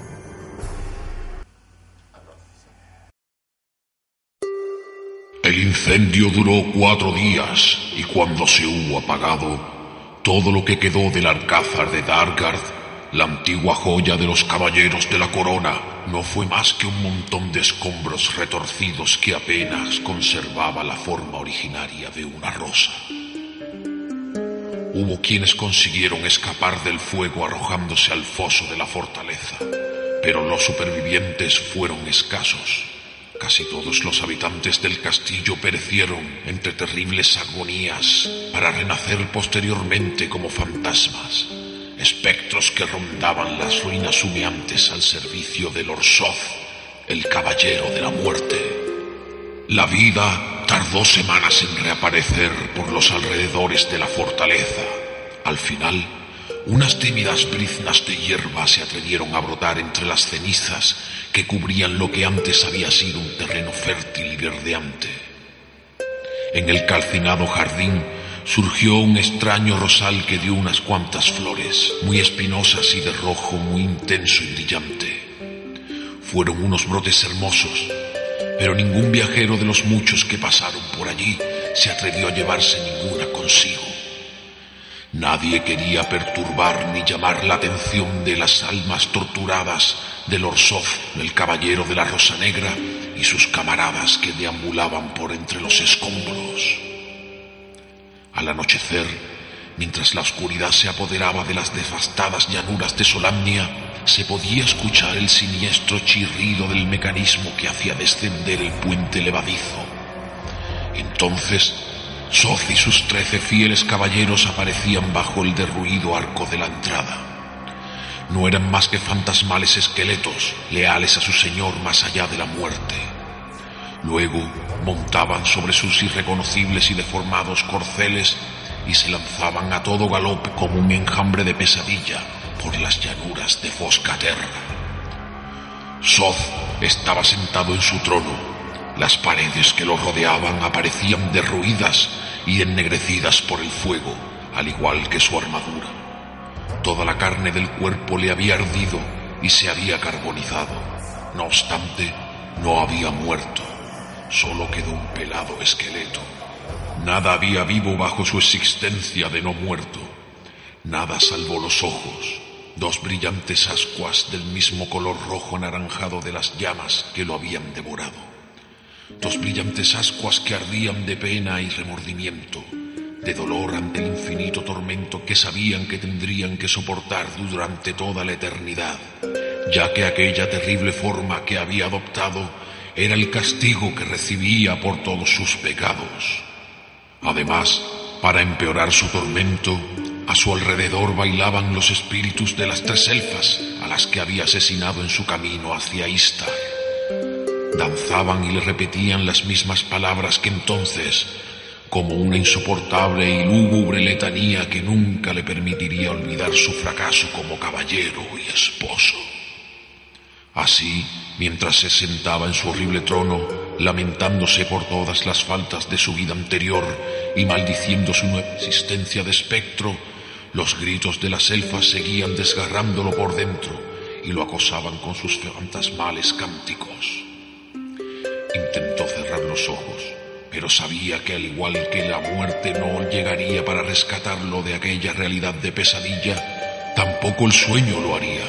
Speaker 8: El incendio duró cuatro días y cuando se hubo apagado, todo lo que quedó del alcázar de Dargard, la antigua joya de los caballeros de la corona, no fue más que un montón de escombros retorcidos que apenas conservaba la forma originaria de una rosa. Hubo quienes consiguieron escapar del fuego arrojándose al foso de la fortaleza, pero los supervivientes fueron escasos. Casi todos los habitantes del castillo perecieron entre terribles agonías para renacer posteriormente como fantasmas, espectros que rondaban las ruinas humeantes al servicio del Orsoz, el caballero de la muerte. La vida tardó semanas en reaparecer por los alrededores de la fortaleza. Al final, unas tímidas briznas de hierba se atrevieron a brotar entre las cenizas que cubrían lo que antes había sido un terreno fértil y verdeante. En el calcinado jardín surgió un extraño rosal que dio unas cuantas flores, muy espinosas y de rojo muy intenso y brillante. Fueron unos brotes hermosos, pero ningún viajero de los muchos que pasaron por allí se atrevió a llevarse ninguna consigo. Nadie quería perturbar ni llamar la atención de las almas torturadas del Orsov, el caballero de la Rosa Negra, y sus camaradas que deambulaban por entre los escombros. Al anochecer, mientras la oscuridad se apoderaba de las devastadas llanuras de Solamnia, se podía escuchar el siniestro chirrido del mecanismo que hacía descender el puente levadizo. Entonces, Soth y sus trece fieles caballeros aparecían bajo el derruido arco de la entrada. No eran más que fantasmales esqueletos, leales a su señor más allá de la muerte. Luego montaban sobre sus irreconocibles y deformados corceles y se lanzaban a todo galope como un enjambre de pesadilla por las llanuras de Foscaterra. Soth estaba sentado en su trono. Las paredes que lo rodeaban aparecían derruidas y ennegrecidas por el fuego, al igual que su armadura. Toda la carne del cuerpo le había ardido y se había carbonizado. No obstante, no había muerto. Solo quedó un pelado esqueleto. Nada había vivo bajo su existencia de no muerto. Nada salvo los ojos, dos brillantes ascuas del mismo color rojo anaranjado de las llamas que lo habían devorado. Dos brillantes ascuas que ardían de pena y remordimiento, de dolor ante el infinito tormento que sabían que tendrían que soportar durante toda la eternidad, ya que aquella terrible forma que había adoptado era el castigo que recibía por todos sus pecados. Además, para empeorar su tormento, a su alrededor bailaban los espíritus de las tres elfas a las que había asesinado en su camino hacia Istar. Danzaban y le repetían las mismas palabras que entonces, como una insoportable y lúgubre letanía que nunca le permitiría olvidar su fracaso como caballero y esposo. Así, mientras se sentaba en su horrible trono, lamentándose por todas las faltas de su vida anterior y maldiciendo su nueva existencia de espectro, los gritos de las elfas seguían desgarrándolo por dentro y lo acosaban con sus fantasmales cánticos. Intentó cerrar los ojos, pero sabía que al igual que la muerte no llegaría para rescatarlo de aquella realidad de pesadilla, tampoco el sueño lo haría.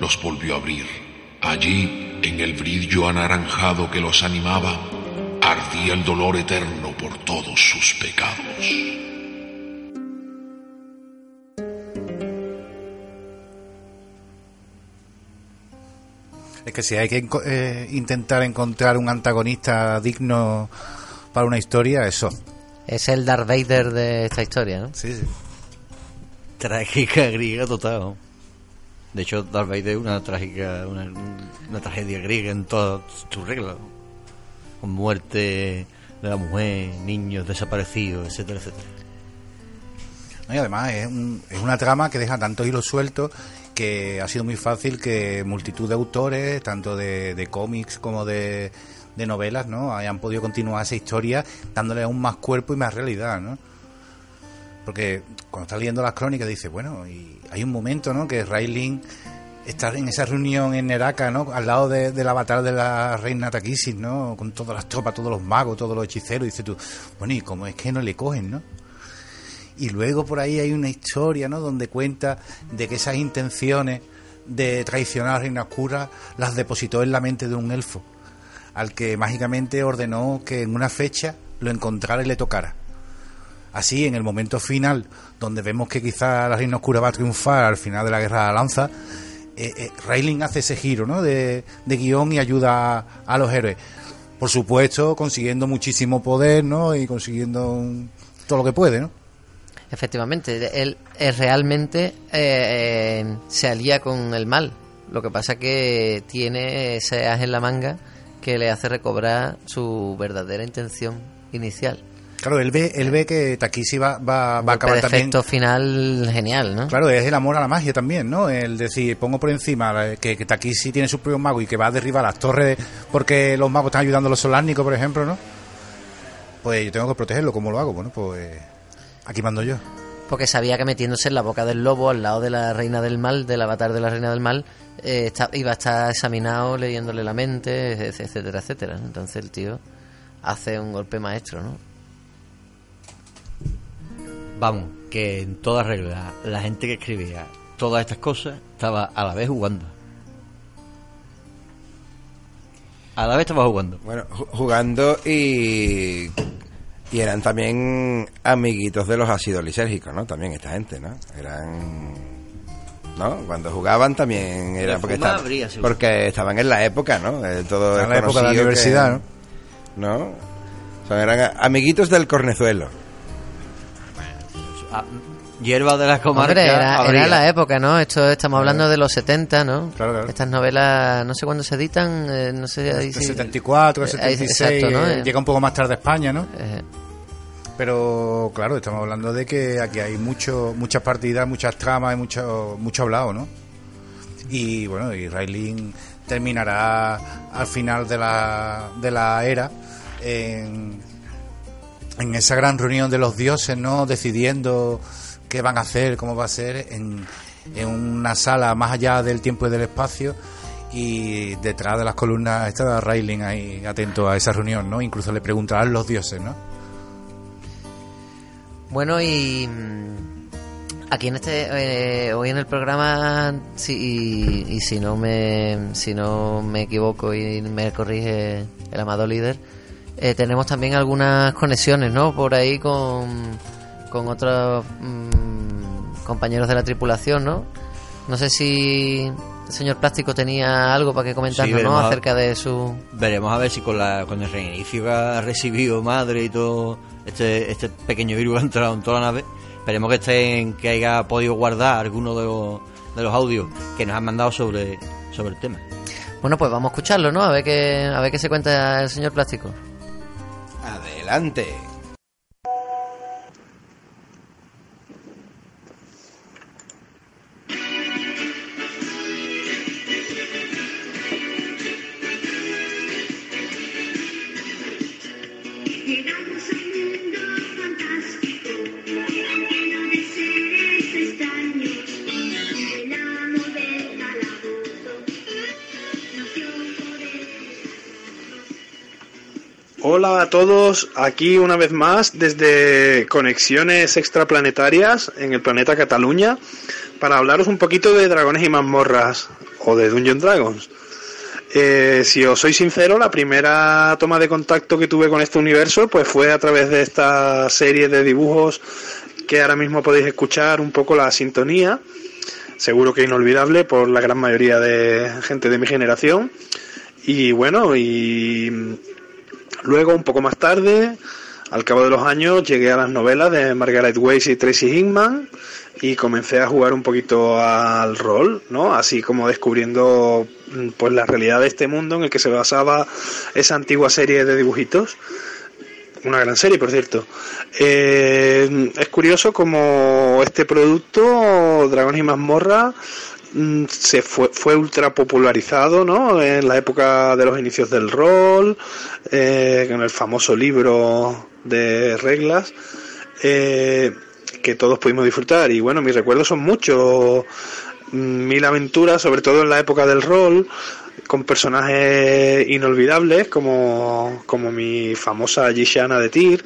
Speaker 8: Los volvió a abrir. Allí, en el brillo anaranjado que los animaba, ardía el dolor eterno por todos sus pecados.
Speaker 1: Es que si hay que eh, intentar encontrar un antagonista digno para una historia, eso.
Speaker 3: Es el Darth Vader de esta historia, ¿no?
Speaker 1: Sí, sí.
Speaker 4: Trágica griega total. De hecho, Darth Vader una trágica, una, tragedia griega en todas sus reglas. Con muerte de la mujer, niños desaparecidos, etcétera, etcétera.
Speaker 1: Y además es, un- es una trama que deja tantos hilos sueltos que ha sido muy fácil que multitud de autores, tanto de, cómics como de, de novelas, ¿no? hayan podido continuar esa historia dándole aún más cuerpo y más realidad, ¿no? Porque cuando estás leyendo las crónicas dices, bueno, y hay un momento, ¿no? Que Rayling está en esa reunión en Neraka, ¿no? Al lado de, del avatar de la reina Takisis, ¿no? Con todas las tropas, todos los magos, todos los hechiceros. Y dices tú, bueno, ¿y cómo es que no le cogen, no? Y luego por ahí hay una historia, ¿no? Donde cuenta de que esas intenciones de traicionar a la Reina Oscura las depositó en la mente de un elfo, al que mágicamente ordenó que en una fecha lo encontrara y le tocara. Así, en el momento final, donde vemos que quizá la Reina Oscura va a triunfar al final de la Guerra de la Lanza, eh, eh, hace ese giro ¿no? de, guion y ayuda a, a los héroes. Por supuesto, consiguiendo muchísimo poder ¿no? y consiguiendo todo lo que puede, ¿no?
Speaker 3: Efectivamente, él realmente eh, eh, se alía con el mal. Lo que pasa que tiene ese as en la manga que le hace recobrar su verdadera intención inicial.
Speaker 1: Claro, él ve, él ve que Takishi va, va, va a acabar también.
Speaker 3: efecto final genial, ¿no?
Speaker 1: Claro, es el amor a la magia también, ¿no? El decir, pongo por encima que, que Takishi tiene su propio mago y que va a derribar las torres porque los magos están ayudando a los solárnicos, por ejemplo, ¿no? Pues yo tengo que protegerlo, ¿cómo lo hago? Bueno, pues aquí mando yo.
Speaker 3: Porque sabía que metiéndose en la boca del lobo, al lado de la reina del mal, del avatar de la reina del mal, eh, está- iba a estar examinado, leyéndole la mente, etc- etcétera, etcétera. Entonces el tío hace un golpe maestro, ¿no?
Speaker 4: Vamos, que en toda regla la gente que escribía todas estas cosas estaba a la vez jugando. A la vez estaba jugando.
Speaker 7: Bueno, ju- jugando y. Y eran también amiguitos de los ácidos lisérgicos, ¿no? También esta gente, ¿no? Eran. ¿No? Cuando jugaban también era porque,
Speaker 4: habría,
Speaker 7: porque estaban en la época, ¿no? Eh, todo
Speaker 1: En la época de la
Speaker 7: que-
Speaker 1: universidad, ¿no?
Speaker 7: ¿no? O sea, eran amiguitos del cornezuelo.
Speaker 4: Ah, hierba de la comarca.
Speaker 3: Hombre, era, la época, ¿no? Esto estamos hablando de los 70, ¿no?
Speaker 1: Claro, claro.
Speaker 3: Estas novelas, no sé cuándo se editan, eh, no sé... ahí sí-
Speaker 1: 74, el
Speaker 3: Eh, ahí-
Speaker 1: 76,
Speaker 3: exacto, ¿no?
Speaker 1: eh, llega un poco más tarde a España, ¿no?
Speaker 3: Eh,
Speaker 1: Pero claro, estamos hablando de que aquí hay mucho, muchas partidas, muchas tramas y mucho, mucho hablado, ¿no? Y bueno, y Railin terminará al final de la, de la era en, en esa gran reunión de los dioses, ¿no? Decidiendo qué van a hacer, cómo va a ser, en, una sala más allá del tiempo y del espacio. Y detrás de las columnas está Railin ahí atento a esa reunión, ¿no? Incluso le preguntarán los dioses, ¿no?
Speaker 3: Bueno, y mm, aquí en este, eh, hoy en el programa, y si no me, si no me equivoco y me corrige el amado líder, eh, tenemos también algunas conexiones, ¿no? Por ahí con, con otros mm, compañeros de la tripulación, ¿no? No sé si el señor Plástico tenía algo para que comentarnos, ¿no?
Speaker 4: a-
Speaker 3: Acerca de su...
Speaker 4: Veremos a ver si con, la, con el reinicio que ha recibido madre y todo este, este pequeño virus ha entrado en toda la nave, esperemos que estén, que haya podido guardar alguno de los, de los audios que nos han mandado sobre, sobre el tema.
Speaker 3: Bueno, pues vamos a escucharlo, ¿no? A ver qué, a ver qué se cuenta el señor Plástico.
Speaker 7: Adelante.
Speaker 12: Hola a todos, aquí una vez más desde Conexiones Extraplanetarias en el planeta Cataluña para hablaros un poquito de dragones y mazmorras o de Dungeon Dragons. Eh, si os soy sincero, la primera toma de contacto que tuve con este universo pues fue a través de esta serie de dibujos que ahora mismo podéis escuchar un poco la sintonía, seguro que inolvidable por la gran mayoría de gente de mi generación. Y bueno, y Luego, un poco más tarde, al cabo de los años, llegué a las novelas de Margaret Weiss y Tracy Hickman y comencé a jugar un poquito al rol, ¿no? Así como descubriendo mm, pues la realidad de este mundo en el que se basaba esa antigua serie de dibujitos. Una gran serie, por cierto. Eh, es curioso como este producto, Dragones y Mazmorra, se fue, fue ultra popularizado ¿no? en la época de los inicios del rol, eh, en el famoso libro de reglas, eh, que todos pudimos disfrutar. Y bueno, mis recuerdos son muchos, mm, mil aventuras, sobre todo en la época del rol, con personajes inolvidables como, como mi famosa Gishana de Tyr,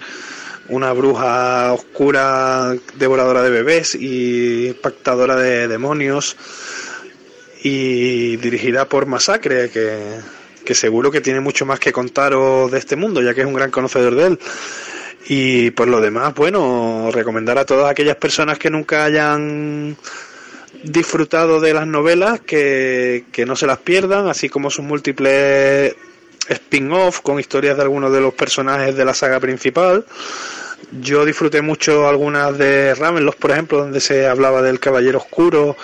Speaker 12: una bruja oscura devoradora de bebés y pactadora de demonios y dirigida por Masacre, que, que seguro que tiene mucho más que contaros de este mundo, ya que es un gran conocedor de él. Y por lo demás, bueno, recomendar a todas aquellas personas que nunca hayan disfrutado de las novelas que, que no se las pierdan, así como sus múltiples spin-off con historias de algunos de los personajes de la saga principal. Yo disfruté mucho algunas de Ravenloft, por ejemplo, donde se hablaba del Caballero Oscuro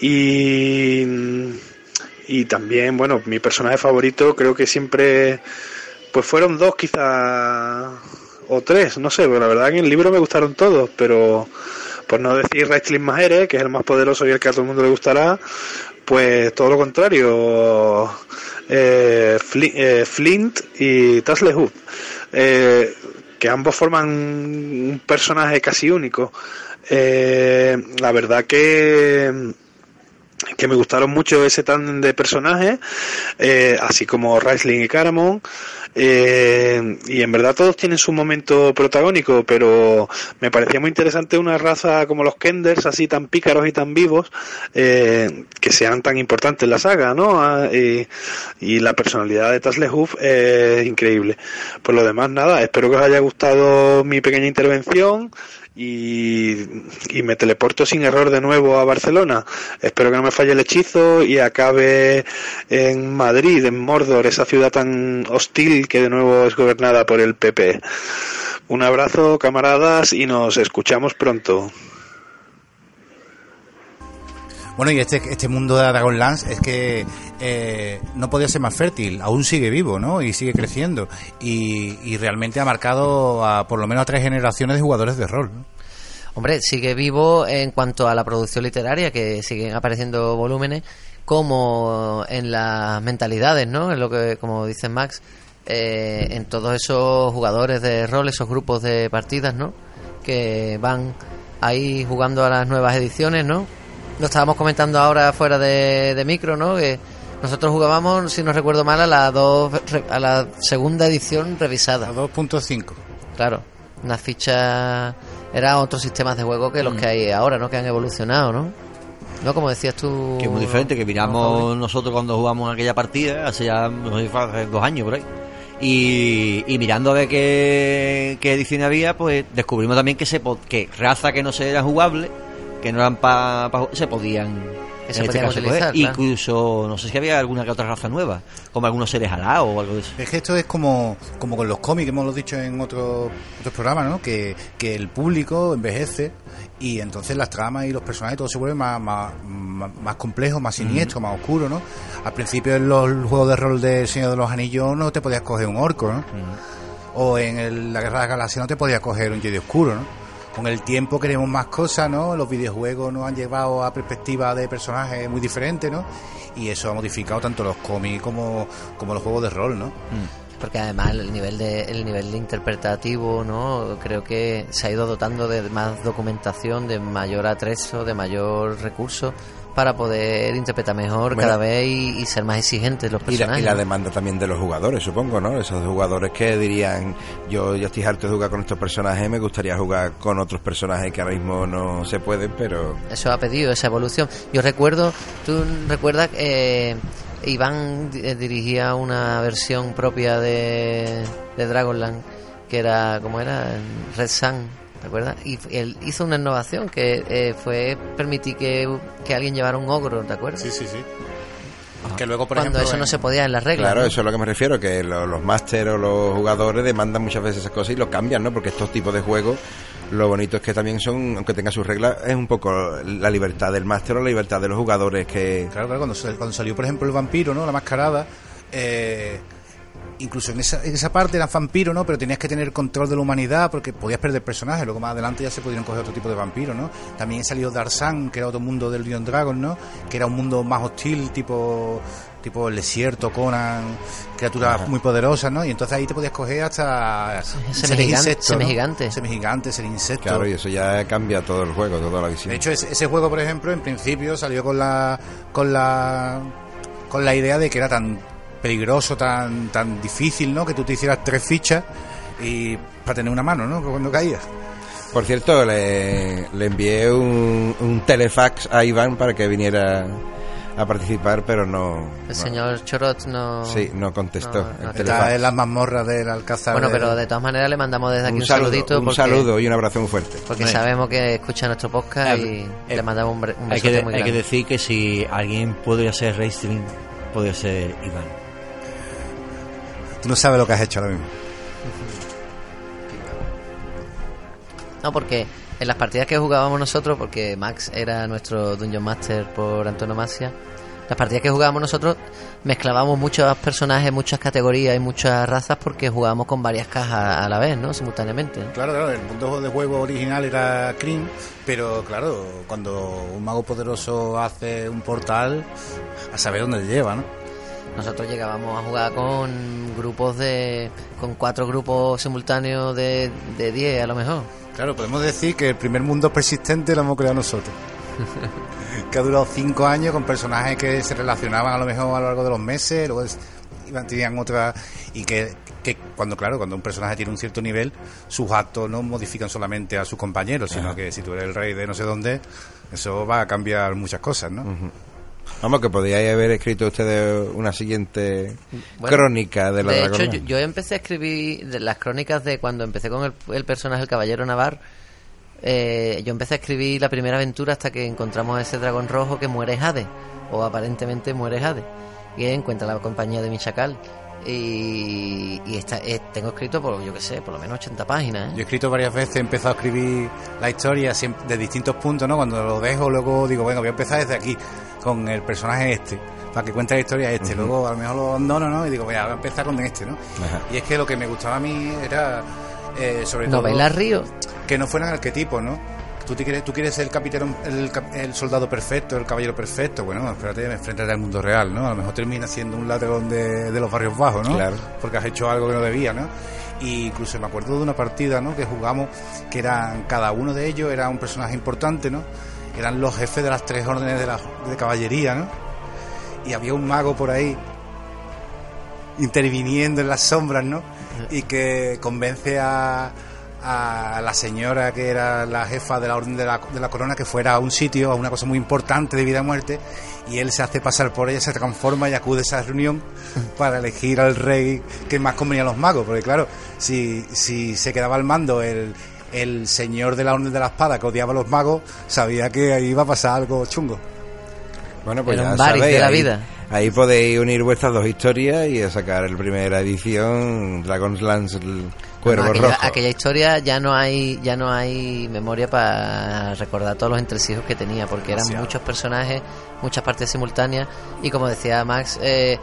Speaker 12: y, y también, bueno, mi personaje favorito creo que siempre, pues fueron dos quizá o tres, no sé, pero la verdad en el libro me gustaron todos, pero por no decir Raistlin Mahere, que es el más poderoso y el que a todo el mundo le gustará, pues todo lo contrario, eh, eh, Flint y Taslehub. Eh, que ambos forman un personaje casi único. Eh, la verdad que que me gustaron mucho ese tan de personajes, eh, así como Raisling y Caramon. Eh, y en verdad todos tienen su momento protagónico, pero me parecía muy interesante una raza como los Kenders, así tan pícaros y tan vivos, eh, que sean tan importantes en la saga, ¿no? Ah, y, y la personalidad de Taslehoof es increíble. Por lo demás, nada, espero que os haya gustado mi pequeña intervención y, y me teleporto sin error de nuevo a Barcelona. Espero que no me falle el hechizo y acabe en Madrid, en Mordor, esa ciudad tan hostil que de nuevo es gobernada por el PP. Un abrazo, camaradas, y nos escuchamos pronto.
Speaker 1: Bueno, y este, este mundo de Dragonlance es que eh, no podía ser más fértil, aún sigue vivo, ¿no? Y sigue creciendo. Y, y realmente ha marcado a, por lo menos a tres generaciones de jugadores de rol. ¿no?
Speaker 3: Hombre, sigue vivo en cuanto a la producción literaria, que siguen apareciendo volúmenes, como en las mentalidades, ¿no? En lo que, como dice Max, eh, en todos esos jugadores de rol, esos grupos de partidas, ¿no? Que van ahí jugando a las nuevas ediciones, ¿no? Lo estábamos comentando ahora fuera de, de micro, ¿no? Que nosotros jugábamos, si no recuerdo mal, a la, dos, a la segunda edición revisada.
Speaker 1: A 2.5.
Speaker 3: Claro, una ficha... Eran otros sistemas de juego que los que hay ahora, ¿no? Que han evolucionado, ¿no? No, como decías tú...
Speaker 4: Que es muy diferente, que miramos nosotros cuando jugamos aquella partida, hace ya dos años por ahí. Y, y mirando a ver qué, qué edición había, pues descubrimos también que, se que razas que no se eran jugables, que no eran para se podían
Speaker 3: Que se
Speaker 4: en este
Speaker 3: podían
Speaker 4: caso,
Speaker 3: utilizar,
Speaker 4: coger.
Speaker 3: claro.
Speaker 4: Incluso, no sé si había alguna que otra raza nueva, como algunos seres alados o algo de eso.
Speaker 1: Es que esto es como, como con los cómics, hemos lo dicho en otros otros programas, ¿no? Que, que el público envejece y entonces las tramas y los personajes todo se vuelve más, más, más, más complejo, más siniestro, más oscuro, ¿no? Al principio en los juegos de rol del Señor de los Anillos no te podías coger un orco, ¿no? O en el- la Guerra de las Galaxias no te podías coger un Jedi Oscuro, ¿no? Con el tiempo queremos más cosas, ¿no? Los videojuegos nos han llevado a perspectivas de personajes muy diferentes, ¿no? Y eso ha modificado tanto los cómics como, como los juegos de rol, ¿no?
Speaker 3: porque además el nivel de el nivel de interpretativo no creo que se ha ido dotando de más documentación de mayor atrezo de mayor recurso para poder interpretar mejor
Speaker 7: Bueno.
Speaker 3: cada vez y, y ser más exigentes los
Speaker 7: Y la,
Speaker 3: personajes
Speaker 7: y la demanda también de los jugadores, supongo, ¿no? Esos jugadores que dirían, yo ya estoy harto de jugar con estos personajes, me gustaría jugar con otros personajes que ahora mismo no se pueden, pero...
Speaker 3: eso ha pedido esa evolución yo recuerdo tú recuerdas que eh, Iván eh, dirigía una versión propia de, de Dragonland que era como era Red Sun ¿te acuerdas? y él hizo una innovación que eh, fue permitir que, que alguien llevara un ogro ¿te acuerdas?
Speaker 1: Sí, sí, sí. Que luego, por
Speaker 3: cuando
Speaker 1: ejemplo,
Speaker 3: eso no se podía en las reglas
Speaker 7: Claro,
Speaker 3: ¿no?
Speaker 7: eso es a lo que me refiero, que lo- los máster o los jugadores demandan muchas veces esas cosas y lo cambian, ¿no? Porque estos tipos de juegos, lo bonito es que también son, aunque tengan sus reglas, es un poco la libertad del máster o la libertad de los jugadores que...
Speaker 1: Claro, claro, cuando, cuando salió, por ejemplo, el vampiro, ¿no? La mascarada, eh, incluso en esa, en esa parte era vampiro, ¿no? Pero tenías que tener control de la humanidad porque podías perder personajes. Luego más adelante ya se pudieron coger otro tipo de vampiros, ¿no? También salió Darsan, que era otro mundo del Dion Dragon, ¿no? Que era un mundo más hostil, tipo tipo el desierto, Conan, criaturas
Speaker 3: Ajá.
Speaker 1: muy poderosas, ¿no? Y entonces ahí te podías coger hasta
Speaker 3: semigigante-
Speaker 1: insectos, ¿no?
Speaker 3: semigigante.
Speaker 1: Semigigante, ser insecto.
Speaker 7: Claro, y eso ya cambia todo el juego, toda la visión.
Speaker 1: De hecho, ese, ese juego, por ejemplo, en principio salió con la con la con la idea de que era tan peligroso, tan tan difícil, ¿no? Que tú te hicieras tres fichas y para tener una mano, ¿no? Cuando caías.
Speaker 7: Por cierto, le, le envié un, un telefax a Iván para que viniera a participar, pero no...
Speaker 3: el
Speaker 7: no-
Speaker 3: señor Chorot no
Speaker 7: Sí, no contestó.
Speaker 3: no,
Speaker 7: el
Speaker 3: no.
Speaker 7: telefax.
Speaker 1: Está en las mazmorras del Alcázar.
Speaker 3: bueno
Speaker 1: de-
Speaker 3: pero de todas maneras le mandamos desde aquí un,
Speaker 7: un saludo,
Speaker 3: saludito
Speaker 7: un
Speaker 3: porque,
Speaker 7: saludo y un abrazo muy fuerte.
Speaker 3: porque sabemos que escucha nuestro podcast y
Speaker 4: Eh,
Speaker 3: le
Speaker 4: eh,
Speaker 3: mandamos un,
Speaker 4: que,
Speaker 3: muy
Speaker 4: hay que
Speaker 3: grande.
Speaker 4: decir que si alguien podría ser Raystream, podría ser Iván.
Speaker 1: Tú no sabes lo que has hecho ahora mismo.
Speaker 3: No, porque en las partidas que jugábamos nosotros, porque Max era nuestro Dungeon Master por antonomasia, las partidas que jugábamos nosotros mezclábamos muchos personajes, muchas categorías y muchas razas porque jugábamos con varias cajas a la vez, ¿no? Simultáneamente. ¿no?
Speaker 1: Claro, claro, el mundo de juego original era Cream, pero claro, cuando un mago poderoso hace un portal, a saber dónde le lleva, ¿no?
Speaker 3: Nosotros llegábamos a jugar con grupos de. con cuatro grupos simultáneos de, de 10 a lo mejor.
Speaker 1: Claro, podemos decir que el primer mundo persistente lo hemos creado nosotros. que ha durado cinco años con personajes que se relacionaban a lo mejor a lo largo de los meses, luego iban- tenían otra. y que, que cuando, claro, cuando un personaje tiene un cierto nivel, sus actos no modifican solamente a sus compañeros, sino
Speaker 7: Ajá.
Speaker 1: que si tú eres el rey de no sé dónde, eso va a cambiar muchas cosas, ¿no?
Speaker 7: Vamos, que podíais haber escrito ustedes una siguiente
Speaker 3: Bueno,
Speaker 7: crónica de la
Speaker 3: De hecho, yo, yo empecé a escribir de las crónicas de cuando empecé con el, el personaje, el Caballero Navar. eh, yo empecé a escribir la primera aventura hasta que encontramos a ese dragón rojo que muere Jade, o aparentemente muere Jade, y encuentra la compañía de Michacal. Y, y esta, eh, tengo escrito, por yo que sé, por lo menos 80 páginas. ¿eh?
Speaker 1: Yo he escrito varias veces, he empezado a escribir la historia siempre, de distintos puntos, ¿no? Cuando lo dejo, luego digo, bueno, voy a empezar desde aquí, con el personaje este, para que cuente la historia este. Luego a lo mejor lo abandono, ¿no? Y digo, voy a empezar con este, ¿no?
Speaker 7: Ajá.
Speaker 1: Y es que lo que me gustaba a mí era, eh, sobre todo...
Speaker 3: ¿Novela Río?
Speaker 1: Que no fueran arquetipos, ¿no? Tú, te quieres, tú quieres ser el capitán, el, cap- el soldado perfecto, el caballero perfecto. Bueno, espérate, enfréntate al mundo real, ¿no? A lo mejor termina siendo un ladrón de, de los barrios bajos, ¿no?
Speaker 7: Claro.
Speaker 1: Porque has hecho algo que no debía, ¿no? Y incluso me acuerdo de una partida, ¿no? Que jugamos, que eran, cada uno de ellos era un personaje importante, ¿no? Eran los jefes de las tres órdenes de, la, de caballería, ¿no? Y había un mago por ahí interviniendo en las sombras, ¿no? Y que convence a, a la señora que era la jefa de la orden de la, de la corona que fuera a un sitio, a una cosa muy importante de vida o muerte, y él se hace pasar por ella, se transforma y acude a esa reunión para elegir al rey que más convenía a los magos, porque claro, si, si se quedaba al mando el, el señor de la orden de la espada que odiaba a los magos, sabía que ahí iba a pasar algo chungo.
Speaker 7: Bueno, pues
Speaker 3: Era
Speaker 7: ya
Speaker 3: un
Speaker 7: sabéis,
Speaker 3: de la
Speaker 7: ahí,
Speaker 3: vida.
Speaker 7: ahí podéis unir vuestras dos historias y sacar la primera edición Dragon's Lance el Cuervo
Speaker 3: aquella,
Speaker 7: Rojo.
Speaker 3: aquella historia ya no hay ya no hay memoria para recordar todos los entresijos que tenía porque eran
Speaker 1: Demasiado.
Speaker 3: muchos personajes muchas partes simultáneas y como decía Max eh,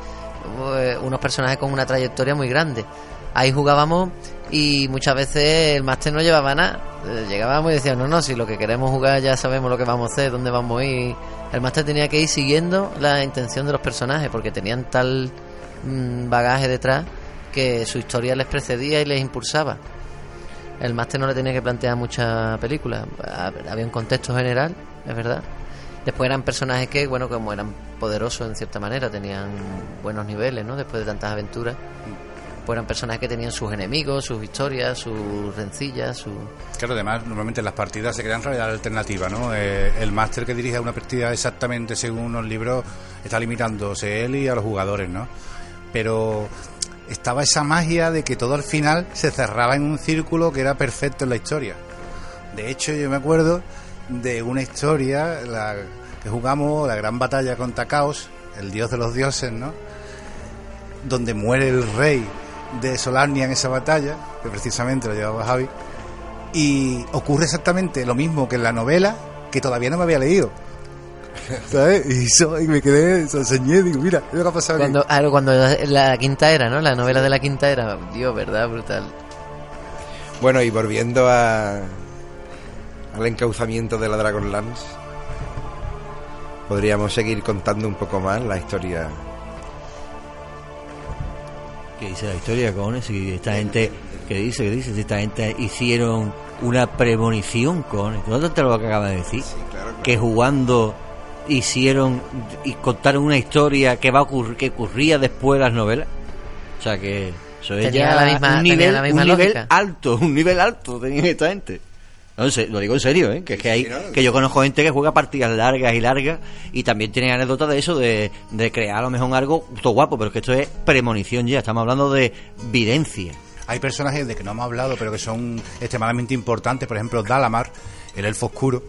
Speaker 3: eh, unos personajes con una trayectoria muy grande ahí jugábamos y muchas veces el máster no llevaba nada Eh, llegábamos y decíamos no no si lo que queremos jugar ya sabemos lo que vamos a hacer dónde vamos a ir el máster tenía que ir siguiendo la intención de los personajes porque tenían tal mm, bagaje detrás que su historia les precedía y les impulsaba. El máster no le tenía que plantear mucha película, hab- había un contexto general, es verdad. Después eran personajes que, bueno, como eran poderosos en cierta manera, tenían buenos niveles, ¿no? Después de tantas aventuras, pues eran personajes que tenían sus enemigos, sus historias, sus rencillas, su...
Speaker 1: Claro, además, normalmente en las partidas se crean realidad alternativa, ¿no? Eh, el máster que dirige una partida exactamente según los libros está limitándose él y a los jugadores, ¿no? Pero estaba esa magia de que todo al final se cerraba en un círculo que era perfecto en la historia. De hecho, yo me acuerdo de una historia la que jugamos, la gran batalla contra Caos, el dios de los dioses, ¿no? Donde muere el rey de Solarnia en esa batalla, que precisamente lo llevaba Javi, y ocurre exactamente lo mismo que en la novela, que todavía no me había leído. ¿Sabes? Y, eso- y me quedé, se enseñé, digo, mira, que ha pasado aquí.
Speaker 3: Cuando, ah, cuando la quinta era, ¿no? La novela de la quinta era, Dios, ¿verdad? Brutal.
Speaker 7: Bueno, y volviendo a al encauzamiento de la Dragonlance, podríamos seguir contando un poco más la historia.
Speaker 4: ¿Qué dice la historia, cojones? Si esta gente, ¿qué dice? ¿Qué dice? Si esta gente hicieron una premonición, cojones. ¿No te lo que acabas de decir? Que jugando hicieron y contaron una historia que va a ocurrir, que ocurría después de las novelas. O sea que eso es
Speaker 3: Tenía
Speaker 4: ya
Speaker 3: la misma-
Speaker 4: un nivel,
Speaker 3: la misma
Speaker 4: un nivel
Speaker 3: lógica.
Speaker 4: alto, un nivel alto tenían esta gente. No, lo digo en serio, ¿eh? que es que hay, que yo conozco gente que juega partidas largas y largas y también tienen anécdotas de eso, de, de crear a lo mejor algo todo guapo, pero es que esto es premonición ya, estamos hablando de videncia.
Speaker 1: Hay personajes de que no hemos hablado, pero que son extremadamente importantes. Por ejemplo, Dalamar, el elfo oscuro.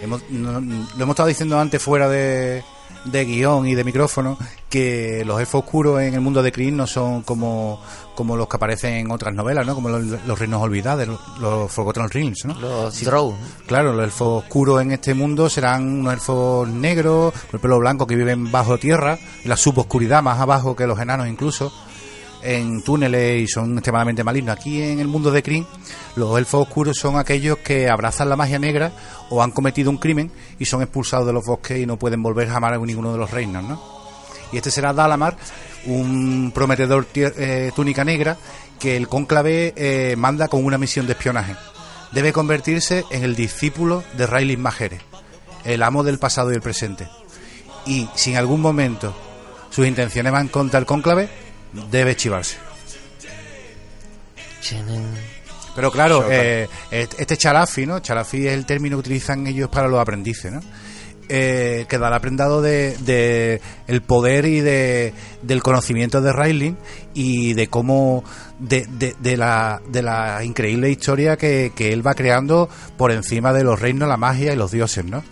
Speaker 1: Hemos, no- lo hemos estado diciendo antes fuera de, de guion y de micrófono, que los elfos oscuros en el mundo de Kryn no son como, como los que aparecen en otras novelas, ¿no? Como los, los reinos olvidados, los, los Forgotten Realms, ¿no?
Speaker 3: Los
Speaker 1: Sí.
Speaker 3: Drow.
Speaker 1: Claro, los elfos oscuros en este mundo serán unos elfos negros, con el pelo blanco que viven bajo tierra, en la suboscuridad más abajo que los enanos incluso, en túneles y son extremadamente malignos. Aquí en el mundo de Kryn, los elfos oscuros son aquellos que abrazan la magia negra o han cometido un crimen y son expulsados de los bosques y no pueden volver jamás a ninguno de los reinos, ¿no? Y este será Dalamar, un prometedor eh, túnica negra que el cónclave eh, manda con una misión de espionaje. Debe convertirse en el discípulo de Riley Majere, el amo del pasado y el presente. Y si en algún momento sus intenciones van contra el cónclave, debe chivarse. Pero claro, eh, este chalafi, ¿no? Chalafi es el término que utilizan ellos para los aprendices, ¿no? Eh, que dará prendado de, de el poder y de, del conocimiento de Riley y de cómo de, la, de la increíble historia que, que él va creando por encima de los reinos, la magia y los dioses, ¿no?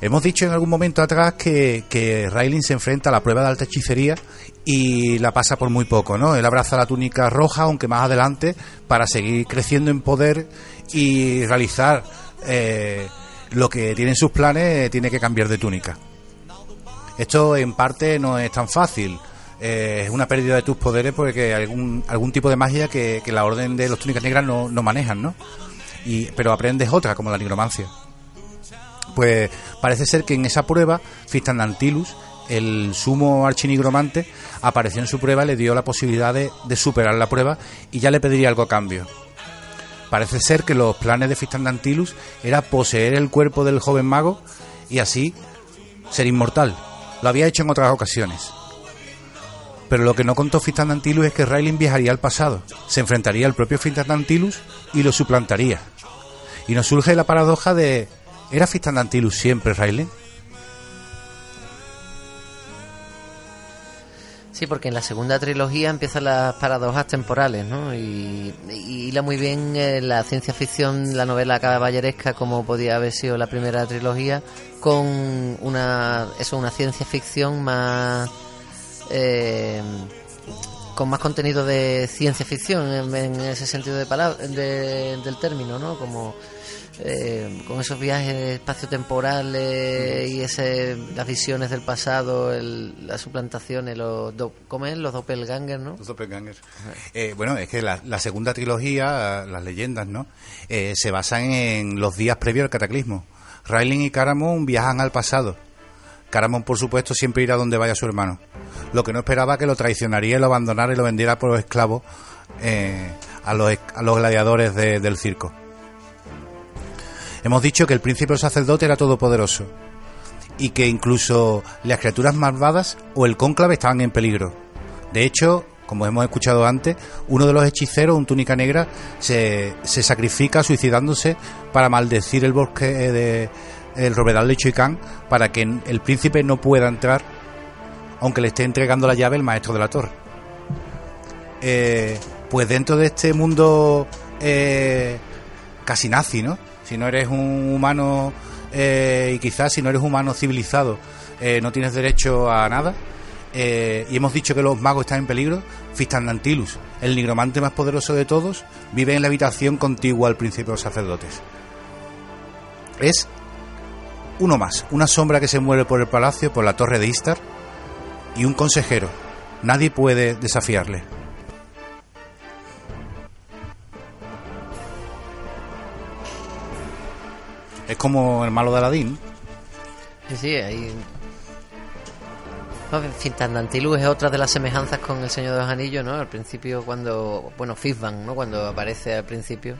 Speaker 1: Hemos dicho en algún momento atrás que, que Railin se enfrenta a la prueba de alta hechicería y la pasa por muy poco, ¿no? Él abraza la túnica roja, aunque más adelante, para seguir creciendo en poder y realizar eh, lo que tiene en sus planes, eh, tiene que cambiar de túnica. Esto en parte no es tan fácil. Eh, es una pérdida de tus poderes porque hay algún, algún tipo de magia que, que la orden de los túnicas negras no, no manejan, ¿no? Y, pero aprendes otra, como la nigromancia. Pues parece ser que en esa prueba, Fistandantilus, el sumo archinigromante, apareció en su prueba y le dio la posibilidad de, de superar la prueba y ya le pediría algo a cambio. Parece ser que los planes de Fistandantilus era poseer el cuerpo del joven mago y así ser inmortal. Lo había hecho en otras ocasiones. Pero lo que no contó Fistandantilus es que Railin viajaría al pasado, se enfrentaría al propio Fistandantilus y lo suplantaría. Y nos surge la paradoja de ¿era Fistandantilus siempre Railin?
Speaker 3: Sí, porque en la segunda trilogía empiezan las paradojas temporales, ¿no? Y, y hila muy bien eh, la ciencia ficción, la novela caballeresca, como podía haber sido la primera trilogía, con una, eso, una ciencia ficción más. eh, con más contenido de ciencia ficción en, ese sentido de palabra, de- del término, ¿no? Como eh, con esos viajes espaciotemporales y ese, las visiones del pasado, el, las suplantaciones, los, do, ¿cómo es? Los doppelganger, ¿no?
Speaker 1: Los doppelgangers. Eh, bueno, es que la, la segunda trilogía, las leyendas, ¿no? Eh, se basan en los días previos al cataclismo. Railin y Caramon viajan al pasado. Caramon, por supuesto, siempre irá donde vaya su hermano. Lo que no esperaba que lo traicionaría y lo abandonara y lo vendiera por esclavos eh, a, los, a los gladiadores de- del circo. Hemos dicho que el príncipe sacerdote era todopoderoso y que incluso las criaturas malvadas o el cónclave estaban en peligro. De hecho, como hemos escuchado antes, uno de los hechiceros, un túnica negra, se, se sacrifica suicidándose para maldecir el bosque de el Robedal de Choicán para que el príncipe no pueda entrar aunque le esté entregando la llave el maestro de la torre. Eh, pues dentro de este mundo eh, casi nazi, ¿no? Si no eres un humano eh, y quizás si no eres humano civilizado eh, no tienes derecho a nada. eh, y hemos dicho que los magos están en peligro. Fistandantilus, el nigromante más poderoso de todos, vive en la habitación contigua al príncipe de los sacerdotes. Es uno más, una sombra que se mueve por el palacio, por la torre de Istar, y un consejero. Nadie puede desafiarle. Es como el malo de Aladín.
Speaker 3: Sí, sí, ahí... No, Fitandantilus es otra de las semejanzas con el Señor de los Anillos, ¿no? Al principio cuando... Bueno, Fizban, ¿no? Cuando aparece al principio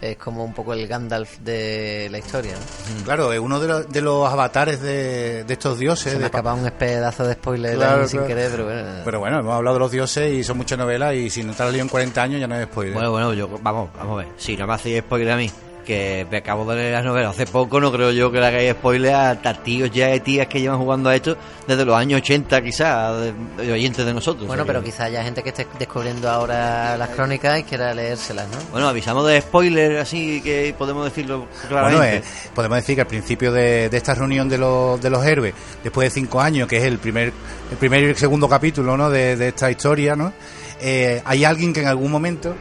Speaker 3: es como un poco el Gandalf de la historia, ¿no?
Speaker 1: Claro, es uno de, los- de los avatares de, de estos dioses.
Speaker 3: Se me
Speaker 1: de
Speaker 3: ha escapado un pedazo de spoiler
Speaker 1: Claro,
Speaker 3: ahí sin
Speaker 1: claro.
Speaker 3: querer, pero bueno.
Speaker 1: Pero bueno, hemos hablado de los dioses y son muchas novelas y si no te has leído en 40 años ya no es spoiler.
Speaker 4: Bueno, bueno, yo, vamos, vamos a ver. Si no me hacéis spoiler a mí, que me acabo de leer las novelas hace poco, no creo yo que le hagáis spoiler a tíos ya y tías que llevan jugando a esto desde los años 80 quizás, de, de oyentes de nosotros.
Speaker 3: Bueno, pero
Speaker 4: que-
Speaker 3: quizá haya gente que esté descubriendo ahora las crónicas y quiera leérselas, ¿no?
Speaker 4: Bueno, avisamos de spoiler así que podemos decirlo claramente.
Speaker 1: Bueno, eh, podemos decir que al principio de, de esta reunión de los, de los héroes, después de cinco años, que es el primer, el primer y el segundo capítulo ¿no? de, de esta historia, ¿no? Eh, hay alguien que en algún momento,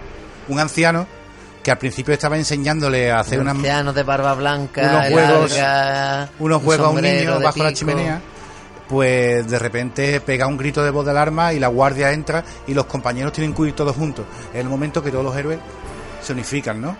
Speaker 1: un anciano, que al principio estaba enseñándole a hacer unas,
Speaker 3: Ancianos de barba blanca,
Speaker 1: unos juegos,
Speaker 3: larga,
Speaker 1: unos
Speaker 3: un
Speaker 1: juegos a un niño bajo la chimenea, pues de repente pega un grito de voz de alarma y la guardia entra y los compañeros tienen que huir todos juntos. Es el momento que todos los héroes se unifican, ¿no?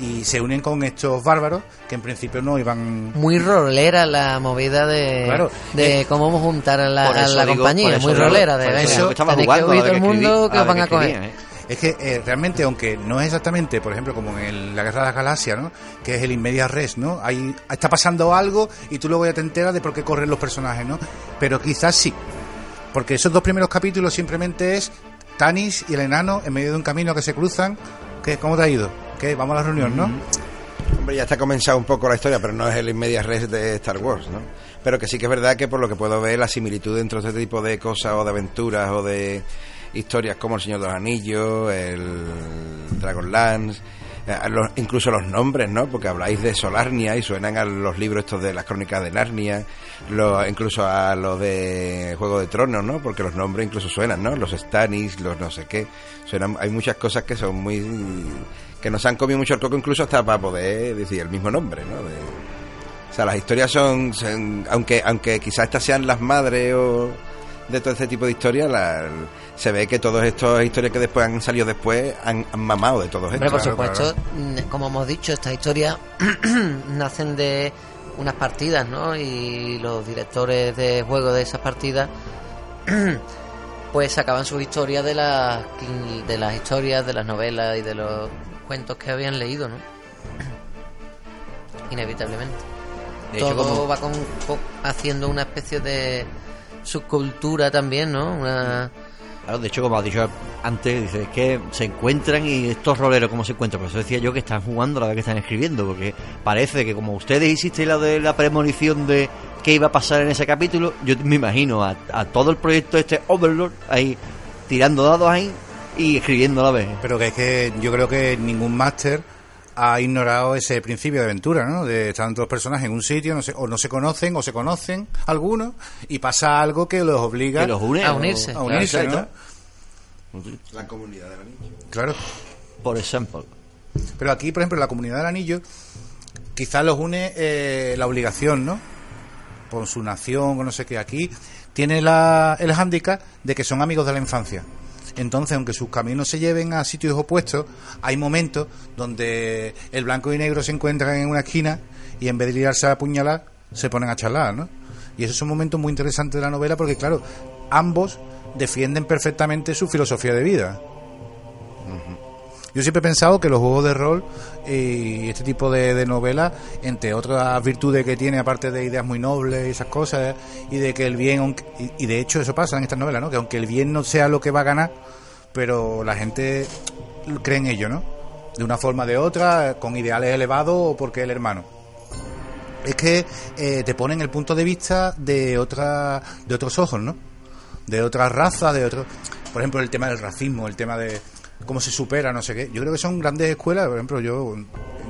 Speaker 1: y se unen con estos bárbaros que en principio no iban
Speaker 3: Muy rolera la movida de,
Speaker 1: Claro.
Speaker 3: de cómo juntar a la, a la
Speaker 4: digo-
Speaker 3: compañía. Muy rolera. De,
Speaker 4: eso
Speaker 3: venga,
Speaker 4: estaba
Speaker 3: que
Speaker 4: jugando la
Speaker 3: todo el
Speaker 4: que escribí-
Speaker 3: mundo que os van a
Speaker 4: que
Speaker 3: coger.
Speaker 4: escribía, ¿eh?
Speaker 1: Es que eh, realmente, aunque no es exactamente, por ejemplo, como en el- la Guerra de las Galaxias, ¿no? Que es el inmedia res, ¿no? Ahí está pasando algo y tú luego ya te enteras de por qué corren los personajes, ¿no? Pero quizás sí. Porque esos dos primeros capítulos simplemente es Tanis y el enano en medio de un camino que se cruzan. ¿Qué, ¿Cómo te ha ido? ¿Qué? Vamos a la reunión, ¿no?
Speaker 7: Hombre, ya está comenzado un poco la historia, pero no es el inmediate res de Star Wars, ¿no? Pero que sí que es verdad que por lo que puedo ver, la similitud entre este tipo de cosas o de aventuras o de historias como El Señor de los Anillos, el Dragonlance, eh, incluso los nombres, ¿no? Porque habláis de Solarnia y suenan a los libros estos de las crónicas de Narnia, lo- incluso a los de Juego de Tronos, ¿no? Porque los nombres incluso suenan, ¿no? Los Stannis, los no sé qué. Suenan, hay muchas cosas que son muy... que nos han comido mucho el coco incluso hasta para poder decir el mismo nombre, ¿no? De- o sea, las historias son, son- aunque aunque quizás estas sean las madres o de todo este tipo de historias, la- se ve que todas estas historias que después han salido después han, han mamado de todo esto.
Speaker 3: Hombre, por supuesto, mm, como hemos dicho, estas historias nacen de unas partidas, ¿no? Y los directores de juego de esas partidas pues sacaban sus historias de las de las historias, de las novelas y de los cuentos que habían leído, ¿no? Inevitablemente.
Speaker 4: De hecho,
Speaker 3: Todo
Speaker 4: como-
Speaker 3: va con, con- haciendo una especie de subcultura también, ¿no? Una
Speaker 4: De hecho, como has dicho antes, dice, es que se encuentran y estos roleros, ¿cómo se encuentran? Por eso decía yo que están jugando a la vez que están escribiendo, porque parece que como ustedes hicisteis la de la premonición de qué iba a pasar en ese capítulo, yo me imagino a, a todo el proyecto este Overlord ahí tirando dados ahí y escribiendo a la vez.
Speaker 1: Pero que es que yo creo que ningún máster ha ignorado ese principio de aventura, ¿no? De estar dos personajes en un sitio, no sé, o no se conocen, o se conocen algunos, y pasa algo que los obliga
Speaker 4: Que los une,
Speaker 3: a unirse.
Speaker 1: a unirse,
Speaker 4: Claro,
Speaker 1: ¿no?
Speaker 7: La comunidad del anillo.
Speaker 1: Claro.
Speaker 4: Por ejemplo.
Speaker 1: Pero aquí, por ejemplo, la comunidad del anillo, quizás los une eh, la obligación, ¿no? Por su nación o no sé qué. Aquí tiene la, el hándicap de que son amigos de la infancia. Entonces, aunque sus caminos se lleven a sitios opuestos, hay momentos donde el blanco y negro se encuentran en una esquina y en vez de liarse a apuñalar, se ponen a charlar, ¿no? Y esos son momentos muy interesantes de la novela porque, claro, ambos defienden perfectamente su filosofía de vida. Yo siempre he pensado que los juegos de rol y este tipo de, novelas, entre otras virtudes que tiene, aparte de ideas muy nobles y esas cosas, y de que el bien, y, de hecho eso pasa en estas novelas, ¿no? Que aunque el bien no sea lo que va a ganar, pero la gente cree en ello, ¿no? De una forma o de otra, con ideales elevados o porque el hermano. Es que eh, te ponen el punto de vista de otra, de otros ojos, ¿no? de otras razas, de otros. Por ejemplo, el tema del racismo, el tema de cómo se supera, no sé qué. Yo creo que son grandes escuelas. Por ejemplo, yo, en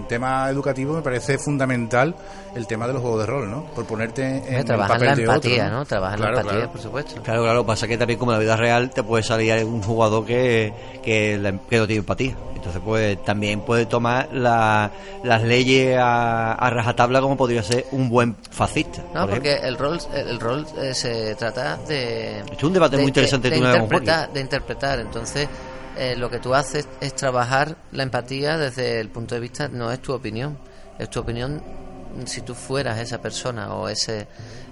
Speaker 1: tema educativo, me parece fundamental el tema de los juegos de rol, ¿no? Por ponerte en
Speaker 3: trabajar
Speaker 1: papel
Speaker 3: la
Speaker 1: de
Speaker 3: empatía,
Speaker 1: otro,
Speaker 3: ¿no? Trabajar
Speaker 1: Claro,
Speaker 3: la empatía,
Speaker 1: claro.
Speaker 3: por supuesto.
Speaker 4: Claro, claro, pasa que también como en la vida real te puede salir un jugador que, que, la- que no tiene empatía. Entonces pues también puede tomar la- las leyes a, a rajatabla como podría ser un buen fascista.
Speaker 3: No,
Speaker 4: por
Speaker 3: porque el rol, el rol eh, se trata de...
Speaker 4: Es un debate
Speaker 3: de-
Speaker 4: muy interesante
Speaker 3: de, de
Speaker 4: no habíamos
Speaker 3: interpretar, de interpretar. Entonces, eh, lo que tú haces es trabajar la empatía desde el punto de vista, no es tu opinión, es tu opinión si tú fueras esa persona o ese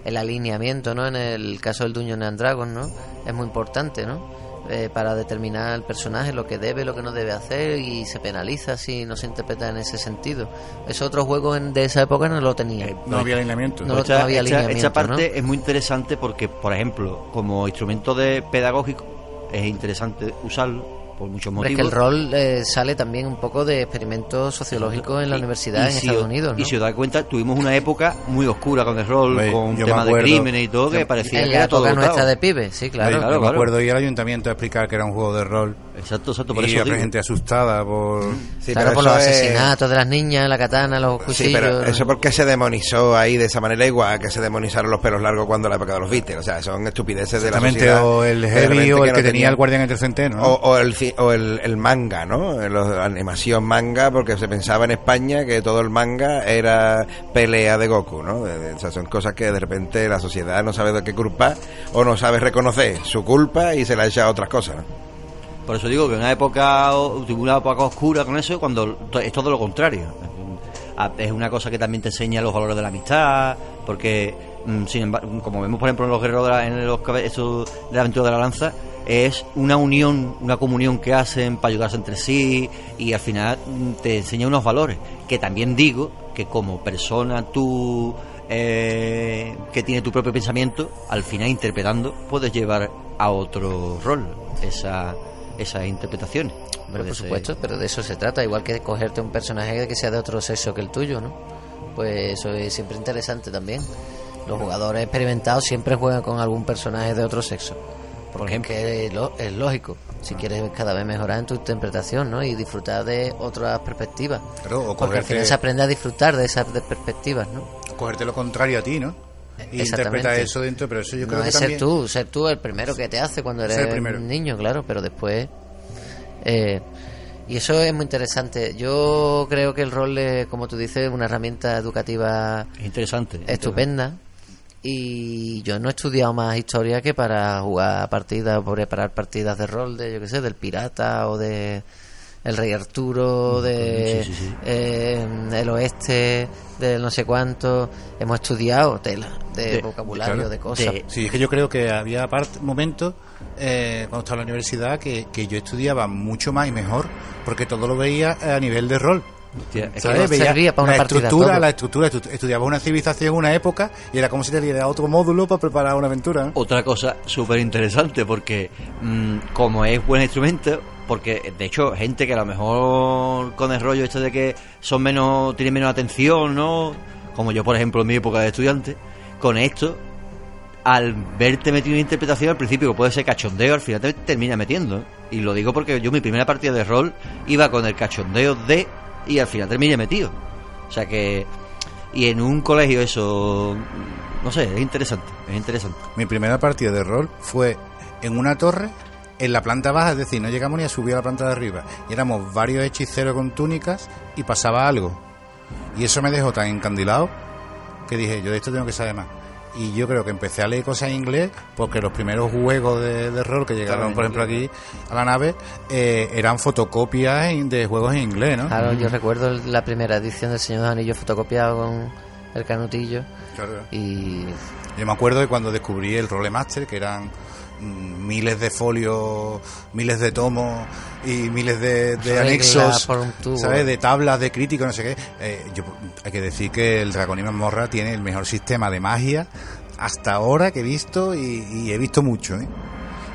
Speaker 3: el alineamiento, ¿no? En el caso del Dungeon and ¿no? Es muy importante, ¿no? Eh, para determinar el personaje lo que debe, lo que no debe hacer y se penaliza si no se interpreta en ese sentido. Esos otros juegos en- de esa época no lo tenían.
Speaker 1: No había alineamiento.
Speaker 3: No,
Speaker 4: Esta-
Speaker 3: no había
Speaker 4: esta-
Speaker 3: alineamiento,
Speaker 4: esta parte
Speaker 3: ¿no?
Speaker 4: es muy interesante porque, por ejemplo, como instrumento de pedagógico es interesante usarlo por muchos
Speaker 3: Hombre, es
Speaker 4: motivos.
Speaker 3: que el rol eh, sale también un poco de experimentos sociológicos en la
Speaker 4: Y-
Speaker 3: universidad
Speaker 4: y
Speaker 3: en
Speaker 4: si
Speaker 3: Estados
Speaker 4: os-
Speaker 3: Unidos, ¿no?
Speaker 4: Y si os das cuenta, tuvimos una época muy oscura con el rol,
Speaker 1: Hombre,
Speaker 4: con
Speaker 1: yo me
Speaker 4: temas de crímenes y todo, que
Speaker 1: yo-
Speaker 4: parecía
Speaker 3: en
Speaker 4: que
Speaker 3: la
Speaker 4: era todo
Speaker 3: época nuestra
Speaker 4: dotado.
Speaker 3: de pibes, sí, claro.
Speaker 1: Yo
Speaker 4: claro,
Speaker 1: me
Speaker 4: claro.
Speaker 1: acuerdo ir al ayuntamiento a explicar que era un juego de rol.
Speaker 4: Exacto, exacto, por
Speaker 1: y
Speaker 4: eso digo.
Speaker 1: gente asustada por...
Speaker 7: Sí,
Speaker 3: claro,
Speaker 7: pero
Speaker 3: por los
Speaker 7: es-
Speaker 3: asesinatos de las niñas, la katana, los
Speaker 7: Sí,
Speaker 3: cuchillos.
Speaker 7: pero
Speaker 3: ¿no?
Speaker 7: eso porque se demonizó ahí de esa manera igual que se demonizaron los pelos largos cuando la época de los Beatles. O sea, son estupideces de la sociedad.
Speaker 1: o el heavy o el que tenía
Speaker 7: tenía-
Speaker 1: el guardián intercenteno, ¿no?
Speaker 7: O, o el, ci- o el, el manga, ¿no? Los- La animación manga, porque se pensaba en España que todo el manga era pelea de Goku, ¿no? De- de- o sea, son cosas que de repente la sociedad no sabe de qué culpa o no sabe reconocer su culpa y se la echa a otras cosas, ¿no?
Speaker 4: Por eso digo que una época, una época oscura con eso, cuando es todo lo contrario. Es una cosa que también te enseña los valores de la amistad, porque, mm, sin embargo, como vemos por ejemplo en los guerreros de la, en los de la aventura de la lanza, es una unión, una comunión que hacen para ayudarse entre sí y al final mm, te enseña unos valores. Que también digo que como persona tú eh, que tiene tu propio pensamiento, al final interpretando puedes llevar a otro rol esa, esas interpretaciones.
Speaker 3: Hombre,
Speaker 4: Puede
Speaker 3: por supuesto, pero de eso se trata, igual que cogerte un personaje que sea de otro sexo que el tuyo, ¿no? Pues eso es siempre interesante también. Los jugadores experimentados siempre juegan con algún personaje de otro sexo. Por ejemplo, es, lo- es lógico, si quieres cada vez mejorar en tu interpretación, ¿no? Y disfrutar de otras perspectivas.
Speaker 1: Claro, o
Speaker 3: Porque al final se aprende a disfrutar de esas de perspectivas, ¿no?
Speaker 1: Cogerte lo contrario a ti, ¿no? Y interpretar eso dentro, pero eso yo
Speaker 3: no
Speaker 1: creo que
Speaker 3: es
Speaker 1: también...
Speaker 3: ser tú, ser tú el primero que te hace cuando eres un niño, claro, pero después... eh, y eso es muy interesante. Yo creo que el rol, es, como tú dices, es una herramienta educativa
Speaker 4: Es interesante.
Speaker 3: estupenda. Y yo no he estudiado más historia que para jugar partidas o preparar partidas de rol de, yo qué sé, del pirata o de el rey Arturo, de
Speaker 4: Sí, sí, sí.
Speaker 3: eh, el oeste, de no sé cuánto. Hemos estudiado tela de,
Speaker 1: De-
Speaker 3: vocabulario,
Speaker 1: claro,
Speaker 3: de cosas.
Speaker 1: Sí, es que yo creo que había momentos eh, cuando estaba en la universidad que, que yo estudiaba mucho más y mejor porque todo lo veía a nivel de rol.
Speaker 3: Hostia, es que
Speaker 1: ¿Sabes?
Speaker 3: no
Speaker 1: Veía
Speaker 3: servía para una
Speaker 1: la estructura,
Speaker 3: todo.
Speaker 1: la estructura, estu- estudiabas una civilización, una época y era como si te diera otro módulo para preparar una aventura. ¿no?
Speaker 4: Otra cosa súper interesante porque mm, como es buen instrumento, porque de hecho gente que a lo mejor con el rollo este de que son menos, tienen menos atención, ¿no? Como yo por ejemplo en mi época de estudiante, con esto, al verte metido en interpretación al principio que puede ser cachondeo, al final te termina metiendo. Y lo digo porque yo mi primera partida de rol iba con el cachondeo de y al final terminé metido. O sea que... Y en un colegio eso... No sé, es interesante, es interesante.
Speaker 1: Mi primera partida de rol fue en una torre en la planta baja, es decir, no llegamos ni a subir a la planta de arriba. Y éramos varios hechiceros con túnicas y pasaba algo. Y eso me dejó tan encandilado que dije, yo de esto tengo que saber más. Y yo creo que empecé a leer cosas en inglés porque los primeros juegos de, de rol que llegaron,
Speaker 3: Claro,
Speaker 1: por ejemplo, aquí a la nave eh, eran fotocopias de juegos en inglés, ¿no?
Speaker 3: Claro, yo recuerdo la primera edición del Señor de los Anillos fotocopiado con el canutillo.
Speaker 1: Claro.
Speaker 3: Y
Speaker 1: Yo me acuerdo de cuando descubrí el Rolemaster, que eran mm, miles de folios, miles de tomos y miles de, anexos. ¿sabes? De tablas de críticos, no sé qué. Eh, yo, hay que decir que el Dragón y Mazmorra tiene el mejor sistema de magia hasta ahora que he visto y, y he visto mucho, ¿eh?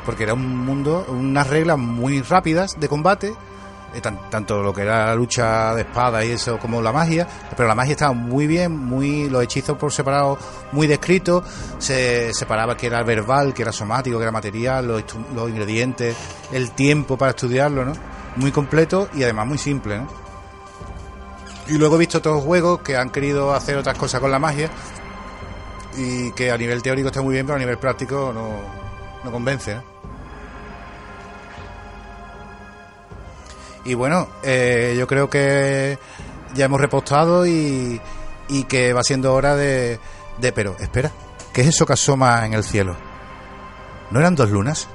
Speaker 1: Porque era un mundo, unas reglas muy rápidas de combate, tan- tanto lo que era la lucha de espada y eso como la magia, pero la magia estaba muy bien, muy los hechizos por separado muy descritos, se separaba que era verbal, que era somático, que era material, los, los ingredientes, el tiempo para estudiarlo, ¿no? Muy completo y además muy simple, ¿no? Y luego he visto otros juegos que han querido hacer otras cosas con la magia y que a nivel teórico está muy bien, pero a nivel práctico no, no convence, ¿no? Y bueno, eh, yo creo que ya hemos repostado y, y que va siendo hora de, de... Pero, espera, ¿qué es eso que asoma en el cielo? ¿No eran dos lunas?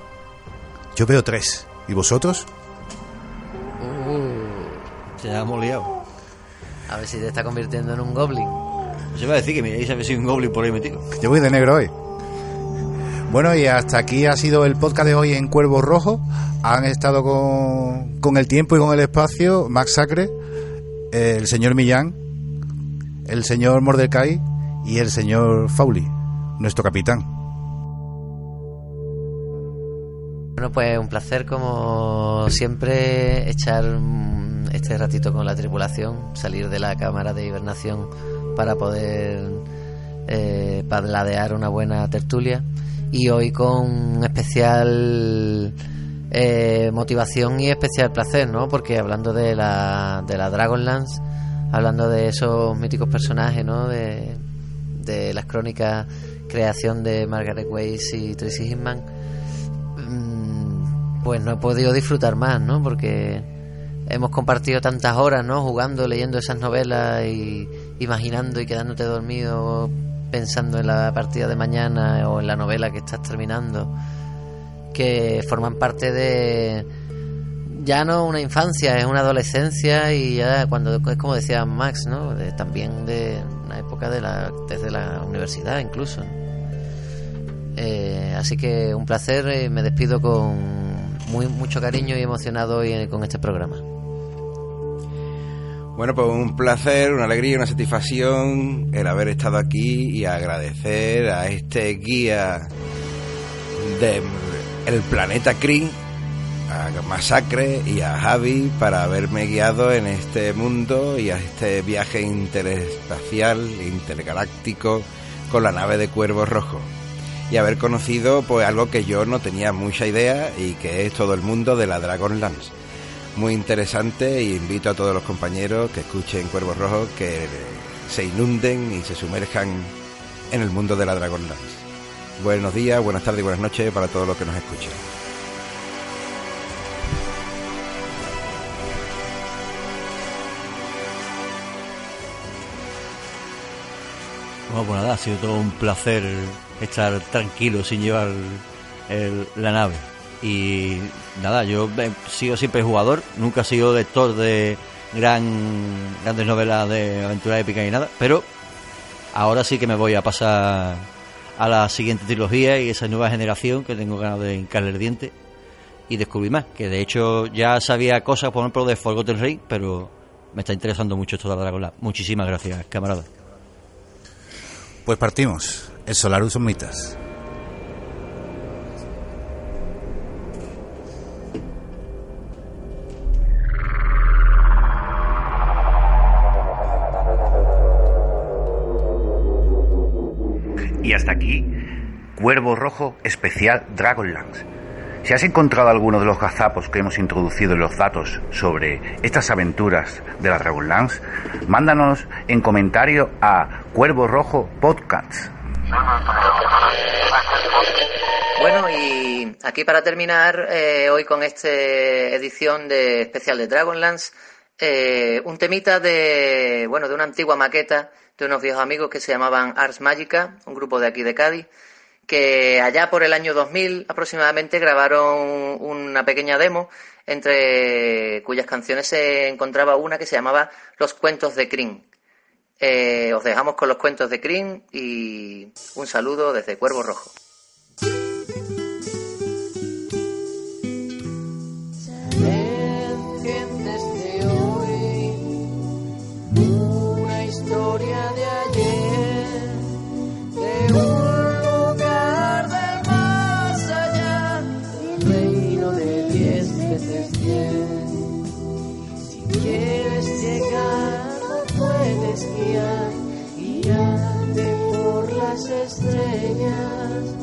Speaker 1: Yo veo tres. ¿Y vosotros?
Speaker 4: Se hemos liado.
Speaker 3: a ver si te está convirtiendo en un goblin.
Speaker 4: Se iba a decir que me dice a ver si hay un goblin por ahí metido.
Speaker 1: Yo voy de negro hoy. Bueno, y hasta aquí ha sido el podcast de hoy en Cuervo Rojo. Han estado con, con el tiempo y con el espacio Max Sacre, el señor Millán, el señor Mordecai y el señor Fauli, nuestro capitán.
Speaker 3: Bueno, pues un placer como siempre echar mm, este ratito con la tripulación, salir de la cámara de hibernación para poder eh, paladear una buena tertulia y hoy con especial eh, motivación y especial placer, ¿no? Porque hablando de la, de la Dragonlance, hablando de esos míticos personajes, ¿no? De, de las crónicas creación de Margaret Weiss y Tracy Hickman, mm, pues no he podido disfrutar más, ¿no? Porque hemos compartido tantas horas, ¿no? Jugando, leyendo esas novelas y imaginando y quedándote dormido pensando en la partida de mañana o en la novela que estás terminando, que forman parte de,
Speaker 13: ya no una infancia, es una adolescencia y ya cuando es como decía Max, ¿no? También de una época de la desde la universidad incluso. Eh, así que un placer, eh, me despido con muy mucho cariño y emocionado hoy eh, con este programa.
Speaker 7: Bueno, pues un placer, una alegría, una satisfacción el haber estado aquí y agradecer a este guía de el planeta Kree, a Masacre y a Javi para haberme guiado en este mundo y a este viaje interespacial, intergaláctico con la nave de Cuervo Rojo. Y haber conocido pues algo que yo no tenía mucha idea y que es todo el mundo de la Dragonlance muy interesante y invito a todos los compañeros que escuchen Cuervos Rojos que se inunden y se sumerjan en el mundo de la Dragonlance. Buenos días, buenas tardes y buenas noches para todos los que nos escuchen.
Speaker 4: Bueno, pues nada, ha sido todo un placer estar tranquilo sin llevar la nave. Y nada, yo he sido siempre jugador, nunca he sido lector de gran, grandes novelas de aventura épica ni nada, pero ahora sí que me voy a pasar a la siguiente trilogía y esa nueva generación que tengo ganas de hincarle el diente y descubrir más. Que de hecho ya sabía cosas, por ejemplo, de Forgotten Rey, pero me está interesando mucho esto de la Dragon Lab. Muchísimas gracias, camarada.
Speaker 14: Pues partimos. El Solarus Omnitas.
Speaker 1: Y hasta aquí, Cuervo Rojo Especial Dragonlance. Si has encontrado alguno de los gazapos que hemos introducido en los datos sobre estas aventuras de la Dragonlance, mándanos en comentario a Cuervo Rojo Podcast.
Speaker 13: Bueno, y aquí para terminar, eh, hoy con esta edición de especial de Dragonlance, eh, un temita de, bueno, de una antigua maqueta de unos viejos amigos que se llamaban Ars Magica, un grupo de aquí de Cádiz, que allá por el año 2000 aproximadamente grabaron una pequeña demo entre cuyas canciones se encontraba una que se llamaba Los Cuentos de Krim. Eh, os dejamos con los cuentos de Krim y un saludo desde Cuervo Rojo.
Speaker 3: Guiar, guíate por las estrellas.